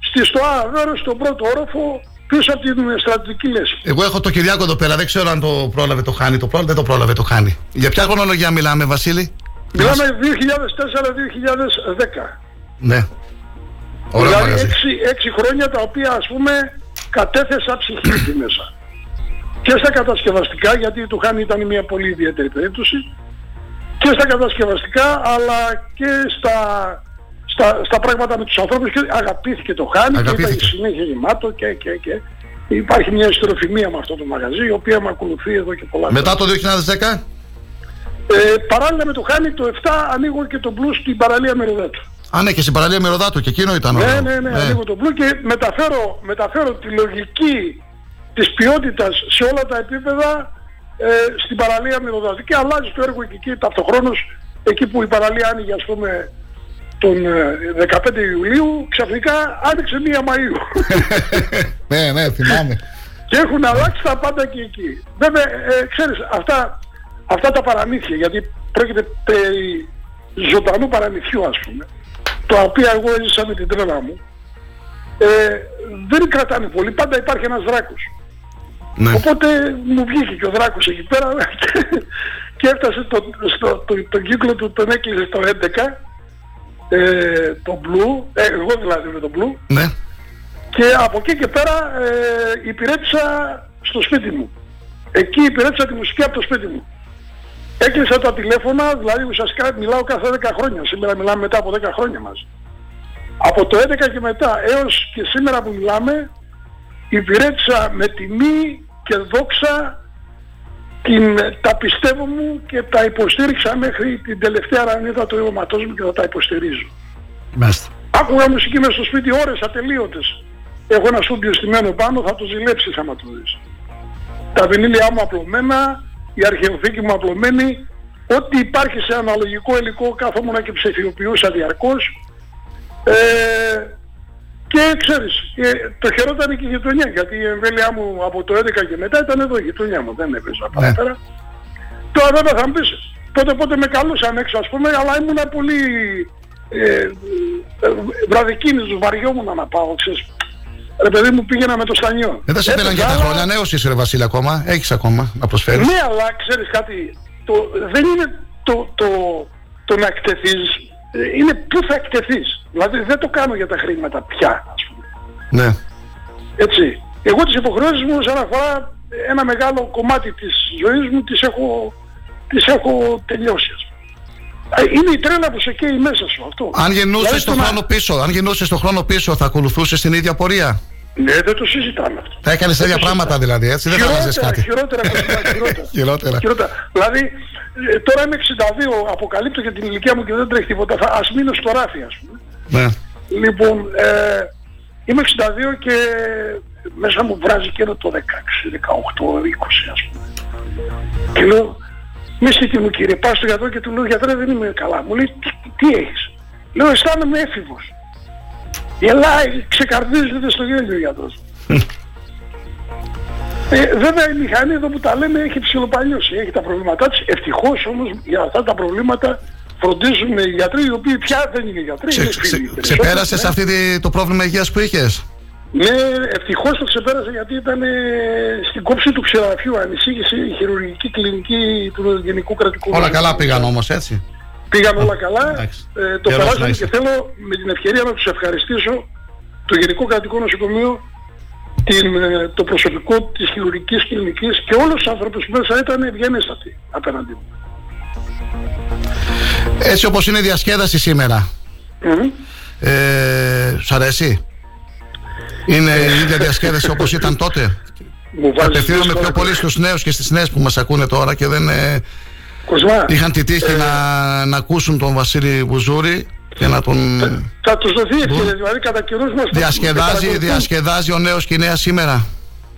στη ΣΤΟΑ Αβέρος στον πρώτο όροφο πίσω από την στρατιωτική λέσχη. Εγώ έχω το Κυριάκο εδώ πέρα, δεν ξέρω αν το πρόλαβε το χάνει. Το πρόλαβε, δεν το πρόλαβε το χάνει. Για ποια χρονολογία μιλάμε, Βασίλη; Μιλάμε 2004-2010. Ναι. Ωραίο δηλαδή μαγαζί. έξι, έξι χρόνια τα οποία ας πούμε κατέθεσα ψυχή εκεί μέσα. Και στα κατασκευαστικά, γιατί το Χάνι ήταν μια πολύ ιδιαίτερη περίπτωση, και στα κατασκευαστικά αλλά και στα, στα, στα πράγματα με τους ανθρώπους και αγαπήθηκε το Χάνι και Αγαπήθηκε. ήταν συνέχεια γεμάτο και, και, και υπάρχει μια ιστεροφημία με αυτό το μαγαζί η οποία με ακολουθεί εδώ και πολλά Μετά το 2010. ε, παράλληλα με το Χάνι το 7 ανοίγω και το μπλου στην παραλία Μεροδέτου. Α, ναι, και στην παραλία Μυρωδάτου και εκείνο ήταν Ναι, ωραίο. ναι, ναι, ανοίγω το μπλου και μεταφέρω, μεταφέρω τη λογική της ποιότητας σε όλα τα επίπεδα ε, στην παραλία Μυρωδάτη. Και αλλάζει το έργο και εκεί ταυτοχρόνως, εκεί που η παραλία άνοιγε ας πούμε τον ε, 15 Ιουλίου, ξαφνικά άνοιξε μία Μαΐου. Ναι, ναι, θυμάμαι. και έχουν αλλάξει τα πάντα και εκεί. Βέβαια, ε, ξέρεις, αυτά, αυτά τα παραμύθια, γιατί πρόκειται περί ζωντανού παραμυθιού ας πούμε, τα οποία εγώ έζησα με την τρέλα μου, ε, δεν κρατάνε πολύ, πάντα υπάρχει ένας δράκος. Ναι. Οπότε μου βγήκε και ο δράκος εκεί πέρα και, και έφτασε το, στο, το, τον κύκλο του, τον έκλεισε στο 11, ε, το Blue, ε, εγώ δηλαδή με το Blue, Ναι. και από εκεί και πέρα ε, υπηρέτησα στο σπίτι μου. Εκεί υπηρέτησα τη μουσική από το σπίτι μου. Έκλεισα τα τηλέφωνα, δηλαδή ουσιαστικά μιλάω κάθε 10 χρόνια. Σήμερα μιλάμε μετά από 10 χρόνια μας. Από το 11 και μετά έως και σήμερα που μιλάμε, υπηρέτησα με τιμή και δόξα την, τα πιστεύω μου και τα υποστήριξα μέχρι την τελευταία ρανίδα του αιώματός μου και θα τα υποστηρίζω. Μάλιστα. Άκουγα μουσική μέσα στο σπίτι ώρες ατελείωτες. Έχω ένα στούντιο στημένο πάνω, θα το ζηλέψεις άμα το δεις. Τα βινίλια μου απλωμένα, η αρχαιοθήκη μου απλωμένη, ό,τι υπάρχει σε αναλογικό υλικό κάθομουν και ψηφιοποιούσα διαρκώς. Ε, και ξέρεις, ε, το χαιρόταν και η γειτονιά, γιατί η εμβέλειά μου από το 11 και μετά ήταν εδώ η γειτονιά μου, δεν έπαιζα παραπέρα. Τώρα βέβαια θα μου πεις, πότε πότε με καλούσαν έξω ας πούμε, αλλά ήμουν πολύ ε, ε, βραδικίνητος, βαριόμουν να πάω, ξέρεις. Ρε παιδί μου πήγαινα με το στανιό. Δεν θα σε πέραν και τα Έπαιζα, χρόνια. Νέος είσαι, ρε Βασίλη, ακόμα. Έχεις ακόμα να προσφέρεις. ναι, αλλά ξέρεις κάτι, το, δεν είναι το, το, το να εκτεθείς, ε, είναι πού θα εκτεθείς. Δηλαδή δεν το κάνω για τα χρήματα πια, ας πούμε. Ναι. Έτσι. Εγώ τις υποχρεώσεις μου σαν αφορά ένα μεγάλο κομμάτι της ζωής μου τις έχω, τις έχω τελειώσει. ας πούμε. Ε, Είναι η τρέλα που σε καίει μέσα σου αυτό. Αν γεννούσες Δηλαδή, τον το να- χρόνο πίσω, αν γεννούσες τον χρόνο πίσω, θα ακολουθούσες την ίδια πορεία; Ναι, δεν το συζητάμε αυτό. Θα έκανες τα ίδια πράγματα δηλαδή, έτσι; Δεν θα άλλαζες Χειρότερα, κάτι. χειρότερα, χειρότερα, χειρότερα. Χειρότερα. Χειρότερα. Δηλαδή, ε, τώρα είμαι 62, αποκαλύπτω για την ηλικία μου και δεν τρέχει τίποτα. Θα, ας μείνω στο ράφι, ας πούμε. Ναι. Λοιπόν, ε, είμαι 62 και μέσα μου βράζει και το 16, 18, 20 ας πούμε. Και λέω, μη μου κύριε, πάω στο γιατρό και του λέω γιατρέ δεν είμαι καλά. Μου λέει, τι, τι έχεις; Λέω, αισθάνομαι έφηβος. Γελάει, ξεκαρδίζεται στο γέλιο ο γιατρός. Ε, βέβαια η μηχανή εδώ που τα λέμε έχει ψιλοπαλιώσει, έχει τα προβλήματά της. Ευτυχώς όμως για αυτά τα προβλήματα φροντίζουν οι γιατροί οι οποίοι πια δεν είναι γιατροί. Ξε- είναι ξε- φίλοι. Ξεπέρασες Ναι. αυτή τη- το πρόβλημα υγείας που είχες; Ναι, ευτυχώς το ξεπέρασε γιατί ήταν ε, στην κόψη του ξεραφιού. Ανησύχησε η χειρουργική κλινική του Γενικού Κρατικού Όλα καλά Νοσοκομείου. πήγαν όμως, έτσι; Πήγαν όλα καλά. εντάξει. Ε, το Γερός να περάσαμε είσαι. και θέλω με την ευκαιρία να τους ευχαριστήσω το Γενικό Κρατικό Νοσοκομείο, την, ε, το προσωπικό της χειρουργικής κλινικής και όλους τους άνθρωπους που μέσα ήταν ευγενέστατοι απέναντι μου. Έτσι όπως είναι η διασκέδαση σήμερα. Ε, σου αρέσει; Είναι η ίδια διασκέδαση όπως ήταν τότε; Μου βάζεις Απευθύνομαι δύσκολα πιο πολύ στους νέους και στις νέες που μας ακούνε τώρα και δεν ε, Κοσμά, είχαν τη τύχη ε, να, να ακούσουν τον Βασίλη Βουζούρη και να τον Θα τους δοθεί ευκαιρία, δηλαδή κατά καιρούς μας διασκεδάζει, παρακολουθούν. διασκεδάζει ο νέος και η νέα σήμερα.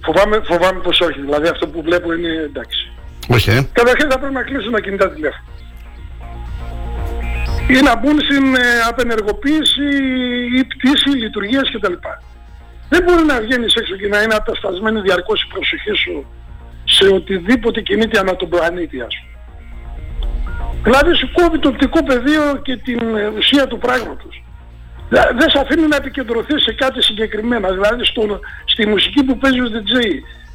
Φοβάμαι, φοβάμαι πως όχι, δηλαδή αυτό που βλέπω είναι εντάξει. Όχι, ε. Καταρχήν θα πρέπει να κλείσουν τα κινητά τηλέφωνα. Ή να μπουν στην ε, απενεργοποίηση ή πτήση λειτουργίας κτλ. Δεν μπορεί να βγαίνεις έξω και να είναι αταστασμένη διαρκώς η προσοχή σου σε οτιδήποτε κινείται ανά τον πλανήτη ας πούμε. Δηλαδή σου κόβει το οπτικό πεδίο και την ε, ουσία του πράγματος. Δε- Δεν σε αφήνει να επικεντρωθείς σε κάτι συγκεκριμένα. Δηλαδή στο, στη μουσική που παίζει ο DJ,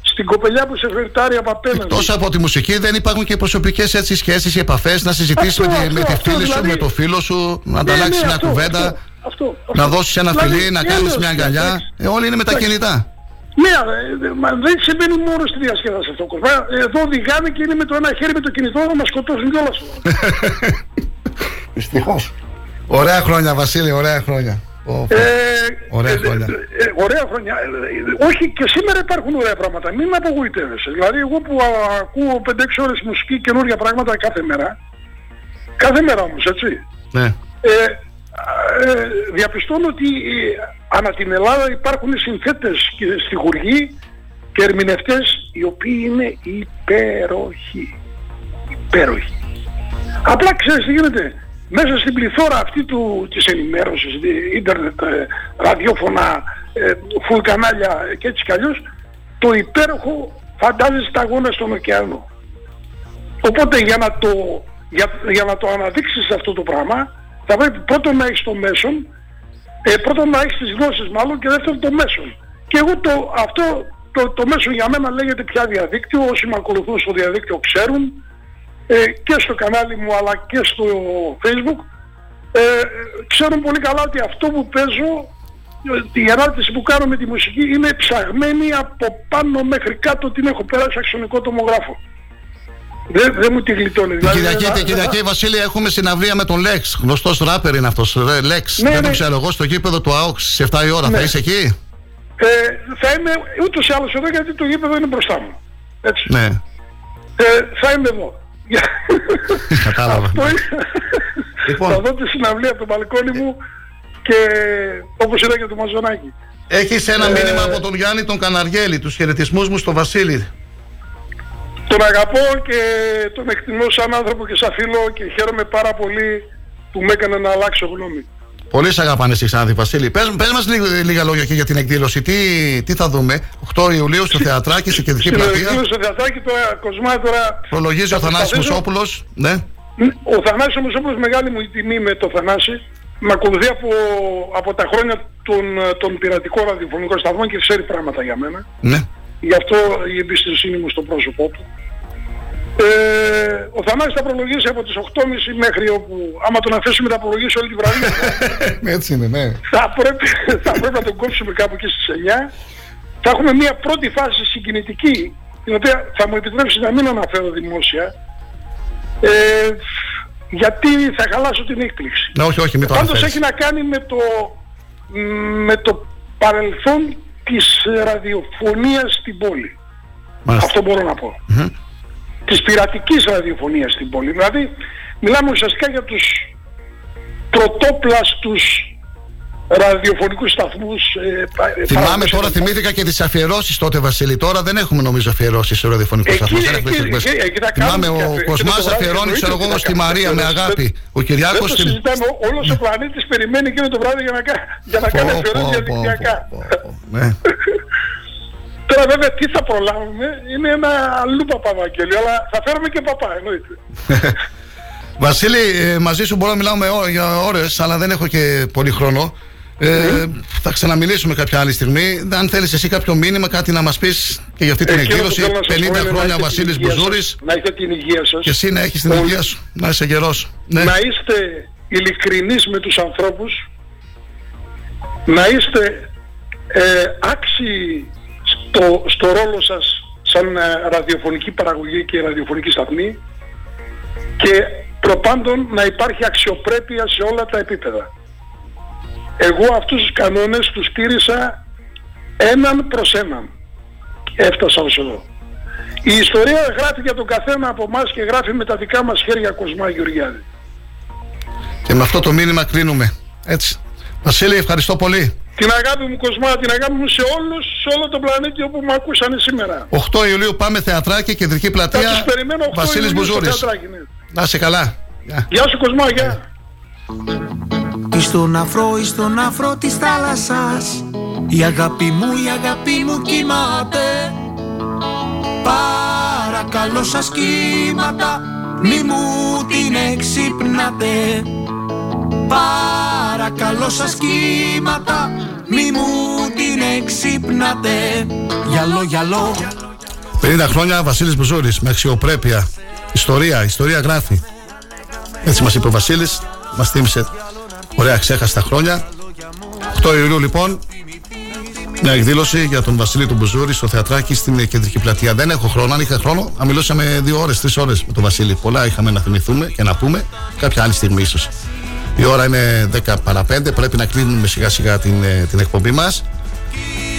στην κοπελιά που σε φερτάρει από απέναντι. Εκτός από τη μουσική δεν υπάρχουν και προσωπικές έτσι σχέσεις ή επαφές να συζητήσεις Αυτό, με, τη, με αυτό, τη φίλη αυτό, σου, δηλαδή- με το φίλο σου, να Ναι, ανταλλάξεις ναι, μια αυτό, κουβέντα, αυτό, αυτό, να αυτό. δώσεις ένα Δηλαδή, φιλί, να κάνεις έλεος, μια αγκαλιά. εντάξει. Ε, όλοι είναι με τα Εντάξει. κινητά. Ναι, αλλά, ε, μα δεν συμβαίνει μόνο στη διασκέδαση αυτό. Κοσμά. Εδώ οδηγάνε και είναι με το ένα χέρι με το κινητό να μας σκοτώσουν κιόλας. Δυστυχώς. Ωραία χρόνια Βασίλη, ωραία χρόνια. Ω, Ε, Ωραία ε, χρόνια. ε, ε, ωραία χρόνια. Ε, ε, όχι και σήμερα υπάρχουν ωραία πράγματα. Μην με απογοητεύεσαι. Δηλαδή εγώ που α, ακούω 5-6 ώρες μουσική καινούργια πράγματα κάθε μέρα. Κάθε μέρα όμως, έτσι. Ναι. Ε, ε, διαπιστώνω ότι ε, ανά την Ελλάδα υπάρχουν συνθέτες και στιχουργοί και ερμηνευτές οι οποίοι είναι υπέροχοι. Υπέροχοι. Απλά ξέρεις τι γίνεται. Μέσα στην πληθώρα αυτή του, της ενημέρωσης, δι- ίντερνετ, ε, ραδιόφωνα, ε, φουλ κανάλια και έτσι κι αλλιώς, το υπέροχο φαντάζεσαι τα αγώνα στον ωκεανό. Οπότε για να το, για, για να το αναδείξεις αυτό το πράγμα, θα πρέπει πρώτον να έχεις το μέσον, ε, πρώτον να έχεις τις γνώσεις μάλλον και δεύτερον το μέσον. Και εγώ το, αυτό το, το μέσο για μένα λέγεται πια διαδίκτυο, όσοι με ακολουθούν στο διαδίκτυο ξέρουν, ε, και στο κανάλι μου αλλά και στο facebook ε, ξέρουν πολύ καλά ότι αυτό που παίζω ε, η ανάρτηση που κάνω με τη μουσική είναι ψαγμένη από πάνω μέχρι κάτω την έχω πέρασει αξιονικό τομογράφο. Δεν, δεν μου τη γλιτώνεις. Την Δηλαδή, Κυριακή, ένα- την Κυριακή Βασίλη έχουμε συναυλία με τον Lex. Γνωστός ράπερ είναι αυτός. Ρε, Lex. Ναι, δεν το ναι. ξέρω εγώ στο γήπεδο του ΑΟΚ στις 7 η ώρα. Ναι. Θα είσαι εκεί; Ε, θα είμαι ούτως ή άλλως εδώ γιατί το γήπεδο είναι μπροστά μου. Έτσι. Ναι. Ε, θα είμαι εδώ. Κατάλαβα. Αυτό είναι. Λοιπόν. Θα δω τη συναυλία από το μπαλκόνι μου και όπως είδα και το μαζονάκι. Έχεις ένα Ε, μήνυμα από τον Γιάννη τον Καναργέλη. Τους χαιρετισμούς μου στο Βασίλη. Τον αγαπώ και τον εκτιμώ σαν άνθρωπο και σαν φίλο και χαίρομαι πάρα πολύ που με έκανε να αλλάξω γνώμη. Πολύ σε αγαπάνε εσύ Ξάνθη Βασίλη. Πες, πες μας λίγα, λίγα λόγια και για την εκδήλωση. Τι, τι θα δούμε. 8 Ιουλίου στο Θεατράκι, σε κεντρική Στην πλατεία; εκδήλωση στο θεατράκι τώρα κοσμά τώρα... Προλογίζει ο θα Θανάσης προσπαθήσω- Μουσόπουλος. Ναι. Ο Θανάσης όμως όπως μεγάλη μου η τιμή με το Θανάση με ακολουθεί από, από τα χρόνια των, των πειρατικών ραδιοφωνικών σταθμών και ξέρει πράγματα για μένα. Ναι. Γι' αυτό η εμπιστοσύνη μου στο πρόσωπό του. Ε, ο Θανάσης θα προλογίσει από τις 8.30 μέχρι όπου, άμα τον αφήσουμε θα προλογίσει όλη τη βραδιά. Έτσι είναι, ναι. θα, πρέπει, θα πρέπει να τον κόψουμε κάπου εκεί στις 9. Θα έχουμε μια πρώτη φάση συγκινητική, την οποία θα μου επιτρέψεις να μην αναφέρω δημόσια, ε, γιατί θα χαλάσω την έκπληξη. Ναι, όχι, όχι, μην το Πάντως αναφέρεις. έχει να κάνει με το, με το παρελθόν της ραδιοφωνίας στην πόλη. Μάλιστα. Αυτό μπορώ να πω. Της πειρατικής ραδιοφωνίας στην πόλη. Δηλαδή, μιλάμε ουσιαστικά για τους πρωτόπλαστους ραδιοφωνικούς σταθμούς. Ε, πα- ε, Θυμάμαι παραδοσιακούς. τώρα, θυμήθηκα και τις αφιερώσεις τότε, Βασίλη. Τώρα δεν έχουμε νομίζω αφιερώσεις σε ραδιοφωνικούς Εκεί- σταθμούς. Δεν εκεί- έχουμε εκπομπές. εκεί- εκεί θα Θυμάμαι κάνουμε και ο αφιε- Κοσμά και το βράδυ αφιερώνει, εννοείται ξέρω ότι εγώ, θα στη κάνουμε Μαρία με αφιερώσεις. αγάπη. Ο Δεν Κυριάκο το στην. συζητάμε. Όλος ο πλανήτης περιμένει εκείνο το βράδυ για να, κα- για να κάνει Πω, αφιερώσεις πω, πω, διαδικτυακά. Ναι. Τώρα βέβαια τι θα προλάβουμε; Είναι ένα αλλού παπαδάκελιο, αλλά θα φέρουμε και παπά εννοείται. Βασίλη, ε, μαζί σου μπορώ να μιλάω με ώ- για ώρες, αλλά δεν έχω και πολύ χρόνο. Ε, θα ξαναμιλήσουμε κάποια άλλη στιγμή. Αν θέλεις εσύ κάποιο μήνυμα, κάτι να μας πεις και για αυτή την Εκείνο που εκδήλωση. θέλω να σας πω 50 είναι να χρόνια έχετε Βασίλης την υγεία Μπουζούρης. σας, Να έχετε την υγεία σας. Και εσύ να έχεις την Όλοι. υγεία σου. Να είσαι γερός. Ναι. Να είστε ειλικρινείς με τους ανθρώπους, να είστε ε, άξιοι στο, στο ρόλο σας σαν ε, ραδιοφωνική παραγωγή και ραδιοφωνική σταθμή και προπάντων να υπάρχει αξιοπρέπεια σε όλα τα επίπεδα. Εγώ αυτούς τους κανόνες τους στήρισα έναν προς έναν. Έφτασα ως εδώ. Η ιστορία γράφει για τον καθένα από εμάς και γράφει με τα δικά μας χέρια Κοσμά Γεωργιάδη. Και με αυτό το μήνυμα κλείνουμε. Έτσι. Βασίλη, ευχαριστώ πολύ. Την αγάπη μου Κοσμά, την αγάπη μου σε όλους, σε όλο τον πλανήτη όπου με ακούσανε σήμερα. 8 Ιουλίου πάμε θεατράκι, κεντρική Θα πλατεία. τους περιμένω 8 Βασίλης Ιουλίου στο Μπουζούρης. θεατράκι, ναι. Να είσαι καλά. Γεια. Γεια σου Κοσμά, γεια. Εις στον αφρό, εις στον αφρό της θάλασσας Η αγάπη μου, η αγάπη μου κοιμάται Παρακαλώ σας κύματα Μη μου την εξυπνάτε Παρακαλώ σας κύματα Μη μου την εξυπνάτε Γυαλό, γυαλό 50 χρόνια Βασίλης Μπουζούρης με αξιοπρέπεια. Ιστορία, ιστορία γράφει. Έτσι μας είπε ο Βασίλης, μας θύμισε ωραία ξέχαστα χρόνια. 8 Ιουλίου λοιπόν, μια εκδήλωση για τον Βασίλη του Μπουζούρη στο θεατράκι στην κεντρική πλατεία. Δεν έχω χρόνο, αν είχα χρόνο, θα μιλούσαμε δύο ώρες, τρεις ώρες με τον Βασίλη. Πολλά είχαμε να θυμηθούμε και να πούμε κάποια άλλη στιγμή ίσως. Η ώρα είναι 10 παρα 5, πρέπει να κλείνουμε σιγά σιγά την, ε, την εκπομπή μας.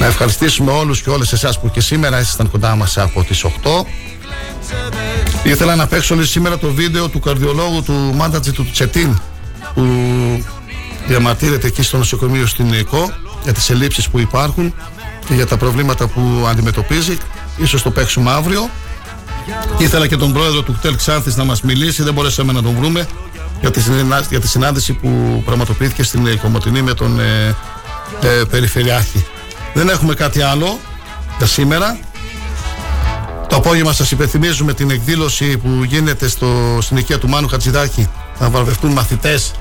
Να ευχαριστήσουμε όλους και όλες εσάς που και σήμερα ήσασταν κοντά μας από τις 8. Ήθελα να παίξω λέει, σήμερα το βίντεο του καρδιολόγου του Μάντατζη του Τσετίν που διαμαρτύρεται εκεί στο νοσοκομείο στην ΕΚΟ για τις ελλείψεις που υπάρχουν και για τα προβλήματα που αντιμετωπίζει. Ίσως το παίξουμε αύριο. Ήθελα και τον πρόεδρο του ΚΤΕΛ Ξάνθης να μας μιλήσει, δεν μπορέσαμε να τον βρούμε για τη, συνά- για τη συνάντηση που πραγματοποιήθηκε στην Κομωτινή με τον ε, ε, Περιφερειάρχη. Δεν έχουμε κάτι άλλο για σήμερα. Το απόγευμα σας υπενθυμίζουμε την εκδήλωση που γίνεται στο, στην οικία του Μάνου Χατζηδάκη. Θα βραβευτούν μαθητές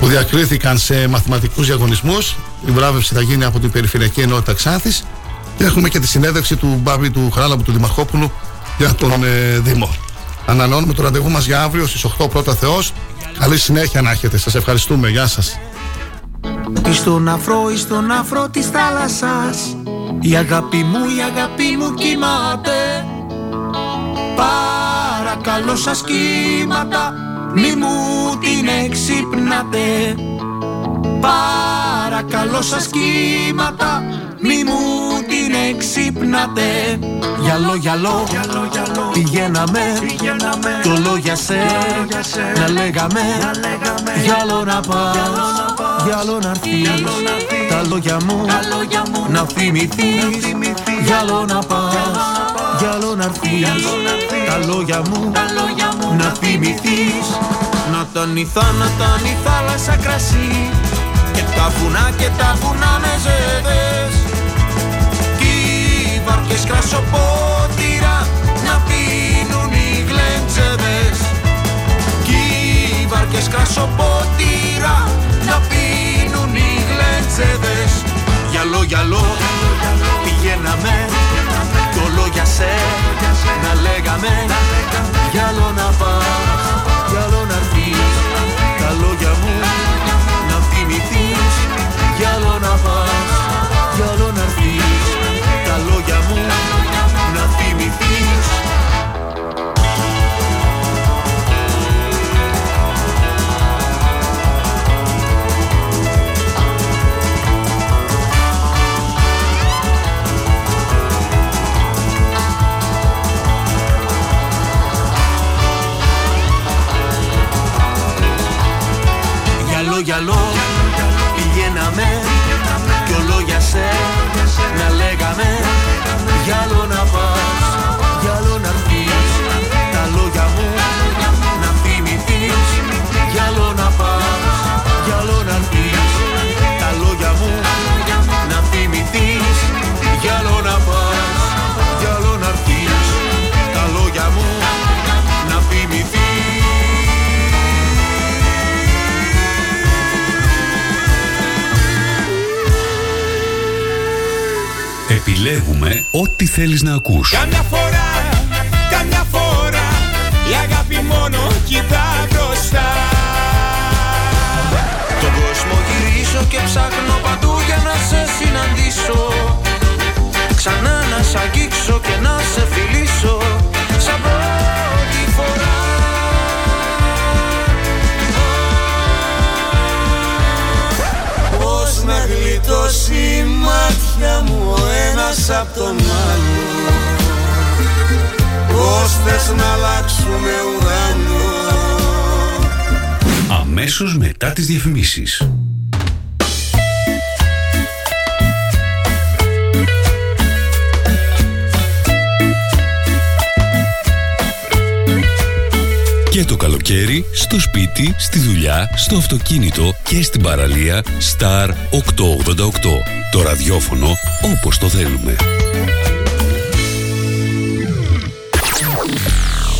που διακρίθηκαν σε μαθηματικούς διαγωνισμούς. Η βράβευση θα γίνει από την Περιφερειακή Ενότητα Ξάνθης. Και έχουμε και τη συνέντευξη του Μπάμπη του Χράλαμπου του Δημαρχόπουλου για τον ε, Δήμο. Ανανώνουμε το ραντεβού μας για αύριο στις 8 πρώτα Θεός. Καλή συνέχεια να έχετε. Σας ευχαριστούμε. Γεια σας. Εις στον αφρό, εις στον αφρό της θάλασσας Η αγάπη μου, η αγάπη μου κοιμάται Παρακαλώ σας κύματα Μη μου την εξυπνάτε Παρακαλώ σας κύματα Μη μου την εξυπνάτε Γυαλό, γυαλό, πηγαίναμε Κι όλο για σε, να λέγαμε Γυαλό να πας, γυαλό να έρθεις Τα λόγια μου, να θυμηθείς. Γυαλό να πας, γυαλό να έρθεις. Τα λόγια μου, να θυμηθείς. Να τα νυθά, να τα η θάλασσα κρασί Και τα βουνά και τα βουνά με ζέδες. Κι οι βάρκες κρασοπότηρα Να πίνουν οι γλεντζέδες Κι οι βάρκες κρασοπότηρα Να πίνουν οι γλεντζέδες Γυαλό, γυαλό, πηγαίναμε. Κι όλο για σε, να λέγαμε. Γυαλό να πας, Γυαλό, γυαλό, πηγαίναμε Κι όλο για σε, να λέγαμε Γυαλό να πας, Επιλέγουμε ό,τι θέλεις να ακούς. Καμιά φορά, καμιά φορά Η αγάπη μόνο κοιτά μπροστά Τον κόσμο γυρίζω και ψάχνω παντού για να σε συναντήσω Ξανά να σ' αγγίξω και να σε γλιτώσει η μάτια μου ο ένας απ' τον άλλο Πώς θες να αλλάξουμε ουρανό; Αμέσως μετά τις διαφημίσεις. Και το καλοκαίρι, στο σπίτι, στη δουλειά, στο αυτοκίνητο και στην παραλία Star 888. Το ραδιόφωνο όπως το θέλουμε.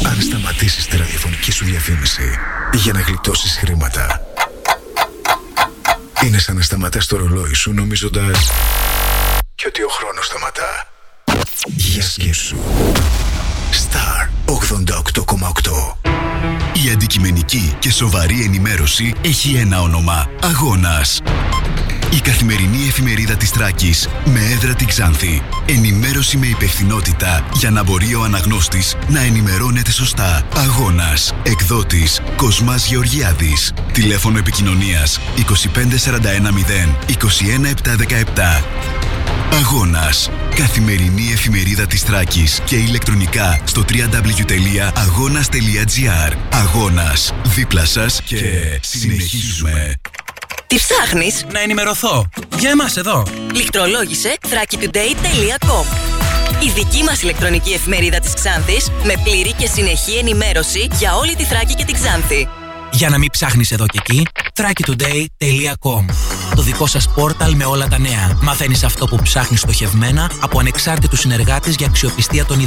Αν σταματήσεις τη ραδιοφωνική σου διαφήμιση για να γλιτώσεις χρήματα, είναι σαν να σταματάς το ρολόι σου νομίζοντας και σοβαρή ενημέρωση έχει ένα όνομα. Αγώνας. Η καθημερινή εφημερίδα της Τράκης με έδρα την Ξάνθη. Ενημέρωση με υπευθυνότητα για να μπορεί ο αναγνώστης να ενημερώνεται σωστά. Αγώνας. Εκδότης Κοσμάς Γεωργιάδης. Τηλέφωνο επικοινωνίας 25410 21717. Αγώνας. Καθημερινή εφημερίδα της Τράκης και ηλεκτρονικά στο www.agonas.gr Αγώνας. Δίπλα σας και συνεχίζουμε. Τι ψάχνεις; Να ενημερωθώ. Για εμάς εδώ. Λιχτρολόγησε thrakitoday.com Η δική μας ηλεκτρονική εφημερίδα της Ξάνθης με πλήρη και συνεχή ενημέρωση για όλη τη Θράκη και την Ξάνθη. Για να μην ψάχνεις εδώ και εκεί, thrakitoday.com Το δικό σας πόρταλ με όλα τα νέα. Μαθαίνεις αυτό που ψάχνεις στοχευμένα από ανεξάρτητους συνεργάτες για αξιοπιστία των